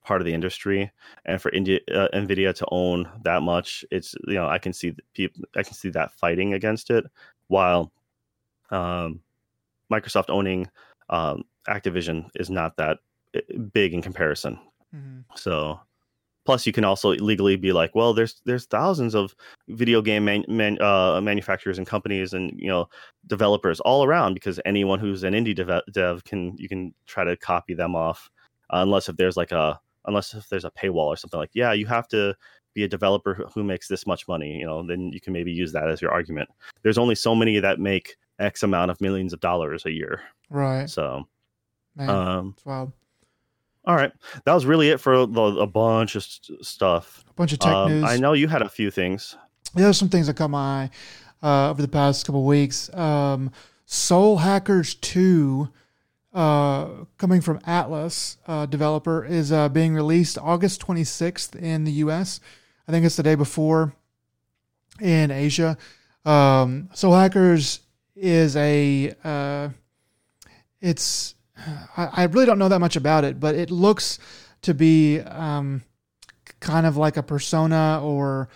part of the industry and for Nvidia, uh, Nvidia to own that much, it's you know I can see people I can see that fighting against it, while um, Microsoft owning um, Activision is not that uh, big in comparison. Mhm. So, plus you can also legally be like, well, there's there's thousands of video game man, man, uh, manufacturers and companies and you know developers all around because anyone who's an indie dev, dev can you can try to copy them off, uh, unless if there's like a unless if there's a paywall or something like yeah you have to be a developer who- makes this much money you know then you can maybe use that as your argument there's only so many that make x amount of millions of dollars a year Right. so Man, um wild. All right that was really it for the, a bunch of st- stuff A bunch of tech Um, news. i know you had a few things Yeah, there's some things that caught my eye uh, over the past couple weeks. Um, Soul Hackers 2, uh, coming from Atlus uh, developer, is uh, being released August 26th in the US. I think it's the day before in Asia. Um, Soul Hackers is a, uh, it's, I, I really don't know that much about it, but it looks to be um, kind of like a persona or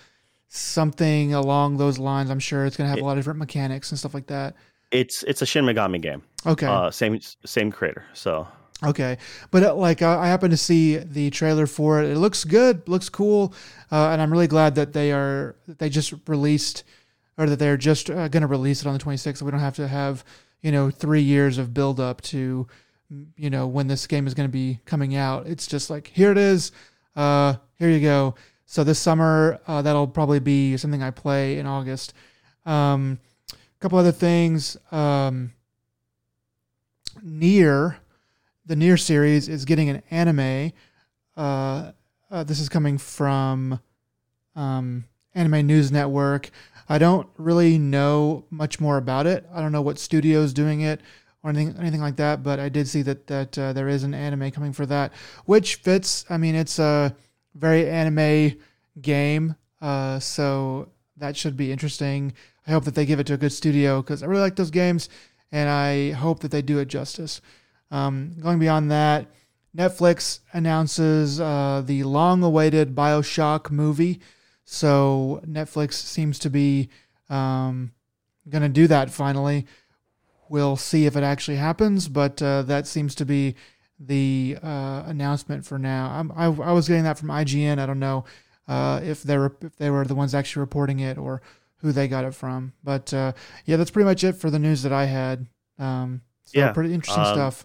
something along those lines. I'm sure it's going to have a lot of different mechanics and stuff like that. it's it's a shin megami game Okay. uh same same creator so Okay, but uh, like uh, I happened to see the trailer for it. It looks good, looks cool, uh, and I'm really glad that they are they just released or that they're just uh, going to release it on the 26th. So we don't have to have you know three years of build up to you know when this game is going to be coming out. It's just like here it is, uh, here you go. So this summer uh, that'll probably be something I play in August. Um, a couple other things. Um, NieR the NieR series is getting an anime. Uh, uh, this is coming from um, Anime News Network. I don't really know much more about it. I don't know what studio's doing it or anything anything like that. But I did see that that uh, there is an anime coming for that, which fits. I mean, it's a very anime game, uh, so that should be interesting. I hope that they give it to a good studio because I really like those games, and I hope that they do it justice. Um, going beyond that, Netflix announces uh, the long-awaited Bioshock movie. So Netflix seems to be um, going to do that finally. We'll see if it actually happens, but uh, that seems to be the uh, announcement for now. I, I was getting that from IGN. I don't know uh, if they were if they were the ones actually reporting it or who they got it from. But uh, yeah, that's pretty much it for the news that I had. Um, so Yeah, pretty interesting um, stuff.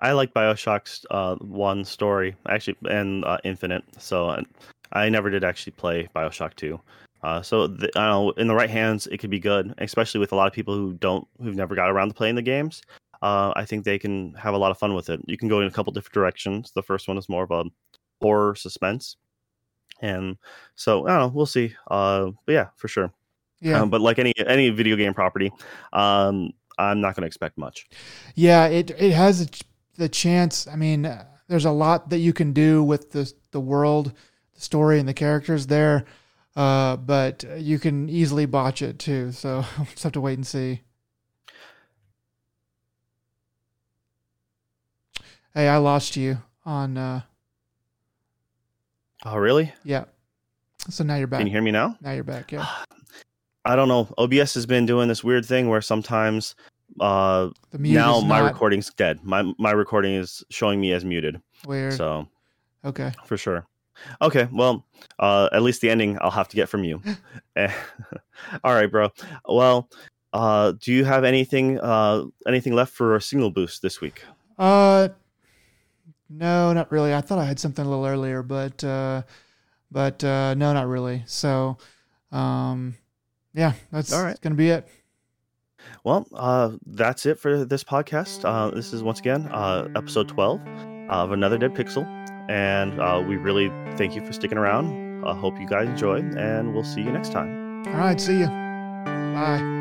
I like Bioshock's uh, one story actually, and uh, Infinite. So uh, I never did actually play Bioshock two. Uh, so the, I don't know, in the right hands, it could be good, especially with a lot of people who don't, who've never got around to playing the games. Uh, I think they can have a lot of fun with it. You can go in a couple different directions. The first one is more of a horror suspense, and so I don't know. We'll see. Uh, but yeah, for sure. Yeah, Um, but like any any video game property, um, I'm not going to expect much. yeah. It it has the chance. I mean, there's a lot that you can do with the the world, the story, and the characters there. Uh, but you can easily botch it too. So we'll just have to wait and see. Hey, I lost you on. Uh, Oh, really? yeah. So now you're back. Can you hear me now? Now you're back. Yeah. I don't know. OBS has been doing this weird thing where sometimes uh, The mute now is my not recording's dead. My my recording is showing me as muted. weird. So okay. for sure. Okay, well, uh, at least the ending I'll have to get from you. Eh, All right, bro. Well, uh, do you have anything uh, anything left for a single boost this week? Uh, no, not really. I thought I had something a little earlier, but uh, but uh, no, not really. So, um, yeah, that's All right. gonna be it. Well, uh, that's it for this podcast. Uh, this is once again uh, episode 12 of Another Dead Pixel. And uh, we really thank you for sticking around. I hope you guys enjoyed, and we'll see you next time. All right, see you. Bye.